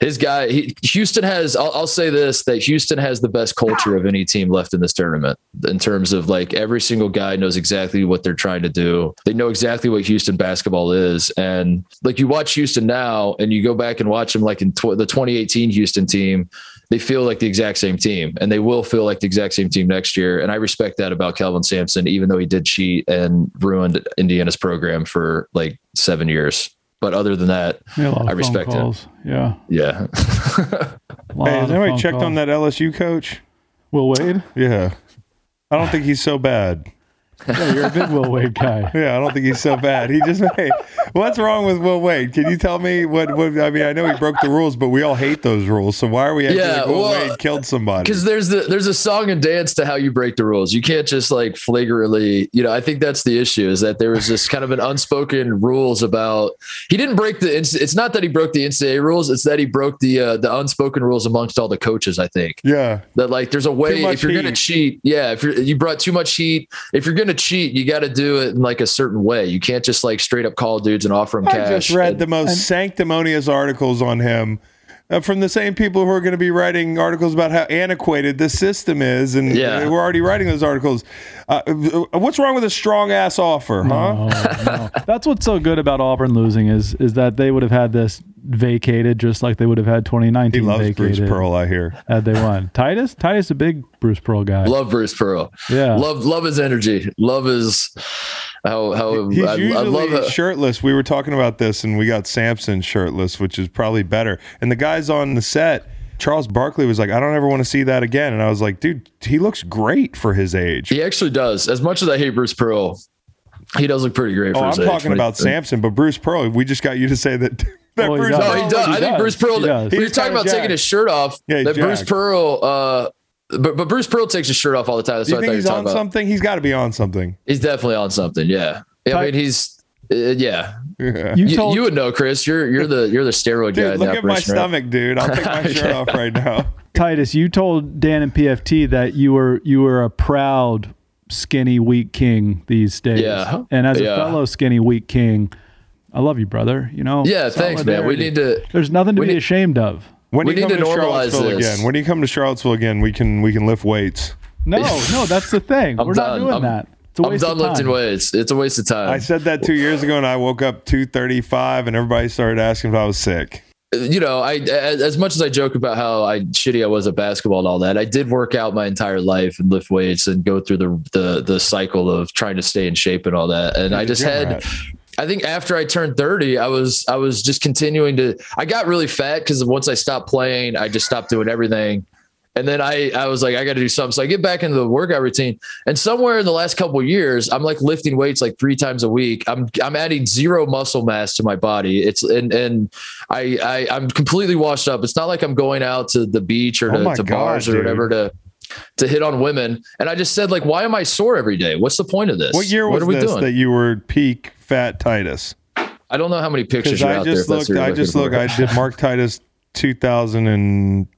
his guy he, houston has I'll, I'll say this that houston has the best culture of any team left in this tournament in terms of like every single guy knows exactly what they're trying to do they know exactly what houston basketball is and like you watch houston now and you go back and watch them like in tw- the 2018 houston team they feel like the exact same team, and they will feel like the exact same team next year. And I respect that about Kelvin Sampson, even though he did cheat and ruined Indiana's program for like seven years. But other than that,
Yeah, a lot of
I
phone
respect him.
Yeah.
Yeah. (laughs)
Hey, has anybody
phone
checked on that LSU coach?
Will Wade?
Yeah. I don't think he's so bad.
Yeah, you're a big Will Wade guy. (laughs)
Yeah, I don't think he's so bad. He just (laughs) hey, what's wrong with Will Wade? Can you tell me what, what I mean, I know he broke the rules, but we all hate those rules. So why are we acting
Yeah,
like Will
well,
Wade killed somebody?
Because there's the there's a song and dance to how you break the rules. You can't just like flagrantly, you know. I think that's the issue is that there was this kind of an unspoken rules about he didn't break the. It's not that he broke the NCAA rules. It's that he broke the uh, the unspoken rules amongst all the coaches. I think
Yeah.
that like there's a way if you're gonna cheat, yeah. If you're you brought too much heat, if you're gonna cheat, you got to do it in like a certain way. You can't just like straight up call dudes and offer them
I
cash.
just read
and-
the most sanctimonious articles on him uh, from the same people who are going to be writing articles about how antiquated the system is, and
Yeah.
we're already writing those articles. Uh, uh, what's wrong with a strong ass offer, huh?
No, no. (laughs) That's what's so good about Auburn losing is is that they would have had this vacated just like they would have had 2019
He loves
vacated
Bruce Pearl, I hear.
had they won. (laughs) Titus, Titus, a big Bruce Pearl guy.
Love Bruce Pearl.
Yeah.
Love love his energy. Love his how how
He's
I, I
usually
love it.
shirtless. We were talking about this, and we got Sampson shirtless, which is probably better. And the guys on the set, Charles Barkley was like, "I don't ever want to see that again." And I was like, "Dude, he looks great for his age."
He actually does. As much as I hate Bruce Pearl, he does look pretty great.
Oh,
for
I'm
his age.
talking about Sampson, but Bruce Pearl. We just got you to say that. (laughs) that
Oh, he does.
No, he does.
he
I think. Bruce Pearl.
He does.
We were talking
kinda
about taking his shirt off.
Yeah, he's
that Bruce. Pearl. Uh, but but Bruce Pearl takes his shirt off all the time. That's
Do you
I
think
thought you
he's
were
on
about.
something? He's got to be on something.
He's definitely on something. Yeah. I mean, he's. Uh, yeah,
Yeah.
You
you,
told
you would know, Chris. You're you're the you're the steroid guy.
Dude,
in
look at my
operation, right?
stomach, dude. I'll take my (laughs) shirt off right now.
Titus, you told Dan and PFT that you were you were a proud skinny weak king these days.
Yeah.
And as
Yeah.
a fellow skinny weak king, I love you, brother. You know.
Yeah, thanks, man. We need to.
There's nothing to be
need-
ashamed of.
When
We
you come
need
to,
to normalize
Charlottesville
this.
again, when you come to Charlottesville again, we can we can lift weights.
No, no, that's the thing. We're
done.
not doing
I'm-
that. It's a
I'm
waste
done
of time.
lifting weights. It's a waste of time.
I said that two years ago, and I woke up two thirty five, and everybody started asking if I was sick.
you know, I as, as much as I joke about how I shitty I was at basketball and all that, I did work out my entire life and lift weights and go through the the the cycle of trying to stay in shape and all that. And I just had
rat.
I think after I turned 30, I was I was just continuing to I got really fat because once I stopped playing, I just stopped doing everything. And then I I was like, I got to do something. So I get back into the workout routine. And somewhere in the last couple of years, I'm like lifting weights like three times a week. I'm I'm adding zero muscle mass to my body. It's and and I, I I'm completely washed up. It's not like I'm going out to the beach or
Oh
to,
my
to bars or whatever to to hit on women. And I just said, like, why am I sore every day? What's the point of this?
What year
what
was
are we
this
doing?
that you were peak fat Titus?
I don't know how many pictures
Because
are
I
out there.
just
if that's
looked.
what
I
you're
just looked. I did Mark Titus two thousand and (laughs)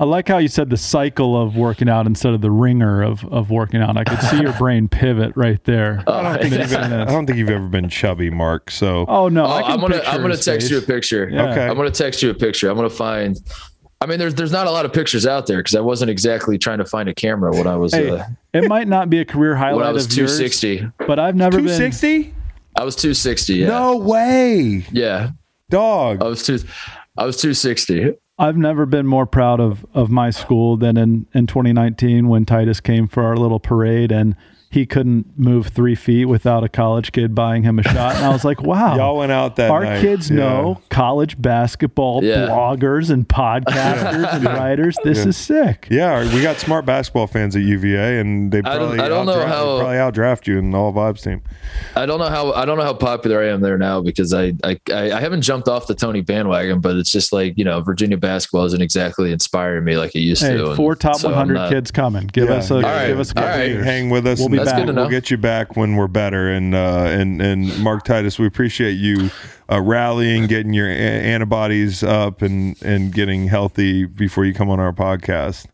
I like how you said the cycle of working out instead of the ringer of, of working out. I could see your brain pivot right there.
Oh, (laughs)
I don't think you've, I don't think you've ever been chubby, Mark. So
Oh no,
Oh,
I can
I'm gonna I'm gonna
his
text you a picture.
Yeah.
Okay.
I'm gonna text you a picture. I'm gonna find. I mean, there's there's not a lot of pictures out there because I wasn't exactly trying to find a camera when I was
Hey,
uh,
it might not be a career highlight
when I was
of yours,
260.
but I've never
two
been.
260.
I was 260. Yeah.
No way,
Yeah.
dog.
I was two. I was 260.
I've never been more proud of of my school than in in 2019 when Titus came for our little parade and he couldn't move three feet without a college kid buying him a shot. And I was like, (laughs) wow.
Y'all went out that
Our
night.
kids
Yeah.
know college basketball
Yeah.
bloggers and podcasters and writers. This is sick.
Yeah, we got smart basketball fans at UVA, and they
I don't-
probably
I don't know
outdraft-
how-
probably outdraft you in the all vibes team.
I don't know how I don't know how popular I am there now because I I I I haven't jumped off the Tony bandwagon, but it's just like you know Virginia basketball isn't exactly inspiring me like it used
Hey,
to.
four top
so
100
not-
kids coming. Give
Yeah.
us a
All
right.
give us a
All right.
Hang with us.
We'll
and
be
That's
back.
good to
We'll get you back when we're better. And uh, and and Mark Titus, we appreciate you uh, rallying, getting your a- antibodies up, and and getting healthy before you come on our podcast.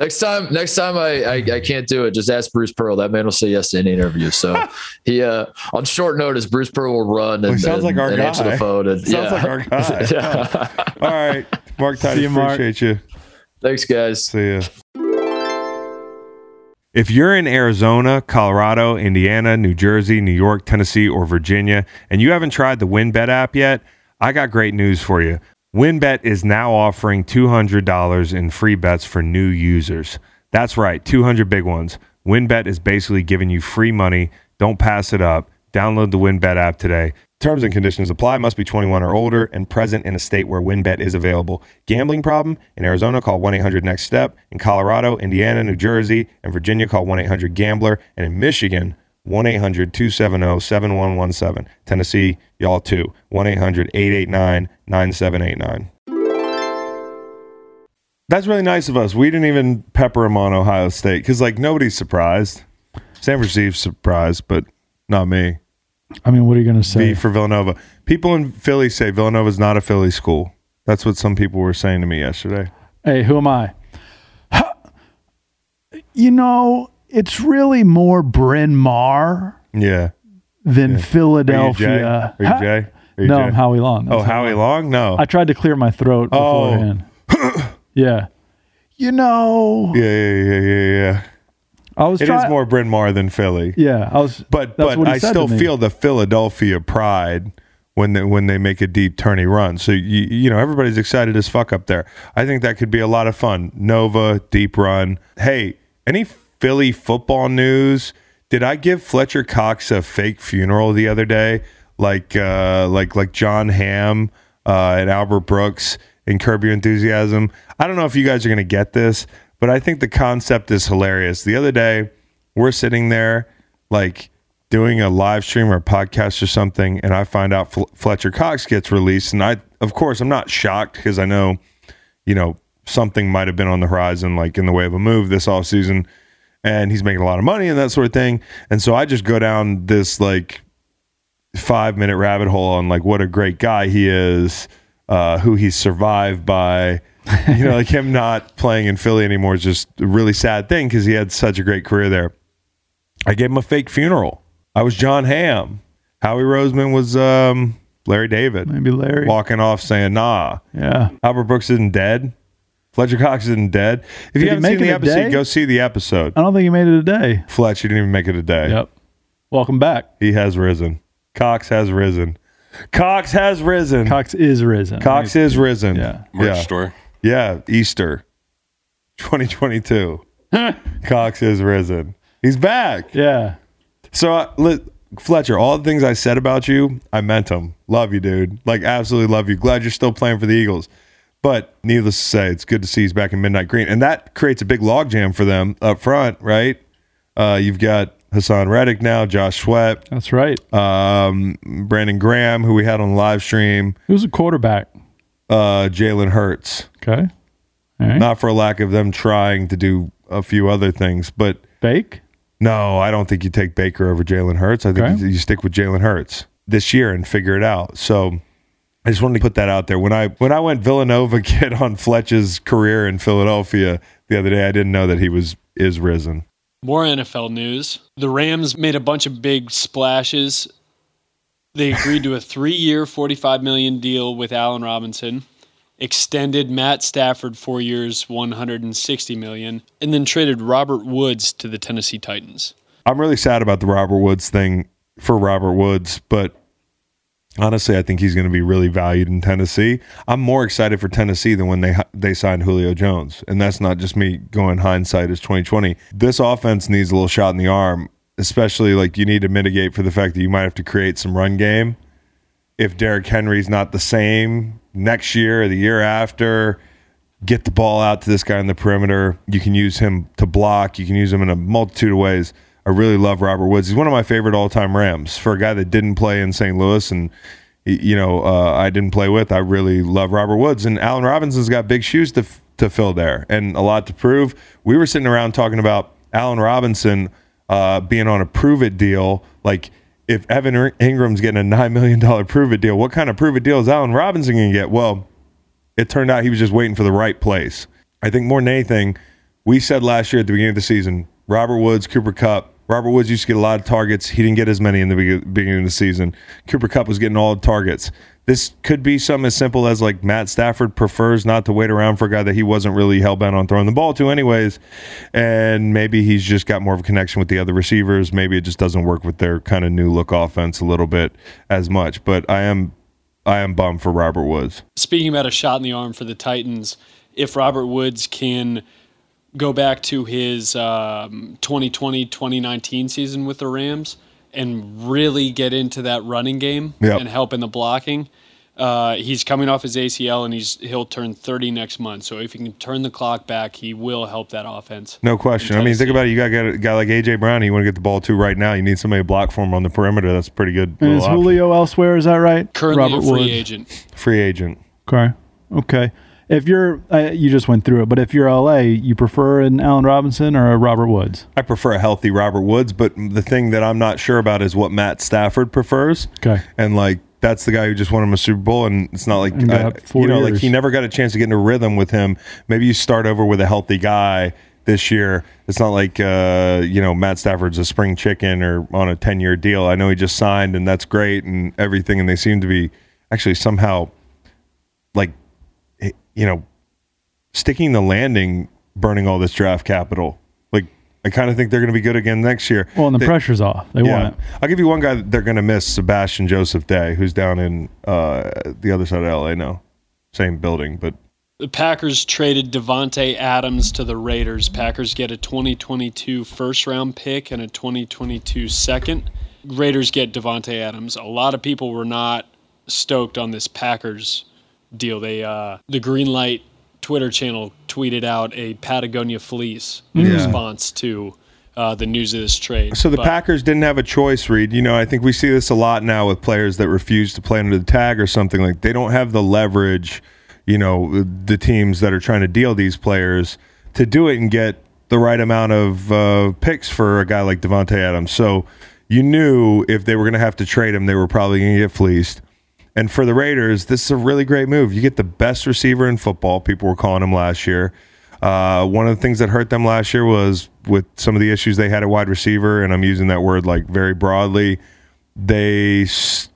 Next time, next time I, I I can't do it. Just ask Bruce Pearl. That man will say yes to any interview. So (laughs) he uh on short notice, Bruce Pearl will run and,
he sounds
and,
like our
and answer
guy.
the phone. And, (laughs)
Sounds
yeah.
like our guy.
Yeah. (laughs)
All right, Mark Titus,
you, Mark.
appreciate you.
Thanks, guys.
See ya. If you're in Arizona, Colorado, Indiana, New Jersey, New York, Tennessee, or Virginia, and you haven't tried the WynnBET app yet, I got great news for you. WynnBET is now offering $200 in free bets for new users. That's right, 200 big ones. WynnBET is basically giving you free money. Don't pass it up. Download the WynnBET app today. Terms and conditions apply. Must be 21 or older and present in a state where WynnBET is available. Gambling problem? In Arizona, call 1 800 NEXT STEP. In Colorado, Indiana, New Jersey, and Virginia, call 1 800 GAMBLER. And in Michigan, 1 800 270 7117. Tennessee, y'all too. 1 800 889 9789. That's really nice of us. We didn't even pepper him on Ohio State because, like, nobody's surprised. San Francisco's surprised, but not me.
I mean, what are you going to say?
V for Villanova. People in Philly say Villanova is not a Philly school. That's what some people were saying to me yesterday.
Hey, who am I? (sighs) You know, it's really more Bryn Mawr
Yeah.
than
Are you
Philadelphia.
Jay? Are you Jay? Are you
no,
Jay?
I'm Howie Long.
Oh,
That's
Howie Long? No.
I tried to clear my throat
Oh.
beforehand. (clears throat) yeah. You know,
yeah, yeah, yeah, yeah, yeah.
I was
It is
trying.
more Bryn Mawr than Philly.
Yeah, I was.
But but I still feel the Philadelphia pride when they when they make a deep turny run. So you you know everybody's excited as fuck up there. I think that could be a lot of fun. Nova deep run. Hey, any Philly football news? Did I give Fletcher Cox a fake funeral the other day? Like uh like like Jon Hamm uh and Albert Brooks in Curb Your Enthusiasm. I don't know if you guys are gonna get this, but I think the concept is hilarious. The other day we're sitting there like doing a live stream or a podcast or something and i find out Fl- fletcher cox gets released and i of course i'm not shocked because i know you know something might have been on the horizon like in the way of a move this off season, and he's making a lot of money and that sort of thing and so i just go down this like five minute rabbit hole on like what a great guy he is uh, who he's survived by (laughs) you know like him not playing in philly anymore is just a really sad thing because he had such a great career there I gave him a fake funeral. I was Jon Hamm. Howie Roseman was um, Larry David.
Maybe Larry.
Walking off saying, nah.
Yeah.
Albert Brooks isn't dead. Fletcher Cox isn't dead. If
Did
you
he
haven't
make
seen the episode,
day?
go see the episode.
I don't think he made it a day.
Fletch, you didn't even make it a day.
Yep. Welcome back.
He has risen. Cox has risen. Cox has risen.
Cox is risen.
Cox is risen.
Yeah.
Merch
yeah.
store.
Yeah. Easter 2022. (laughs) Cox is risen. He's back.
Yeah.
So, uh, Fletcher, all the things I said about you, I meant them. Love you, dude. Like, absolutely love you. Glad you're still playing for the Eagles. But needless to say, it's good to see he's back in Midnight Green. And that creates a big logjam for them up front, right? Uh, you've got Haason Reddick now, Josh Sweat,
That's right.
um, Brandon Graham, who we had on the live stream,
Who's a quarterback?
Uh, Jalen Hurts.
Okay. All right.
Not for a lack of them trying to do a few other things, but
Bake.
No, I don't think you take Baker over Jalen Hurts. I think
Okay.
you, you stick with Jalen Hurts this year and figure it out. So I just wanted to put that out there. When I when I went Villanova (laughs) kid on Fletch's career in Philadelphia the other day, I didn't know that he was is risen.
More NFL news. The Rams made a bunch of big splashes. They agreed to a three-year, forty-five million deal with Allen Robinson, extended Matt Stafford four years, one hundred and sixty million, and then traded Robert Woods to the Tennessee Titans.
I'm really sad about the Robert Woods thing for Robert Woods, but honestly, I think he's going to be really valued in Tennessee. I'm more excited for Tennessee than when they they signed Julio Jones, and that's not just me going hindsight as 2020. This offense needs a little shot in the arm, especially like you need to mitigate for the fact that you might have to create some run game if Derrick Henry's not the same next year or the year after. Get the ball out to this guy in the perimeter. You can use him to block. You can use him in a multitude of ways. I really love Robert Woods. He's one of my favorite all-time Rams. For a guy that didn't play in St. Louis and you know uh, I didn't play with, I really love Robert Woods. And Allen Robinson's got big shoes to to fill there and a lot to prove. We were sitting around talking about Allen Robinson uh, being on a prove it deal. Like if Evan Engram's getting a nine million dollar prove it deal, what kind of prove it deal is Allen Robinson going to get? Well, it turned out he was just waiting for the right place. I think more than anything, we said last year at the beginning of the season, Robert Woods, Cooper Kupp. Robert Woods used to get a lot of targets. He didn't get as many in the beginning of the season. Cooper Kupp was getting all the targets. This could be something as simple as like Matt Stafford prefers not to wait around for a guy that he wasn't really hell bent on throwing the ball to, anyways. And maybe he's just got more of a connection with the other receivers. Maybe it just doesn't work with their kind of new look offense a little bit as much. But I am I am bummed for Robert Woods.
Speaking about a shot in the arm for the Titans, if Robert Woods can go back to his um, 2020 2019 season with the Rams and really get into that running game
Yep.
and help in the blocking. Uh, he's coming off his ACL and he's he'll turn 30 next month. So if he can turn the clock back, he will help that offense.
No question. I mean, think about it. You got a guy like AJ Brown. You want to get the ball to right now. You need somebody to block for him on the perimeter. That's a pretty good.
And is
option.
Julio elsewhere? Is that right?
Currently
Robert
a free
Woods.
agent.
free agent?
Okay. Okay. If you're, uh, you just went through it, but if you're LA, you prefer an Allen Robinson or a Robert Woods?
I prefer a healthy Robert Woods, but the thing that I'm not sure about is what Matt Stafford prefers.
Okay.
And like that's the guy who just won him a Super Bowl, and it's not like I- you know, like he never got a chance to get into rhythm with him. Maybe you start over with a healthy guy this year. It's not like uh, you know Matt Stafford's a spring chicken or on a ten year deal. I know he just signed, and that's great and everything, and they seem to be actually somehow like you know sticking the landing, burning all this draft capital. Like I kind of think they're going to be good again next year.
Well, and the
They-
pressure's off. They want it.
I'll give you one guy that they're going to miss, Sebastian Joseph Day, who's down in uh, the other side of LA now. Same building, but
The Packers traded Davante Adams to the Raiders. Packers get a 2022 first round pick and a 2022 second. Raiders get Davante Adams. A lot of people were not stoked on this Packers deal. They uh, the Greenlight Twitter channel tweeted out a Patagonia fleece in
Yeah.
response to uh, the news of this trade.
So the
But-
Packers didn't have a choice, Reed. You know, I think we see this a lot now with players that refuse to play under the tag or something like they don't have the leverage, you know, the teams that are trying to deal these players to do it and get the right amount of uh, picks for a guy like Davante Adams. So you knew if they were going to have to trade him, they were probably going to get fleeced. And for the Raiders, this is a really great move. You get the best receiver in football. People were calling him last year. Uh, one of the things that hurt them last year was with some of the issues they had at wide receiver, and I'm using that word like very broadly. They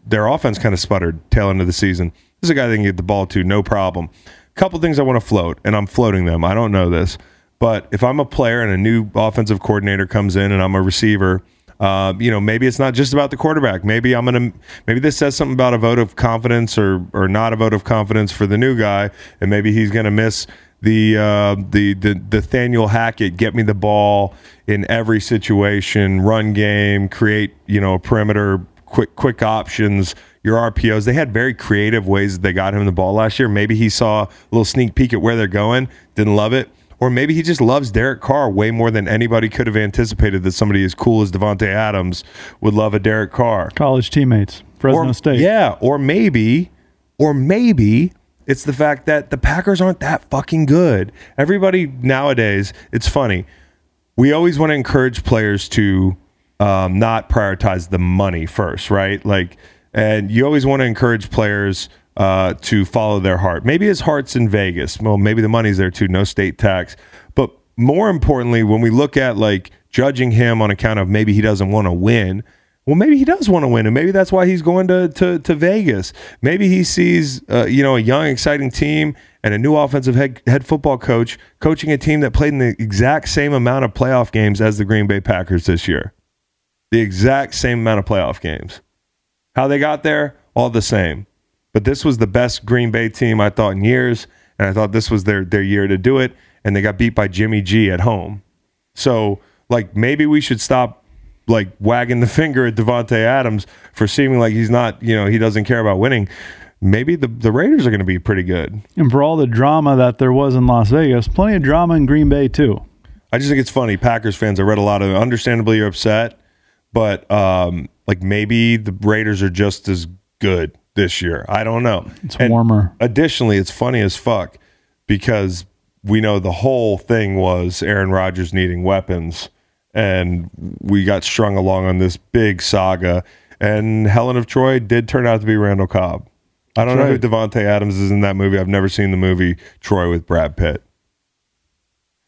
their offense kind of sputtered tail end of the season. This is a guy they can get the ball to, no problem. A Couple things I want to float, and I'm floating them. I don't know this, but if I'm a player and a new offensive coordinator comes in, and I'm a receiver, uh, you know, maybe it's not just about the quarterback. Maybe I'm gonna, maybe this says something about a vote of confidence or or not a vote of confidence for the new guy, and maybe he's gonna miss the uh, the the Nathaniel Hackett get me the ball in every situation, run game, create you know a perimeter, quick quick options. Your RPOs. They had very creative ways that they got him the ball last year. Maybe he saw a little sneak peek at where they're going, didn't love it. Or maybe he just loves Derek Carr way more than anybody could have anticipated that somebody as cool as Davante Adams would love a Derek Carr.
College teammates, Fresno
Or-
State.
Yeah, or maybe, or maybe it's the fact that the Packers aren't that fucking good. Everybody nowadays, it's funny. We always want to encourage players to um, not prioritize the money first, right? Like, and you always want to encourage players uh, to follow their heart. Maybe his heart's in Vegas. Well, maybe the money's there too. No state tax, but more importantly, when we look at like judging him on account of maybe he doesn't want to win, well, maybe he does want to win, and maybe that's why he's going to to, to Vegas. Maybe he sees uh, you know a young, exciting team and a new offensive head head football coach coaching a team that played in the exact same amount of playoff games as the Green Bay Packers this year. The exact same amount of playoff games. How they got there, all the same. But this was the best Green Bay team I thought in years, and I thought this was their their year to do it. And they got beat by Jimmy G at home. So like maybe we should stop like wagging the (laughs) finger at Davante Adams for seeming like he's not, you know, he doesn't care about winning. Maybe the the Raiders are going to be pretty good.
And for all the drama that there was in Las Vegas, plenty of drama in Green Bay too.
I just think it's funny. Packers fans, I read a lot of. Understandably, you're upset, but um, like maybe the Raiders are just as good this year. I don't know.
It's
And
warmer.
Additionally, it's funny as fuck because we know the whole thing was Aaron Rodgers needing weapons, and we got strung along on this big saga. And Helen of Troy did turn out to be Randall Cobb. I don't
That's
know who Davante Adams is in that movie. I've never seen the movie Troy with Brad Pitt.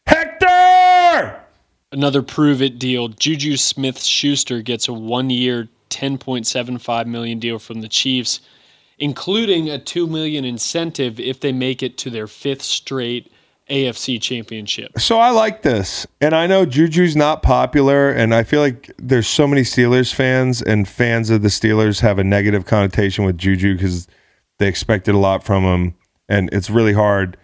Hector!
Another prove it deal. Juju Smith Schuster gets a one year, 10.75 million deal from the Chiefs, including a 2 million incentive if they make it to their fifth straight AFC championship.
So I like this. And I know Juju's not popular. And I feel like there's so many Steelers fans and fans of the Steelers have a negative connotation with Juju because They expected a lot from him, and it's really hard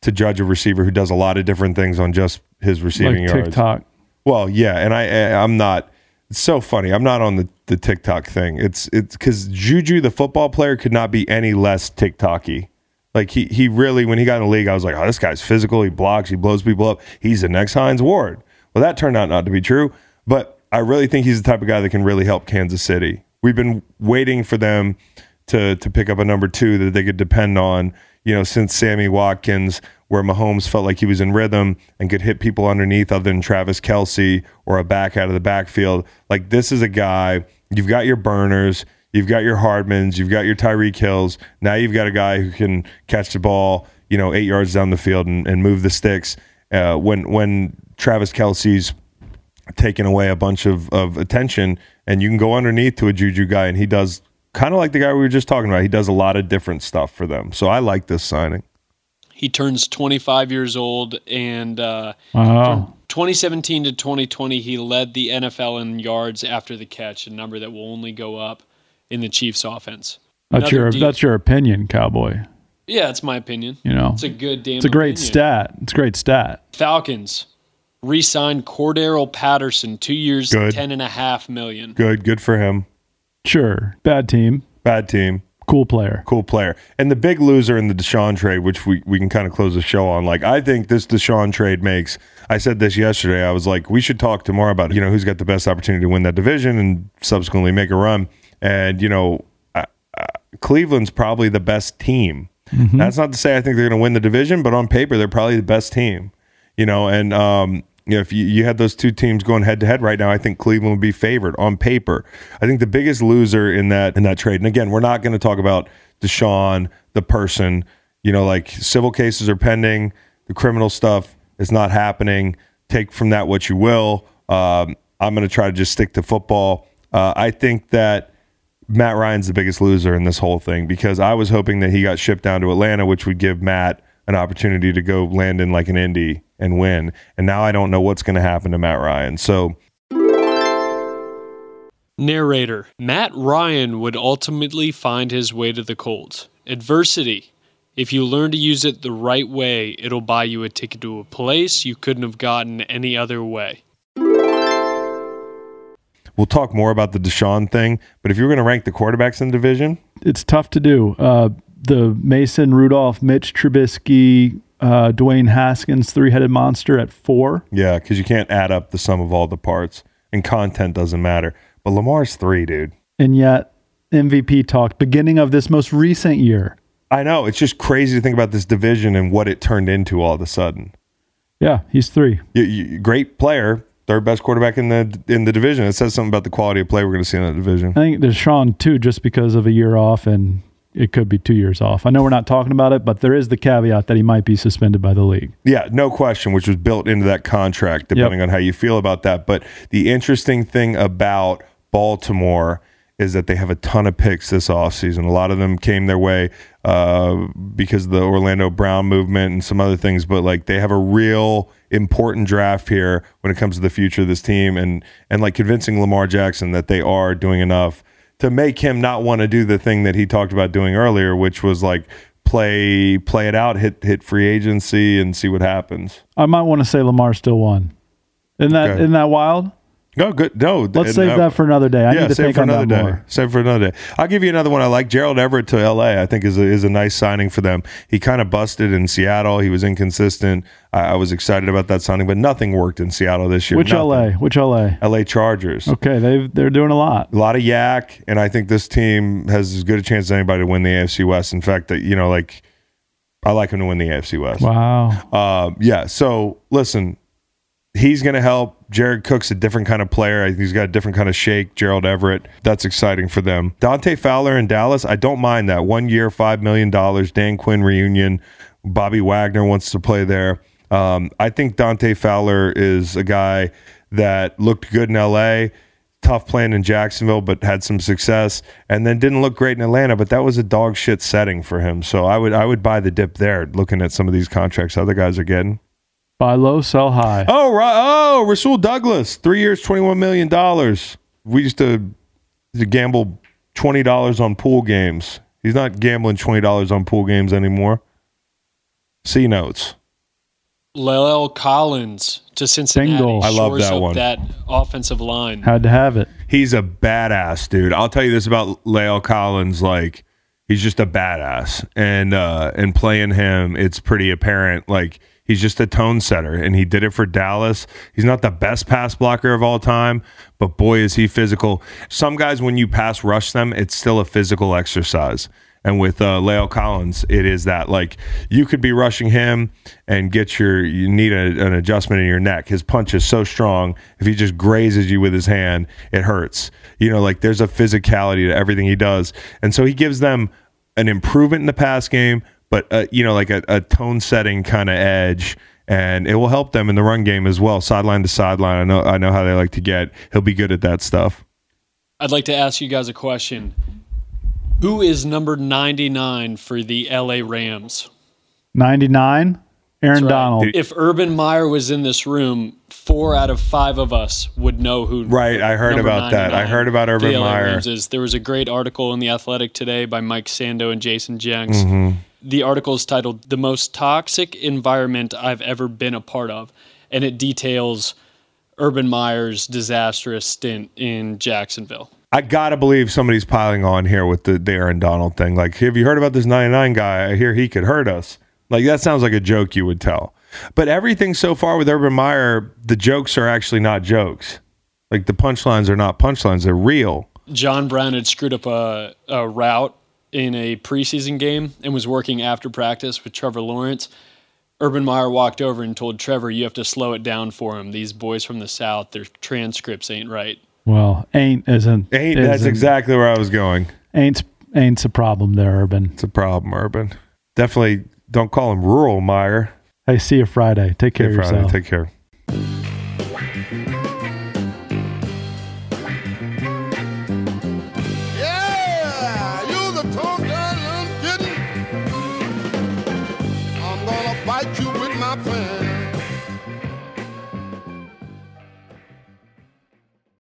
to judge a receiver who does a lot of different things on just his receiving
like
yards.
TikTok.
Well, yeah, and I I'm not. It's so funny. I'm not on the the TikTok thing. It's it's because Juju the football player could not be any less TikToky. Like he he really when he got in the league, I was like, oh, this guy's physical. He blocks. He blows people up. He's the next Hines Ward. Well, that turned out not to be true. But I really think he's the type of guy that can really help Kansas City. We've been waiting for them to to pick up a number two that they could depend on. You know, since Sammy Watkins, where Mahomes felt like he was in rhythm and could hit people underneath other than Travis Kelce or a back out of the backfield. Like this is a guy. You've got your burners. You've got your Hardmans, you've got your Tyreek Hills. Now you've got a guy who can catch the ball, you know, eight yards down the field and, and move the sticks. Uh, when when Travis Kelce's taken away a bunch of, of attention, and you can go underneath to a Juju guy, and he does kind of like the guy we were just talking about. He does a lot of different stuff for them. So I like this signing.
He turns 25 years old, and uh,
Wow.
2017 to 2020, he led the NFL in yards after the catch, a number that will only go up in the Chiefs' offense.
That's
Another
your
deep-
that's your opinion, cowboy.
yeah, it's my opinion.
You know,
it's a good damn.
It's a great
opinion.
stat. It's a great stat.
Falcons re-signed Cordarrelle Patterson, two years,
Good.
ten and a half million.
Good, good for him.
Sure. Bad team.
Bad team.
Cool player.
Cool player. And the big loser in the Deshaun trade, which we, we can kind of close the show on. Like, I think this Deshaun trade makes, I said this yesterday. I was like, we should talk tomorrow about, you know, who's got the best opportunity to win that division and subsequently make a run. And, you know, uh, uh, Cleveland's probably the best team. That's not to say I think they're going to win the division, but on paper, they're probably the best team. You know, and um, you know, if you, you had those two teams going head to head right now, I think Cleveland would be favored on paper. I think the biggest loser in that in that trade, and again, we're not going to talk about Deshaun, the person. You know, like civil cases are pending, the criminal stuff is not happening. Take from that what you will. Um, I'm going to try to just stick to football. Uh, I think that Matt Ryan's the biggest loser in this whole thing because I was hoping that he got shipped down to Atlanta, which would give Matt an opportunity to go land in like an Indy and win. And now I don't know what's going to happen to Matt Ryan. So
Narrator Matt Ryan would ultimately find his way to the Colts. Adversity. If you learn to use it the right way, it'll buy you a ticket to a place you couldn't have gotten any other way.
we'll talk more about the Deshaun thing. But if you're going to rank the quarterbacks in the division,
It's tough to do. Uh, the Mason Rudolph, Mitch Trubisky, uh, Dwayne Haskins, three headed monster at four.
yeah, because you can't add up the sum of all the parts, and content doesn't matter. But Lamar's three, dude.
And yet, MVP talk, beginning of this most recent year.
I know it's just crazy to think about this division and what it turned into all of a sudden.
Yeah, he's three.
You, you, great player, third best quarterback in the in the division. It says something about the quality of play we're going to see in that division.
I think Deshaun, too, just because of a year off, and it could be two years off. I know we're not talking about it, but there is the caveat that he might be suspended by the league.
Yeah, no question, which was built into that contract, depending on how you feel about that. But the interesting thing about Baltimore is that they have a ton of picks this offseason. A lot of them came their way uh, because of the Orlando Brown movement and some other things, but like they have a real important draft here when it comes to the future of this team and and like convincing Lamar Jackson that they are doing enough to make him not want to do the thing that he talked about doing earlier, which was like play play it out, hit hit free agency and see what happens.
I might want to say Lamar still won. Isn't that
Okay.
isn't that wild?
No, good. No,
Let's save
uh,
that for another day. I
yeah,
need to
save
think
for another
that
day.
more.
Save for another day. I'll give you another one I like. Gerald Everett to LA. I think is a, is a nice signing for them. He kind of busted in Seattle. He was inconsistent. I, I was excited about that signing, but nothing worked in Seattle this year.
Which
Nothing.
LA? Which LA?
LA Chargers.
Okay, they they're doing a lot.
A lot of yak, and I think this team has as good a chance as anybody to win the AFC West. In fact, that you know, like I like him to win the AFC West.
Wow.
Uh, yeah. So listen, he's going to help. Jared Cook's a different kind of player. He's got a different kind of shake. Gerald Everett. That's exciting for them. Dante Fowler in Dallas. I don't mind that. One year, five million dollars. Dan Quinn reunion. Bobby Wagner wants to play there. Um, I think Dante Fowler is a guy that looked good in LA. Tough playing in Jacksonville, but had some success, and then didn't look great in Atlanta. But that was a dog shit setting for him. So I would I would buy the dip there. Looking at some of these contracts other guys are getting.
Buy low, sell high.
Oh, right. Oh, Rasul Douglas, three years, $21 million. We used to, to gamble $20 on pool games. He's not gambling twenty dollars on pool games anymore. C notes.
La'el Collins to Cincinnati.
Bingo.
I love that
up
one.
That offensive line.
Had to have it.
He's a badass dude. I'll tell you this about La'el Collins. Like he's just a badass, and uh, and playing him, it's pretty apparent. Like he's just a tone setter, and he did it for Dallas. He's not the best pass blocker of all time, but boy, is he physical. Some guys, when you pass rush them, it's still a physical exercise. And with uh, La'el Collins, it is that like you could be rushing him and get your you need a, an adjustment in your neck. His punch is so strong. If he just grazes you with his hand, it hurts. You know, like there's a physicality to everything he does, and so he gives them an improvement in the pass game, but uh, you know, like a, a tone setting kind of edge. And it will help them in the run game as well, sideline to sideline. I know, I know how they like to get. He'll be good at that stuff.
I'd like to ask you guys a question. Who is number 99 for the LA Rams?
99, Aaron
right.
Donald.
If Urban Meyer was in this room, four out of five of us would know who.
Right, I heard about that. I heard about
for the
Urban
LA
Meyer.
Rams is. There was a great article in the Athletic today by Mike Sando and Jason Jenks.
Mhm.
The article is titled "The Most Toxic Environment I've Ever Been a Part of," and it details Urban Meyer's disastrous stint in Jacksonville.
I gotta believe somebody's piling on here with the, the Aaron Donald thing. Like, have you heard about this 99 guy? I hear he could hurt us. Like, that sounds like a joke you would tell. But everything so far with Urban Meyer, the jokes are actually not jokes. Like, the punchlines are not punchlines, they're real.
John Brown had screwed up a, a route in a preseason game and was working after practice with Trevor Lawrence. Urban Meyer walked over and told Trevor, "You have to slow it down for him. These boys from the South, their transcripts ain't right."
Well, ain't isn't
Ain't that's
isn't-
exactly where I was going.
ain't ain't's a problem there, Urban.
It's a problem, Urban. Definitely don't call him rural Meyer.
Hey, see you Friday. Take care
Hey,
of
Friday.
yourself.
Take care.